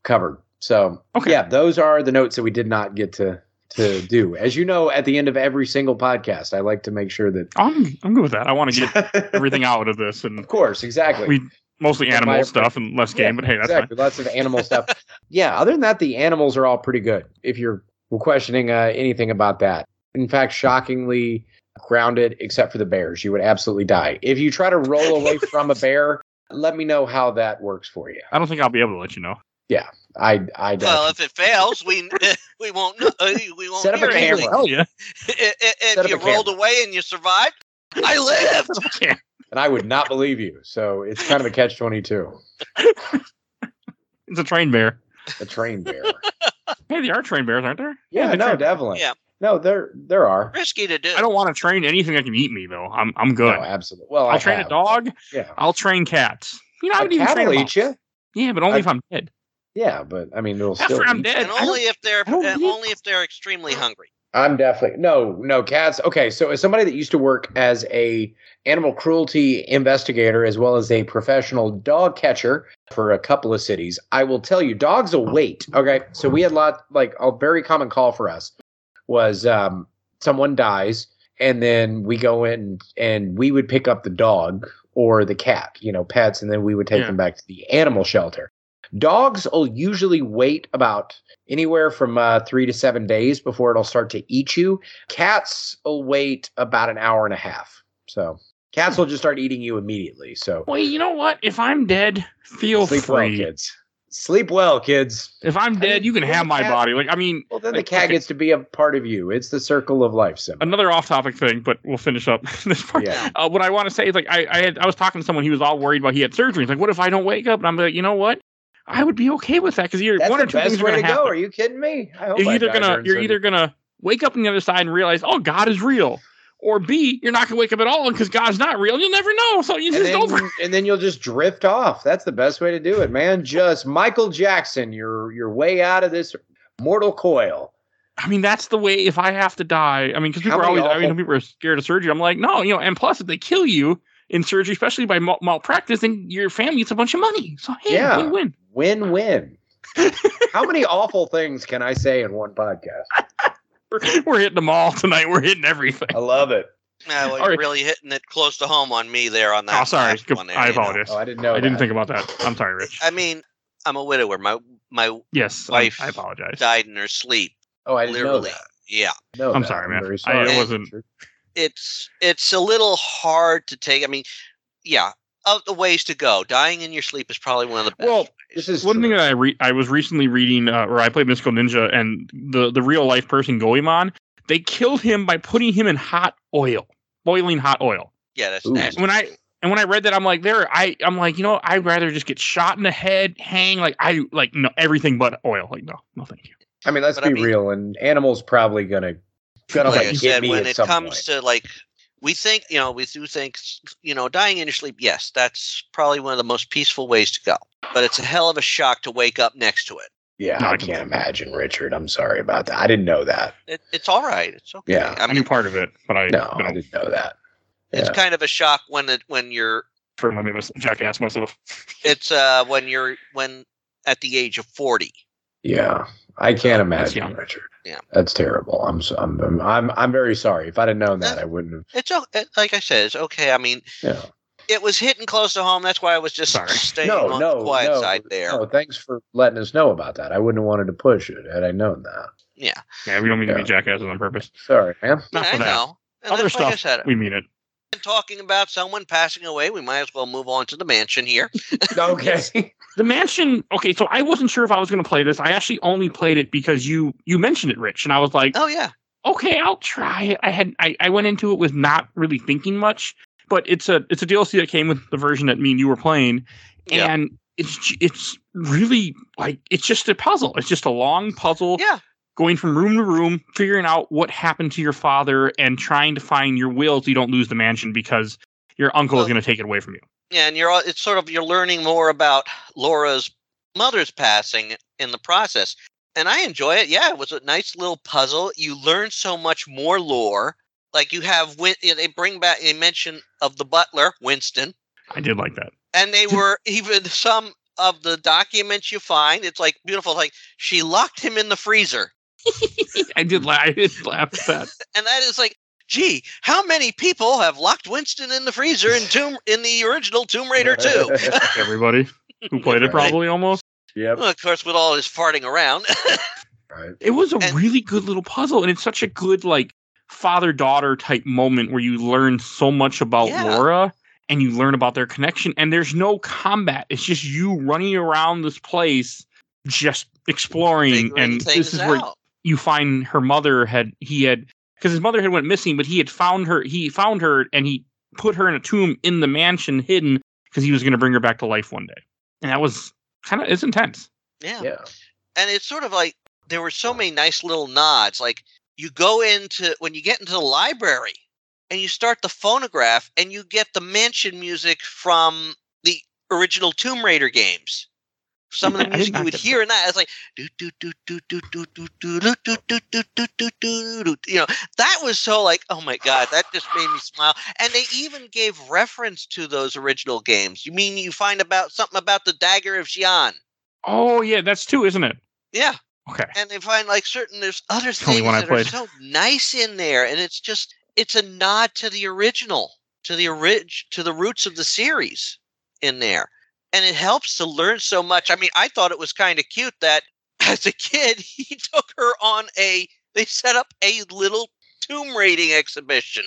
covered. So Okay. yeah, those are the notes that we did not get to to do. As you know, at the end of every single podcast, I like to make sure that I'm I'm good with that. I want to get everything out of this and Of course, exactly. We- mostly animal my- stuff and less game, Yeah, but hey, that's exactly. Lots of animal stuff. Yeah. Other than that, the animals are all pretty good. If you're questioning uh, anything about that, in fact, shockingly grounded, except for the bears, you would absolutely die if you try to roll away from a bear. Let me know how that works for you. I don't think I'll be able to let you know. Yeah, I I don't. Well, if it fails, we we won't know. uh, We won't Set up hear a anything. camera. Hell yeah. I- I- Set If you a rolled camera. away and you survived, I lived. And I would not believe you. So it's kind of a catch twenty two. It's a train bear. A train bear. Hey, there are train bears, aren't there? Yeah, they're no, train- definitely. Yeah. No, there there are. Risky to do. I don't want to train anything that can eat me though. I'm I'm good. No, absolutely. Well, I'll I train have. a dog. Yeah. I'll train cats. You know, I A would even cat train will eat you. Yeah, but only I- if I'm dead. Yeah, but I mean, it'll After still. I'm eat dead, and only if they're I don't believe- only if they're extremely hungry. I'm definitely no, no cats. Okay, so as somebody that used to work as a animal cruelty investigator as well as a professional dog catcher for a couple of cities, I will tell you, dogs will wait. Okay, so we had a lot like a very common call for us was um, someone dies and then we go in and we would pick up the dog or the cat, you know, pets, and then we would take Yeah. them back to the animal shelter. Dogs will usually wait about anywhere from uh, three to seven days before it'll start to eat you. Cats will wait about an hour and a half. So cats will just start eating you immediately. So Well, you know what? If I'm dead, feel free. sleep well, free. kids. Sleep well, kids. if I'm mean, dead, you can have my cat- body. Like, I mean, Well, then the Like, cat okay. gets to be a part of you. It's the circle of life, Simba. another off-topic thing, but we'll finish up this part. Yeah. Uh, what I want to say is, like, I I, had, I was talking to someone. He was all worried about he had surgery. He's like, "What if I don't wake up?" And I'm like, "You know what? I would be okay with that because you're That's one or two things are way going to to go. Are you kidding me? I hope You're I either gonna you're either gonna wake up on the other side and realize, oh, God is real, or B, you're not gonna wake up at all because God's not real. You'll never know. So you and just then, over. and then you'll just drift off. That's the best way to do it, man. Just Michael Jackson, your your way out of this mortal coil. I mean, that's the way. If I have to die, I mean, because people are always, I mean, people are scared of surgery. I'm like, no, you know, and plus, if they kill you in surgery, especially by mal- malpractice, then your family gets a bunch of money. So hey, Yeah. win-win. Win win. Win. How many awful things can I say in one podcast? We're, we're hitting them all tonight. We're hitting everything. I love it. Yeah, well, you're right. really hitting it close to home on me there on that. Oh, sorry. last one there, I you know. apologize. Oh, I didn't know. I didn't think about that. I'm sorry, Rich. I mean, I'm a widower. My my yes, wife I apologize. died in her sleep. Oh, I didn't literally. know that. Yeah. Know I'm that. sorry, man. very I- sorry. it wasn't- It's it's a little hard to take. I mean, yeah, of the ways to go, dying in your sleep is probably one of the best. Well, ways. This is One true. thing that I re- I was recently reading, uh, or I played Mystical Ninja, and the the real life person Goemon, they killed him by putting him in hot oil, boiling hot oil. yeah, that's Ooh. nasty. When I and when I read that, I'm like, there, I I'm like, you know, I'd rather just get shot in the head, hang, like I like no everything but oil. Like no, no, thank you. I mean, let's But I be mean- real. And animals probably gonna gonna like like, I get said, me when at it some comes point. to like, we think, you know, we do think, you know, dying in your sleep. Yes, that's probably one of the most peaceful ways to go. But it's a hell of a shock to wake up next to it. yeah, No, I I can- can't imagine, Richard. I'm sorry about that. I didn't know that. it it's all right. It's okay. Yeah, I I knew mean, part of it, but I No, you know, I didn't know that. it's kind of a shock when it when you're for let me jackass myself. it's uh when you're when at the age of forty. Yeah, I can't That's imagine, young. Richard. Yeah. that's terrible. I'm so, I'm I'm I'm, I'm very sorry. If I'd have known that, I wouldn't have. It's o- it- like I said, it's okay. I mean, Yeah. it was hitting close to home. That's why I was just Sorry. staying No, on no, the quiet no, side there. no. Thanks for letting us know about that. I wouldn't have wanted to push it had I known that. Yeah, Yeah, we don't mean to be jackasses on purpose. Sorry, man. Not I for that. know. And Other that's like I stuff, said, we mean it. Talking about someone passing away, we might as well move on to the mansion here. Okay. The mansion. Okay, so I wasn't sure if I was going to play this. I actually only played it because you you mentioned it, Rich, and I was like, Oh yeah, okay, I'll try it. I had I, I went into it with not really thinking much, but it's a it's a DLC that came with the version that me and you were playing, Yeah. and it's it's really like it's just a puzzle. It's just a long puzzle yeah. Going from room to room, figuring out what happened to your father, and trying to find your will so you don't lose the mansion because your uncle is going to take it away from you. Yeah, and you're it's sort of you're learning more about Lara's mother's passing in the process. And I enjoy it. Yeah, it was a nice little puzzle. You learn so much more lore. Like you have they bring back a mention of the butler, Winston, I did like that. and they were even some of the documents you find. It's like beautiful. Like she locked him in the freezer, I did laugh. I did laugh at that. and that is like, gee, how many people have locked Winston in the freezer in Tomb in the original Tomb Raider 2? Everybody who played it Right. probably almost. Yep. well, of course, with all his farting around. Right. It was a And- really good little puzzle, and it's such a good like father daughter type moment where you learn so much about Yeah. Lara and you learn about their connection. And there's no combat; it's just you running around this place, just exploring. and this is where out. You find her mother had he had because his mother had went missing, but he had found her. He found her and he put her in a tomb in the mansion, hidden because he was going to bring her back to life one day. And that was kind of it's intense. Yeah. Yeah. And it's sort of like there were so many nice little nods. Like you go into when you get into the library and you start the phonograph and you get the mansion music from the original Tomb Raider games. Some of the music you would hear in that it's like do do do do do do do do do do do do do do do do you know that was so like oh my god that just made me smile and they even gave reference to those original games you mean you find about something about the dagger of Xi'an Oh yeah, that's two, isn't it? yeah Okay. and they find like certain there's other things that are so nice in there and it's just it's a nod to the original to the orig- to the roots of the series in there and it helps to learn so much i mean i thought it was kind of cute that as a kid he took her on a they set up a little tomb raiding exhibition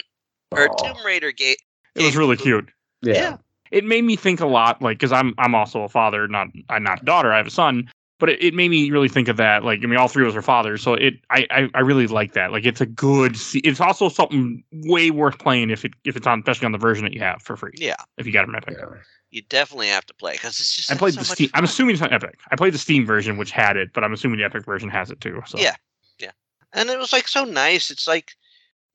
or Aw. tomb raider gate It was really cute. Yeah. yeah. It made me think a lot, like because I'm I'm also a father, not I'm not a daughter. I have a son, but it, it made me really think of that. Like I mean, all three of us are fathers, so it I I, I really like that. Like it's a good. It's also something way worth playing if it if it's on especially on the version that you have for free. yeah If you got it on Epic. Yeah. You definitely have to play because it's just I played so the Steam. I'm assuming it's on Epic. I played the Steam version, which had it, but I'm assuming the Epic version has it too. So Yeah. Yeah, and it was like so nice. It's like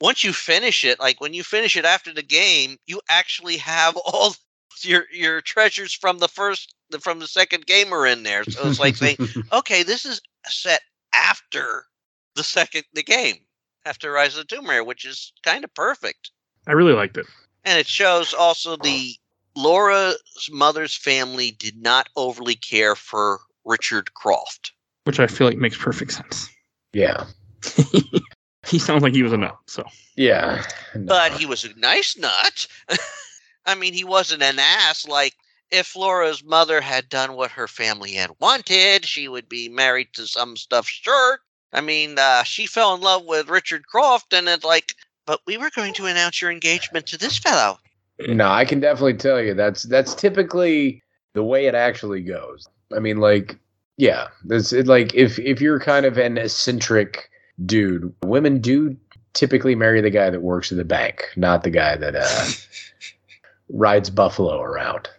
once you finish it, like when you finish it after the game, you actually have all your your treasures from the first from the second game are in there. So it's like saying, okay, this is set after the second the game, after Rise of the Tomb Raider, which is kind of perfect. I really liked it. And it shows also the Lara's mother's family did not overly care for Richard Croft. which I feel like makes perfect sense. yeah. he sounds like he was a nut. So Yeah. No. But he was a nice nut. I mean, he wasn't an ass. Like, if Lara's mother had done what her family had wanted, she would be married to some stuffed shirt. I mean, uh, she fell in love with Richard Croft, and it's like, but we were going to announce your engagement to this fellow. No, I can definitely tell you that's that's typically the way it actually goes. I mean, like, yeah, this it, like if if you're kind of an eccentric dude, women do typically marry the guy that works at the bank, not the guy that uh, rides buffalo around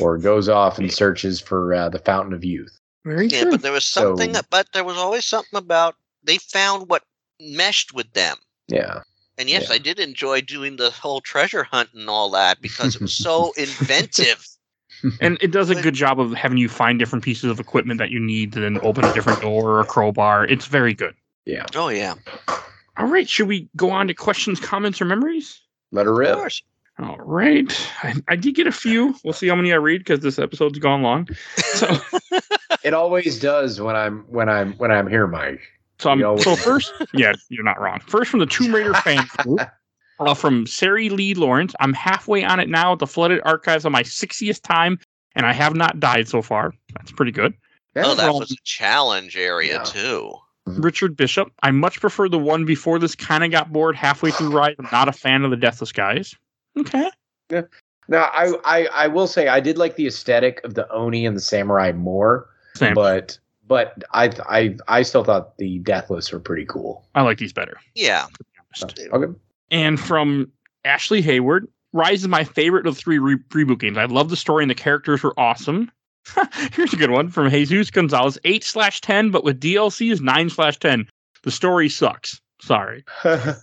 or goes off and searches for uh, the fountain of youth. very Yeah, true. but there was something, So- but there was always something about they found what meshed with them. Yeah, And yes, Yeah. I did enjoy doing the whole treasure hunt and all that because it was so inventive. and it does a good job of having you find different pieces of equipment that you need to then open a different door or a crowbar. It's very good. yeah. Oh yeah, All right, should we go on to questions, comments, or memories? Let her rip. All right. I, I did get a few. We'll see how many I read because this episode's gone long. So, It always does when I'm when I'm when I'm here, Mike. So, I'm, You so first, yeah, you're not wrong. First from the Tomb Raider fan group, uh, from Sari Lee Lawrence. I'm halfway on it now at the Flooded Archives on my 60th time, and I have not died so far. That's pretty good. Oh, that Well, was a challenge area Yeah. too. Richard Bishop. I much prefer the one before this. Kind of got bored halfway through Rise. I'm not a fan of the Deathless guys. Okay. Yeah. Now, I, I I will say I did like the aesthetic of the Oni and the samurai more, Same. but but I I I still thought the Deathless were pretty cool. I like these better. Yeah, Okay. And from Ashley Hayward, Rise is my favorite of the three re- reboot games. I love the story and the characters were awesome. Here's a good one from Jesus Gonzalez: eight slash ten, but with DLC is nine slash ten. The story sucks. Sorry. okay.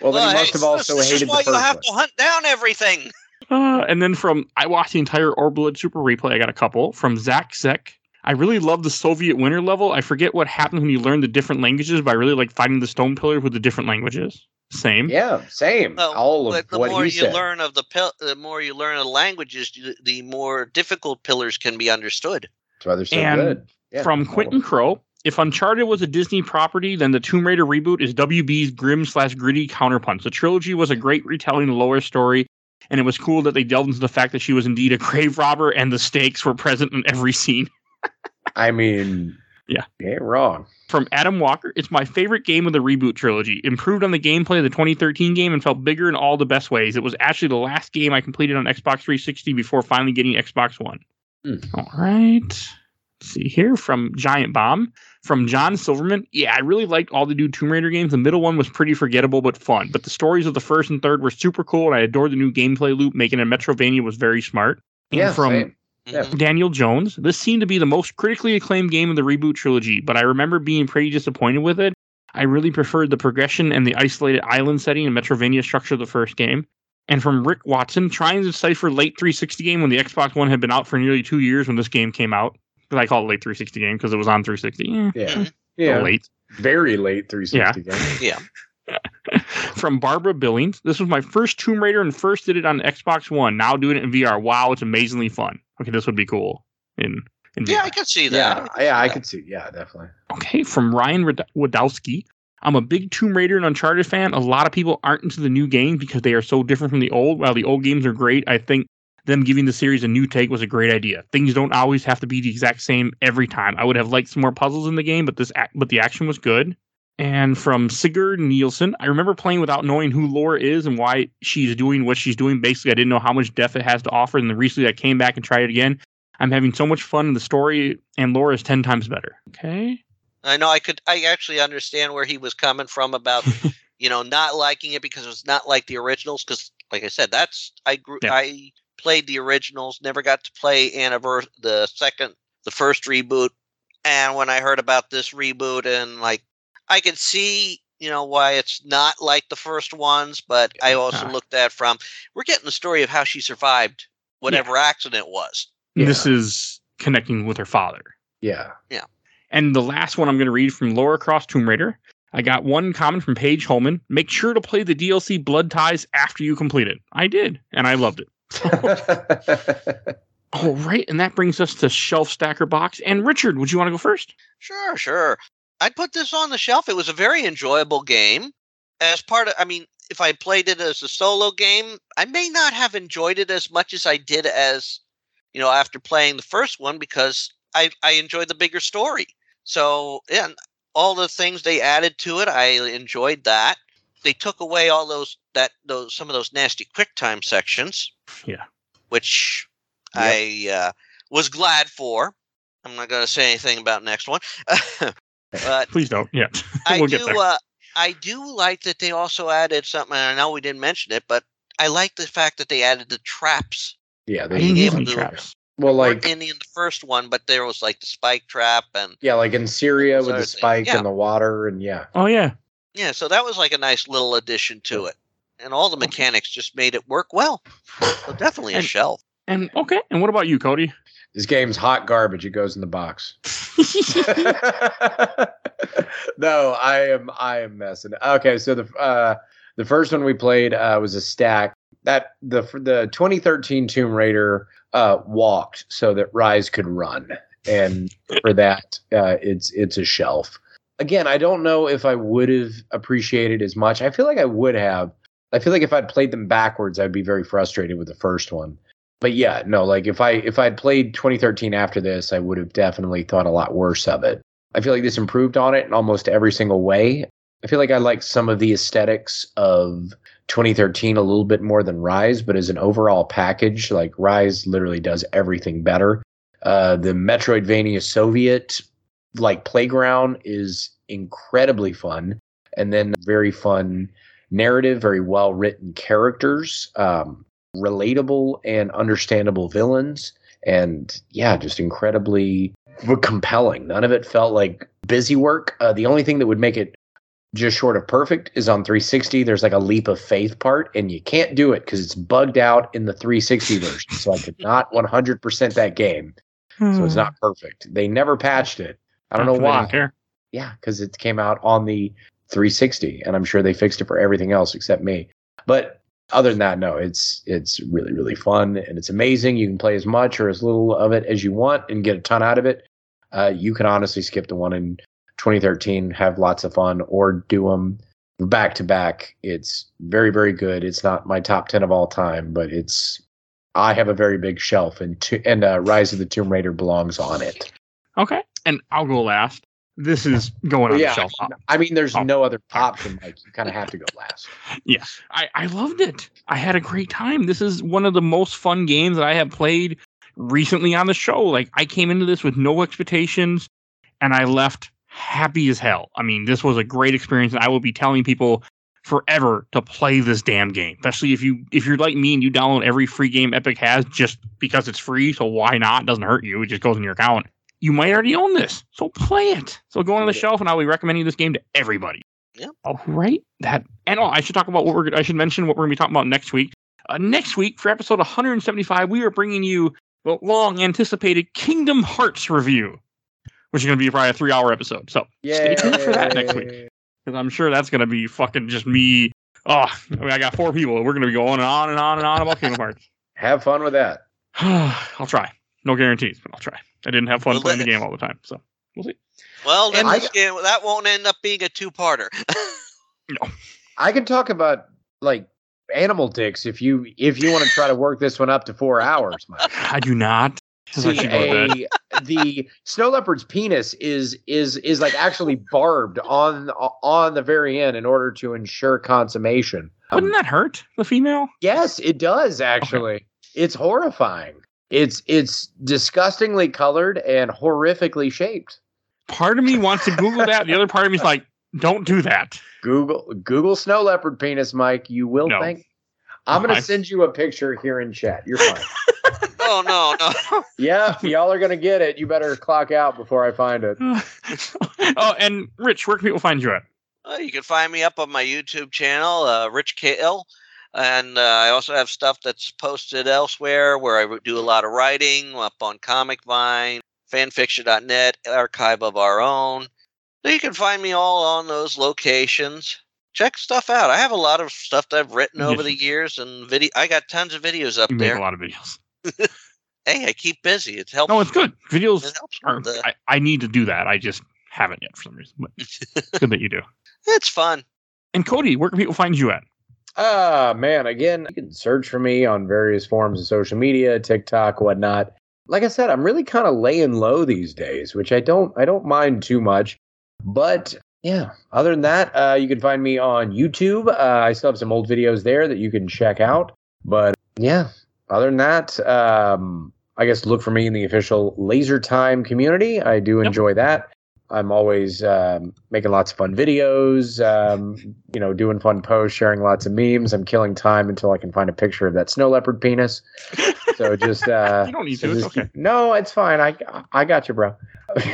well, then he hey, must have also this, hated is why the you have one. to hunt down everything. Uh, and then from I watched the entire Orbulid Super replay. I got a couple from Zach Zek. I really love the Soviet winter level. I forget what happens when you learn the different languages, but I really like fighting the stone pillars with the different languages. Same. Yeah, same. Well, All of But the what more he you said. learn of the pil- the more you learn of the languages, you- the more difficult pillars can be understood. That's why they're so And good. Yeah, from Quentin Crow, If Uncharted was a Disney property, then the Tomb Raider reboot is WB's grim slash gritty counterpunch. The trilogy was a great retelling of Lara's story, and it was cool that they delved into the fact that she was indeed a grave robber and the stakes were present in every scene. I mean, Yeah. ain't wrong. From Adam Walker, it's my favorite game of the reboot trilogy. Improved on the gameplay of the 2013 game and felt bigger in all the best ways. It was actually the last game I completed on Xbox 360 before finally getting Xbox One. Hmm. All right. Let's see here from Giant Bomb. From John Silverman. Yeah, I really liked all the new Tomb Raider games. The middle one was pretty forgettable but fun. But the stories of the first and third were super cool, and I adored the new gameplay loop. Making a Metroidvania was very smart. And Yeah, from same. Yeah. Mhm. Daniel Jones. This seemed to be the most critically acclaimed game of the reboot trilogy, but I remember being pretty disappointed with it. I really preferred the progression and the isolated island setting and Metroidvania structure of the first game. And from Rick Watson, trying to decipher late 360 game when the Xbox One had been out for nearly two years when this game came out. But I call it late 360 game because it was on 360. Eh, Yeah. Yeah. late. Very late 360 game. Yeah. from Barbara Billings. This was my first Tomb Raider and first did it on Xbox One. Now doing it in VR. Wow, it's amazingly fun. Okay, this would be cool in in VR. Yeah, I can see that. Yeah, yeah, I could see. Yeah, definitely. Okay, from Ryan Wadowski. I'm a big Tomb Raider and Uncharted fan. A lot of people aren't into the new games because they are so different from the old. While the old games are great, I think them giving the series a new take was a great idea. Things don't always have to be the exact same every time. I would have liked some more puzzles in the game, but this ac- but the action was good. And from Sigurd Nielsen, I remember playing without knowing who Lara is and why she's doing what she's doing. Basically, I didn't know how much depth it has to offer. And then recently I came back and tried it again. I'm having so much fun in the story, and Lara is 10 times better. Okay. I know I could I actually understand where he was coming from about you know not liking it because it's not like the originals because like I said that's I grew Yeah. I played the originals never got to play Annivers the second the first reboot and when I heard about this reboot and like I could see you know, why it's not like the first ones, but I also looked at from we're getting the story of how she survived whatever accident it was. This is connecting with her father. Yeah. Yeah. And the last one I'm going to read from Lara Croft Tomb Raider. I got one comment from Paige Holman. Make sure to play the DLC Blood Ties after you complete it. I did, and I loved it. All right, and that brings us to Shelf Stacker Box. And Richard, would you want to go first? Sure, sure. I'd put this on the shelf. It was a very enjoyable game. As part of, I mean, if I played it as a solo game, I may not have enjoyed it as much as I did as, you know, after playing the first one because I I enjoyed the bigger story. So, yeah, and all the things they added to it, I enjoyed that. They took away all those that those some of those nasty quick time sections. Yeah. Which Yep. I uh, was glad for. I'm not going to say anything about next one. but Please don't. Yeah, I we'll do get there. uh, I do like that they also added something and I know we didn't mention it, but I like the fact that they added the traps. yeah. They, didn't being use able to- traps. well, Weren't like in the first one, but there was like the spike trap and yeah, like in Syria with the spike Yeah. and the water, and yeah. Oh yeah, yeah, so that was like a nice little addition to it. And all the mechanics just made it work well. So definitely a And- shelf. and okay. And what about you, Cody? This game's hot garbage. It goes in the box. no, I am I am messing. Okay, so the uh the first one we played uh was a stack. That the the 2013 Tomb Raider uh walked so that Rise could run. And for that uh it's it's a shelf. Again, I don't know if I would have appreciated as much. I feel like I would have. I feel like if I'd played them backwards, I'd be very frustrated with the first one but yeah, no, like if I if I'd played 2013 after this, I would have definitely thought a lot worse of it. I feel like this improved on it in almost every single way. I feel like I like some of the aesthetics of 2013 a little bit more than Rise, but as an overall package, like Rise literally does everything better. Uh, the Metroidvania Soviet like playground is incredibly fun, and then very fun narrative, very well written characters. Um, relatable and understandable villains and yeah just incredibly compelling. None of it felt like busy work. Uh, the only thing that would make it just short of perfect is on 360 there's like a leap of faith part and you can't do it because it's bugged out in the 360 version so i could not 100% that game. So it's not perfect. They never patched it i don't know why yeah, because it came out on the 360, and I'm sure they fixed it for everything else except me. But other than that, no, it's it's really really fun and it's amazing. You can play as much or as little of it as you want and get a ton out of it. Uh, you can honestly skip the one in 2013, have lots of fun, or do them back to back. It's very very good. It's not my top 10 of all time, but it's I have a very big shelf, and to, and uh, Rise of the Tomb Raider belongs on it. Okay, and I'll go last. This is going on yeah, the shelf. I mean, there's Oh. no other option. Like you kind of have to go last. Yeah, I, I loved it. I had a great time. This is one of the most fun games that I have played recently on the show. Like I came into this with no expectations and I left happy as hell. I mean, this was a great experience and I will be telling people forever to play this damn game. Especially if you if you're like me and you download every free game Epic has just because it's free, so why not? It doesn't hurt you. It just goes in your account. You might already own this. So play it. So go on the Yeah. shelf and I'll be recommending this game to everybody. Yeah. All right. That and oh, I should talk about what we're. I should mention what we're going to be talking about next week. Uh, next week for episode 175, we are bringing you the long anticipated Kingdom Hearts review, which is going to be probably a three hour episode. So stay tuned for that next week Yay. because I'm sure that's going to be fucking just me. Oh, I, mean, I got four people. We're going to be going and on and on and on about Kingdom Hearts. Have fun with that. I'll try. No guarantees, but I'll try. I didn't have fun Well, playing the game all the time, so we'll see. Well, then I- game, that won't end up being a two-parter. No, I can talk about like animal dicks if you if you want to try to work this one up to four hours. Mike. I do not. 'cause I See, should go to bed. a, the snow leopard's penis is is is like actually barbed on on the very end in order to ensure consummation. Um, Wouldn't that hurt the female? Yes, it does actually. It's horrifying. It's it's disgustingly colored and horrifically shaped. Part of me wants to Google that. The other part of me is like, don't do that. Google Google snow leopard penis, Mike. You will No. thank. I'm gonna I- send you a picture here in chat. You're fine. oh no, no. yeah, y'all are gonna get it. You better clock out before I find it. oh, and Rich, where can people find you at? Uh, you can find me up on my YouTube channel, uh, Rich Kale. And uh, I also have stuff that's posted elsewhere where I do a lot of writing up on Comic Vine, fanfiction.net, archive of our own. So you can find me all on those locations. Check stuff out. I have a lot of stuff that I've written over the years and video. I got tons of videos up You make there. a lot of videos. Hey, I keep busy. It helps. No, it's good. Videos It helps. are. the- I, I need to do that. I just haven't yet for some reason. But good that you do. it's fun. And Cody, where can people find you at? Ah, man. Again, you can search for me on various forms of social media, TikTok, whatnot. Like I said, I'm really kind of laying low these days, which I don't I don't mind too much. But yeah, other than that, uh, you can find me on YouTube. Uh, I still have some old videos there that you can check out. But yeah, other than that, um, I guess look for me in the official Laser Time community. I do Yep. enjoy that. I'm always um, making lots of fun videos, um, you know, doing fun posts, sharing lots of memes. I'm killing time until I can find a picture of that snow leopard penis. So just uh, You don't need so to, it's okay. No, it's fine. I I got you, bro.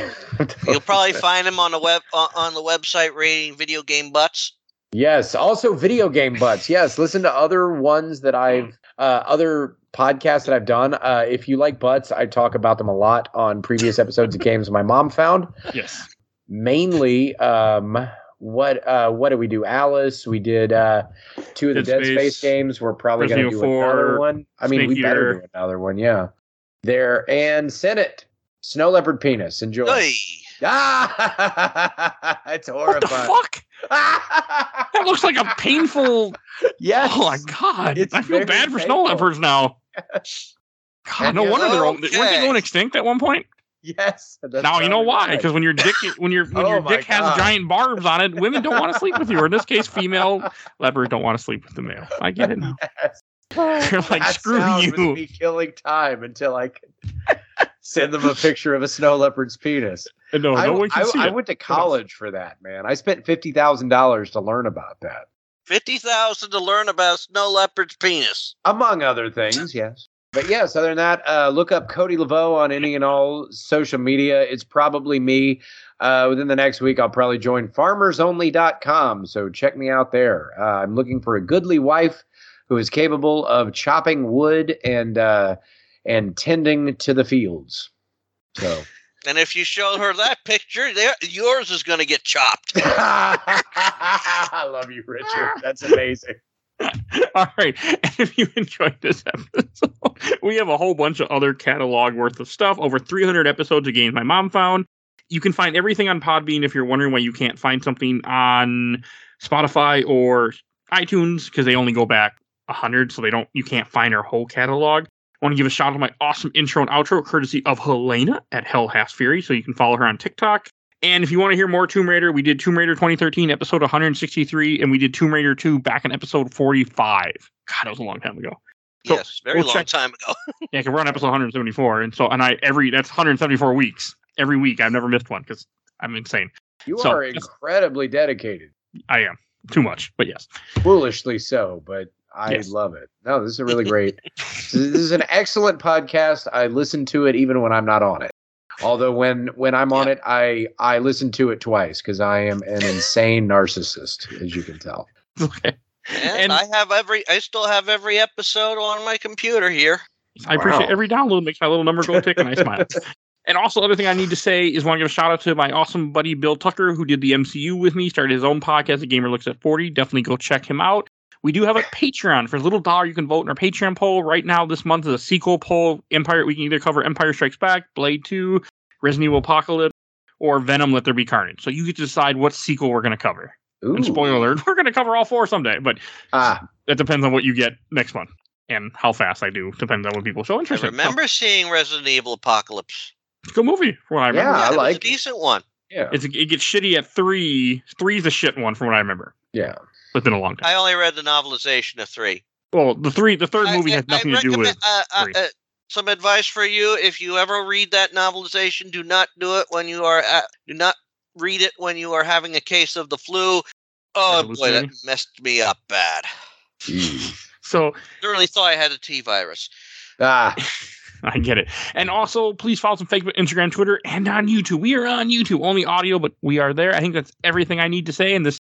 You'll probably find them on the web on on the website rating video game butts. Yes. Also, video game butts. Yes. Listen to other ones that I've, uh, other podcasts that I've done. Uh, if you like butts, I talk about them a lot on previous episodes of games my mom found. Yes. Mainly, um, what uh, what did we do? Alice. We did uh, two of the Dead Dead Space, Space, games. We're probably going to do Evil another one. I mean, Snake we better Eater. do another one. Yeah. There and Senate. Snow leopard penis. Enjoy. Hey, Ah, it's horrible. What the fuck? That looks like a painful. yes. Oh my god! It's I feel bad for snow leopards now. God, And no wonder they're all, weren't they going extinct at one point. Yes. now you know why? Because when your dick when your when Oh your dick has giant barbs on it, women don't want to sleep with you. Or in this case, female leopards don't want to sleep with the male. I get it now. Yes. They're like, That screw was you. me killing time until I could send them a picture of a snow leopard's penis. No, I, no one can I- see I it. went to college for that, man. I spent fifty thousand dollars to learn about that, fifty thousand to learn about snow leopard's penis. among other things. Yes, but yes. Other than that, uh, look up Cody Laveau on any and all social media. It's probably me. Uh, within the next week, I'll probably join FarmersOnly.com. So check me out there. Uh, I'm looking for a goodly wife who is capable of chopping wood and uh, and tending to the fields. So. And if you show her that picture, there yours is going to get chopped. I love you, Richard. That's amazing. All right. And if you enjoyed this episode, we have a whole bunch of other catalog worth of stuff. Over 300 episodes of games my mom found. You can find everything on Podbean if you're wondering why you can't find something on Spotify or iTunes because they only go back 100, so they don't. You can't find our whole catalog. I want to give a shout out to my awesome intro and outro, courtesy of Helena at Hell Has Fury. So you can follow her on TikTok. And if you want to hear more Tomb Raider, we did Tomb Raider 2013, episode 163, and we did Tomb Raider 2 back in episode 45. God, that was a long time ago. So, yes, very we'll long check- time ago. Yeah, because we're on episode 174, and so and I every that's 174 weeks. Every week, I've never missed one because I'm insane. You So- are incredibly dedicated. I am too much, but yes. Foolishly so, but I Yes. love it. No, this is a really great. this is an excellent podcast. I listen to it even when I'm not on it. Although when when I'm on it, I I listen to it twice because I am an insane narcissist, as you can tell. Okay, And, And- I have every. I still have every episode on my computer here. I appreciate every download. Makes my little number go tick, and I smile. And also, other thing I need to say is want to give a shout out to my awesome buddy Bill Tucker, who did the MCU with me, started his own podcast, The Gamer Looks at 40. Definitely go check him out. We do have a Patreon. For a little dollar, you can vote in our Patreon poll. Right now, this month is a sequel poll. Empire, we can either cover Empire Strikes Back, Blade 2, Resident Evil Apocalypse, or Venom Let There Be Carnage. So you get to decide what sequel we're going to cover. Ooh. And spoiler alert, we're going to cover all four someday, but Ah, that depends on what you get next month and how fast I do. Depends on what people show I interest in. So, remember seeing Resident Evil Apocalypse. it's a good movie from what I remember. Yeah, I it was like a decent one. yeah, It's it gets shitty at three. Three's a shit one from what I remember. yeah. It's been a long time. I only read the novelization of three. well, the three, the third movie I- has nothing I to do recommend- with. uh, uh, three. uh, some advice for you: if you ever read that novelization, do not do it when you are at, do not read it when you are having a case of the flu. Oh boy, that messed me up bad. Jeez. So I really thought I had a T virus. Ah, I get it. And also, please follow us on Facebook, Instagram, Twitter, and on YouTube. We are on YouTube, only audio, but we are there. I think that's everything I need to say. And this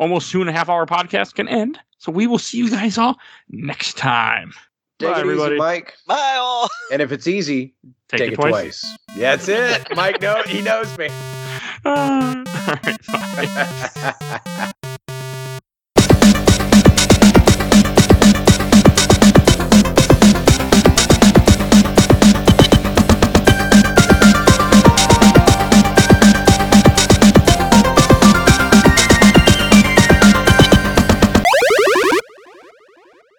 almost two and a half hour podcast can end. So we will see you guys all next time. Take Bye, it everybody. easy, Mike. Bye all. And if it's easy, Take, take, it, it twice. twice. Yeah, that's it. Mike, no, he knows me. Ah, all right, bye.